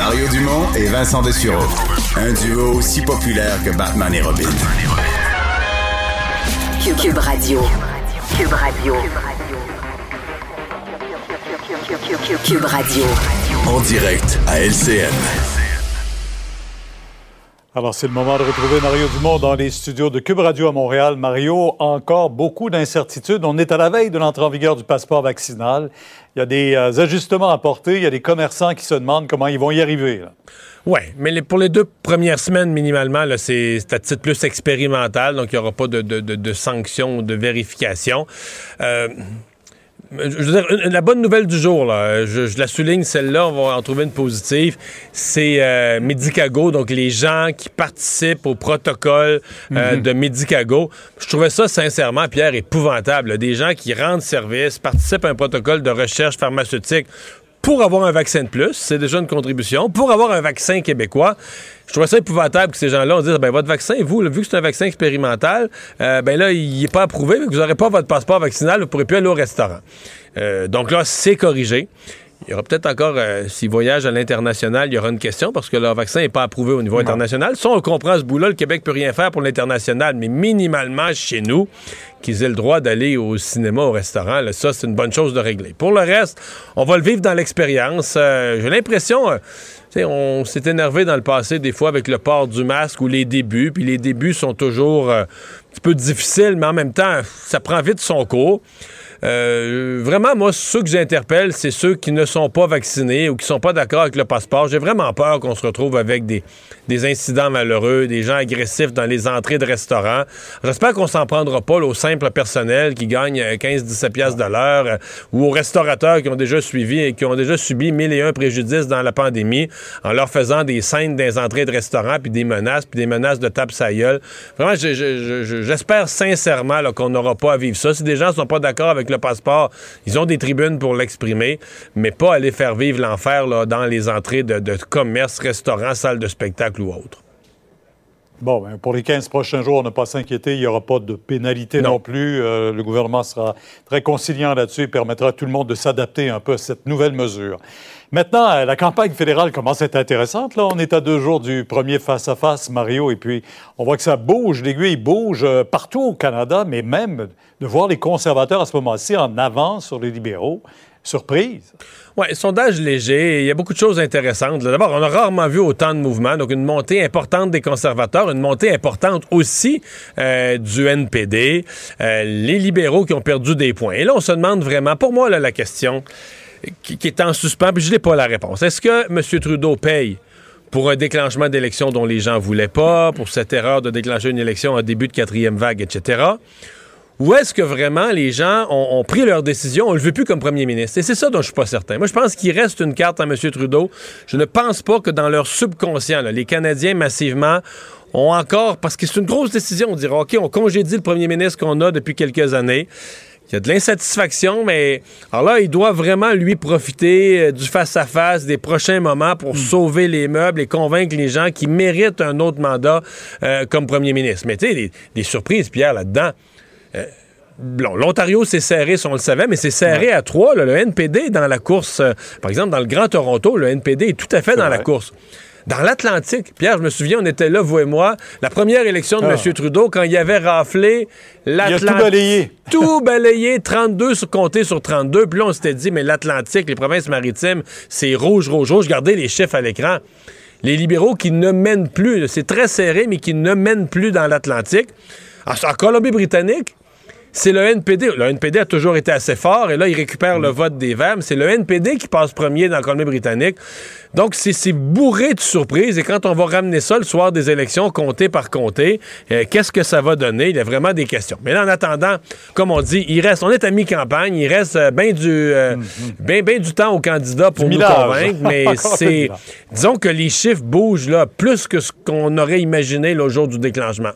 Mario Dumont et Vincent Dessureau. Un duo aussi populaire que Batman et Robin. Cube, Cube Radio. Cube Radio. Cube Radio. En direct à LCN. Alors, c'est le moment de retrouver Mario Dumont dans les studios de Cube Radio à Montréal. Mario, encore beaucoup d'incertitudes. On est à la veille de l'entrée en vigueur du passeport vaccinal. Il y a des euh, ajustements à porter. Il y a des commerçants qui se demandent comment ils vont y arriver. Oui, mais pour les deux premières semaines, minimalement, c'est à titre plus expérimental, donc il n'y aura pas de sanctions ou de vérification. Euh, je veux dire, une- la bonne nouvelle du jour, là, je, je la souligne, celle-là, on va en trouver une positive, c'est euh, Medicago, donc les gens qui participent au protocole euh, Mhm. de Medicago. Je trouvais ça, sincèrement, Pierre, épouvantable. là. Des gens qui rendent service, participent à un protocole de recherche pharmaceutique pour avoir un vaccin de plus, c'est déjà une contribution. Pour avoir un vaccin québécois, je trouvais ça épouvantable que ces gens-là ont dit ben votre vaccin, vous, vu que c'est un vaccin expérimental, euh, ben là, il n'est pas approuvé, mais vous n'aurez pas votre passeport vaccinal, vous ne pourrez plus aller au restaurant. Euh, donc là, c'est corrigé. Il y aura peut-être encore, euh, s'ils voyagent à l'international, il y aura une question parce que leur vaccin n'est pas approuvé au niveau international. Ça, on comprend ce bout-là. Le Québec peut rien faire pour l'international, mais minimalement chez nous, qu'ils aient le droit d'aller au cinéma, au restaurant, là, ça, c'est une bonne chose de régler. Pour le reste, on va le vivre dans l'expérience. Euh, J'ai l'impression, euh, on s'est énervé dans le passé des fois avec le port du masque ou les débuts, puis les débuts sont toujours euh, petit peu difficiles, mais en même temps, ça prend vite son cours. Euh, vraiment, moi, ceux que j'interpelle, c'est ceux qui ne sont pas vaccinés ou qui sont pas d'accord avec le passeport. J'ai vraiment peur qu'on se retrouve avec des, des incidents malheureux, des gens agressifs dans les entrées de restaurants. J'espère qu'on s'en prendra pas là, au simple personnel qui gagne euh, 15-17 piastres de l'heure euh, ou aux restaurateurs qui ont déjà suivi et qui ont déjà subi mille et un préjudices dans la pandémie en leur faisant des scènes les entrées de restaurants puis des menaces puis des menaces de tape sa. Vraiment, je- je- je- j'espère sincèrement là, qu'on n'aura pas à vivre ça. Si des gens ne sont pas d'accord avec le passeport, ils ont des tribunes pour l'exprimer, mais pas aller faire vivre l'enfer là, dans les entrées de, de commerces, restaurants, salles de spectacle ou autres. Bon, ben, pour les 15 prochains jours, on n'a pas à s'inquiéter. Il n'y aura pas de pénalité non, plus. Euh, le gouvernement sera très conciliant là-dessus et permettra à tout le monde de s'adapter un peu à cette nouvelle mesure. Maintenant, euh, la campagne fédérale commence à être intéressante. Là, on est à deux jours du premier face-à-face, Mario, et puis on voit que ça bouge, l'aiguille bouge euh, partout au Canada, mais même de voir les conservateurs à ce moment-ci en avance sur les libéraux. Surprise. Oui, sondage léger. Il y a beaucoup de choses intéressantes. D'abord, on a rarement vu autant de mouvements. Donc, une montée importante des conservateurs, une montée importante aussi euh, du NPD, les libéraux qui ont perdu des points. Et là, on se demande vraiment, pour moi, là, la question qui, est en suspens, puis je n'ai pas la réponse. Est-ce que M. Trudeau paye pour un déclenchement d'élection dont les gens voulaient pas, pour cette erreur de déclencher une élection en début de quatrième vague, etc.? Ou est-ce que vraiment les gens ont, pris leur décision, on le veut plus comme premier ministre? Et c'est ça dont je suis pas certain. Moi, je pense qu'il reste une carte à M. Trudeau. Je ne pense pas que dans leur subconscient, les Canadiens massivement ont encore, parce que c'est une grosse décision, on dira, OK, on congédie le premier ministre qu'on a depuis quelques années. Il y a de l'insatisfaction, mais alors là, il doit vraiment lui profiter euh, du face-à-face des prochains moments pour sauver les meubles et convaincre les gens qui méritent un autre mandat euh, comme premier ministre. Mais tu sais, des, des surprises, Pierre, là-dedans. Euh, bon, L'Ontario, c'est serré, si on le savait, mais c'est serré à trois. là. Le NPD est dans la course. euh, par exemple, dans le Grand Toronto, le NPD est tout à fait dans la course. Dans l'Atlantique, Pierre, je me souviens, on était là, vous et moi, la première élection de Ah. M. Trudeau, quand il avait raflé l'Atlantique. tout balayé. Tout balayé, 32 sur, compté sur 32. Puis là, on s'était dit, mais l'Atlantique, les provinces maritimes, c'est rouge, rouge, rouge. Regardez les chiffres à l'écran. Les libéraux qui ne mènent plus, c'est très serré, mais qui ne mènent plus dans l'Atlantique. En, en Colombie-Britannique, c'est le NPD. Le NPD a toujours été assez fort et là, il récupère le vote des Verts, mais c'est le NPD qui passe premier dans la Colombie-Britannique. Donc, c'est bourré de surprises et quand on va ramener ça le soir des élections, comté par comté, euh, qu'est-ce que ça va donner? Il y a vraiment des questions. Mais là, en attendant, comme on dit, il reste, on est à mi-campagne, il reste euh, bien du, euh, ben, ben du temps aux candidats pour nous convaincre, mais c'est, disons que les chiffres bougent là plus que ce qu'on aurait imaginé le jour du déclenchement.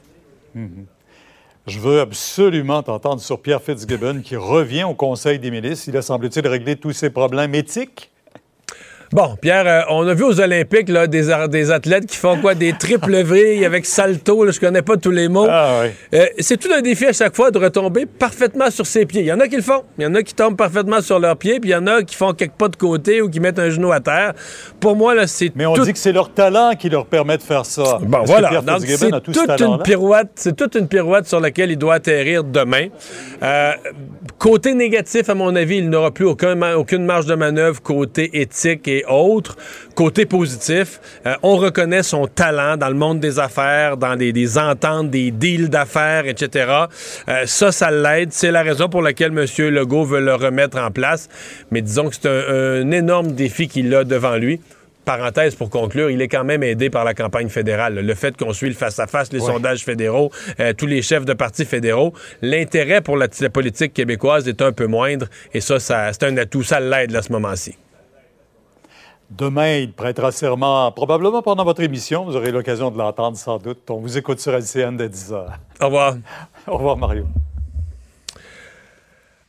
Je veux absolument t'entendre sur Pierre Fitzgibbon qui revient au Conseil des ministres. Il a, semble-t-il, réglé tous ses problèmes éthiques. Bon, Pierre, euh, on a vu aux Olympiques là, des, des athlètes qui font quoi? Des triples vrilles avec salto, là, je connais pas tous les mots. Ah, oui. Euh, c'est tout un défi à chaque fois de retomber parfaitement sur ses pieds. Il y en a qui le font. Il y en a qui tombent parfaitement sur leurs pieds, puis il y en a qui font quelques pas de côté ou qui mettent un genou à terre. Pour moi, là, c'est Mais on dit que c'est leur talent qui leur permet de faire ça. Bon, Est-ce voilà. Donc, c'est tout toute une pirouette. C'est toute une pirouette sur laquelle il doit atterrir demain. Euh, côté négatif, à mon avis, il n'aura plus aucun aucune marge de manœuvre côté éthique et autres. Côté positif, euh, on reconnaît son talent dans le monde des affaires, dans des, des ententes, des deals d'affaires, etc. Euh, ça, ça l'aide. C'est la raison pour laquelle M. Legault veut le remettre en place. Mais disons que c'est un, un énorme défi qu'il a devant lui. Parenthèse pour conclure, il est quand même aidé par la campagne fédérale. Le fait qu'on suit le face-à-face, les Ouais. sondages fédéraux, euh, tous les chefs de partis fédéraux, l'intérêt pour la, la politique québécoise est un peu moindre et ça, ça c'est un atout. Ça l'aide à ce moment-ci. Demain, il prêtera serment, probablement pendant votre émission. Vous aurez l'occasion de l'entendre sans doute. On vous écoute sur LCN dès 10 heures. Au revoir. Au revoir, Mario.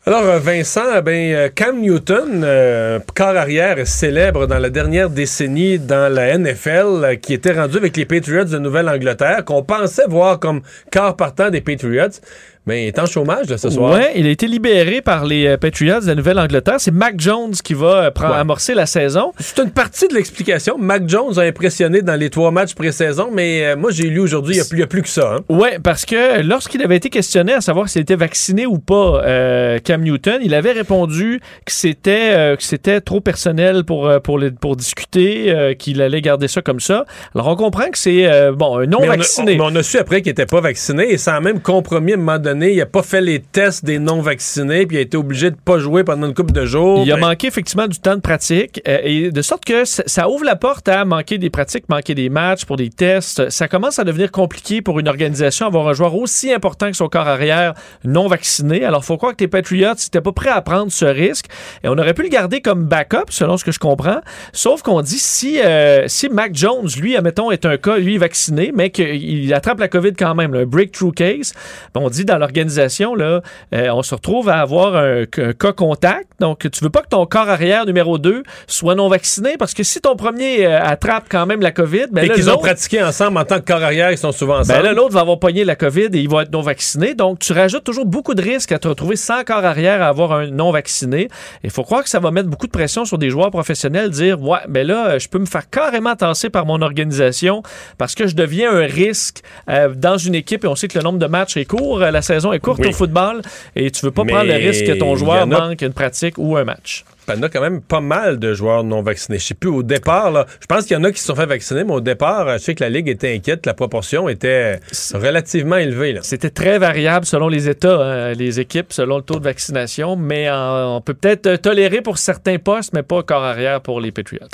Alors, euh, Vincent, ben, euh, Cam Newton, euh, corps arrière célèbre dans la dernière décennie dans la NFL, euh, qui était rendu avec les Patriots de Nouvelle-Angleterre, qu'on pensait voir comme corps partant des Patriots, mais il est en chômage là, ce soir. Ouais, il a été libéré par les euh, Patriots de la Nouvelle-Angleterre. C'est Mac Jones qui va euh, prendre- Ouais. amorcer la saison. C'est une partie de l'explication. Mac Jones a impressionné dans les trois matchs pré-saison, mais euh, moi, j'ai lu aujourd'hui, il n'y a, plus- a que ça. hein. Ouais, parce que lorsqu'il avait été questionné à savoir s'il était vacciné ou pas, euh, Cam Newton, il avait répondu que c'était euh, que c'était trop personnel pour pour les- pour discuter, euh, qu'il allait garder ça comme ça. Alors on comprend que c'est bon un non Mais on a- vacciné. on- mais on a su après qu'il n'était pas vacciné et ça a même compromis à un moment donné. Il n'a pas fait les tests des non-vaccinés puis il a été obligé de pas jouer pendant une couple de jours. Il a Ben, manqué effectivement du temps de pratique euh, et de sorte que ça, ça ouvre la porte à manquer des pratiques, manquer des matchs pour des tests. Ça commence à devenir compliqué pour une organisation avoir un joueur aussi important que son corps arrière non vacciné. Alors faut croire que les Patriots n'étaient pas prêts à prendre ce risque et on aurait pu le garder comme backup selon ce que je comprends. Sauf qu'on dit si euh, si Mac Jones lui admettons est un cas lui vacciné mais qu'il attrape la COVID quand même, là, un breakthrough case, ben, on dit dans l'organisation là euh, on se retrouve à avoir un, un cas contact. Donc, tu veux pas que ton corps arrière numéro 2 soit non vacciné parce que si ton premier euh, attrape quand même la COVID, ben et qu'ils ont pratiqué ensemble en tant que corps arrière, ils sont souvent ensemble. ben là, l'autre va avoir pogné la COVID et il va être non vacciné. Donc, tu rajoutes toujours beaucoup de risques à te retrouver sans corps arrière à avoir un non vacciné. Il faut croire que ça va mettre beaucoup de pression sur des joueurs professionnels, dire Ouais, ben là, je peux me faire carrément tasser par mon organisation parce que je deviens un risque euh, dans une équipe et on sait que le nombre de matchs est court, la saison est courte Oui. au football et tu veux pas Mais prendre le risque que ton joueur a- manque une pratique ou un match. Il y en a quand même pas mal de joueurs non vaccinés. Je sais plus, au départ, là, je pense qu'il y en a qui se sont fait vacciner, mais au départ, je sais que la Ligue était inquiète. La proportion était relativement élevée. C'était très variable selon les États, hein, les équipes, selon le taux de vaccination, mais euh, on peut peut-être euh, tolérer pour certains postes, mais pas corps arrière pour les Patriots.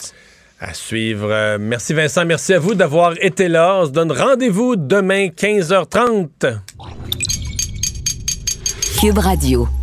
À suivre. Euh, merci Vincent, merci à vous d'avoir été là. On se donne rendez-vous demain 15h30. Cube Radio.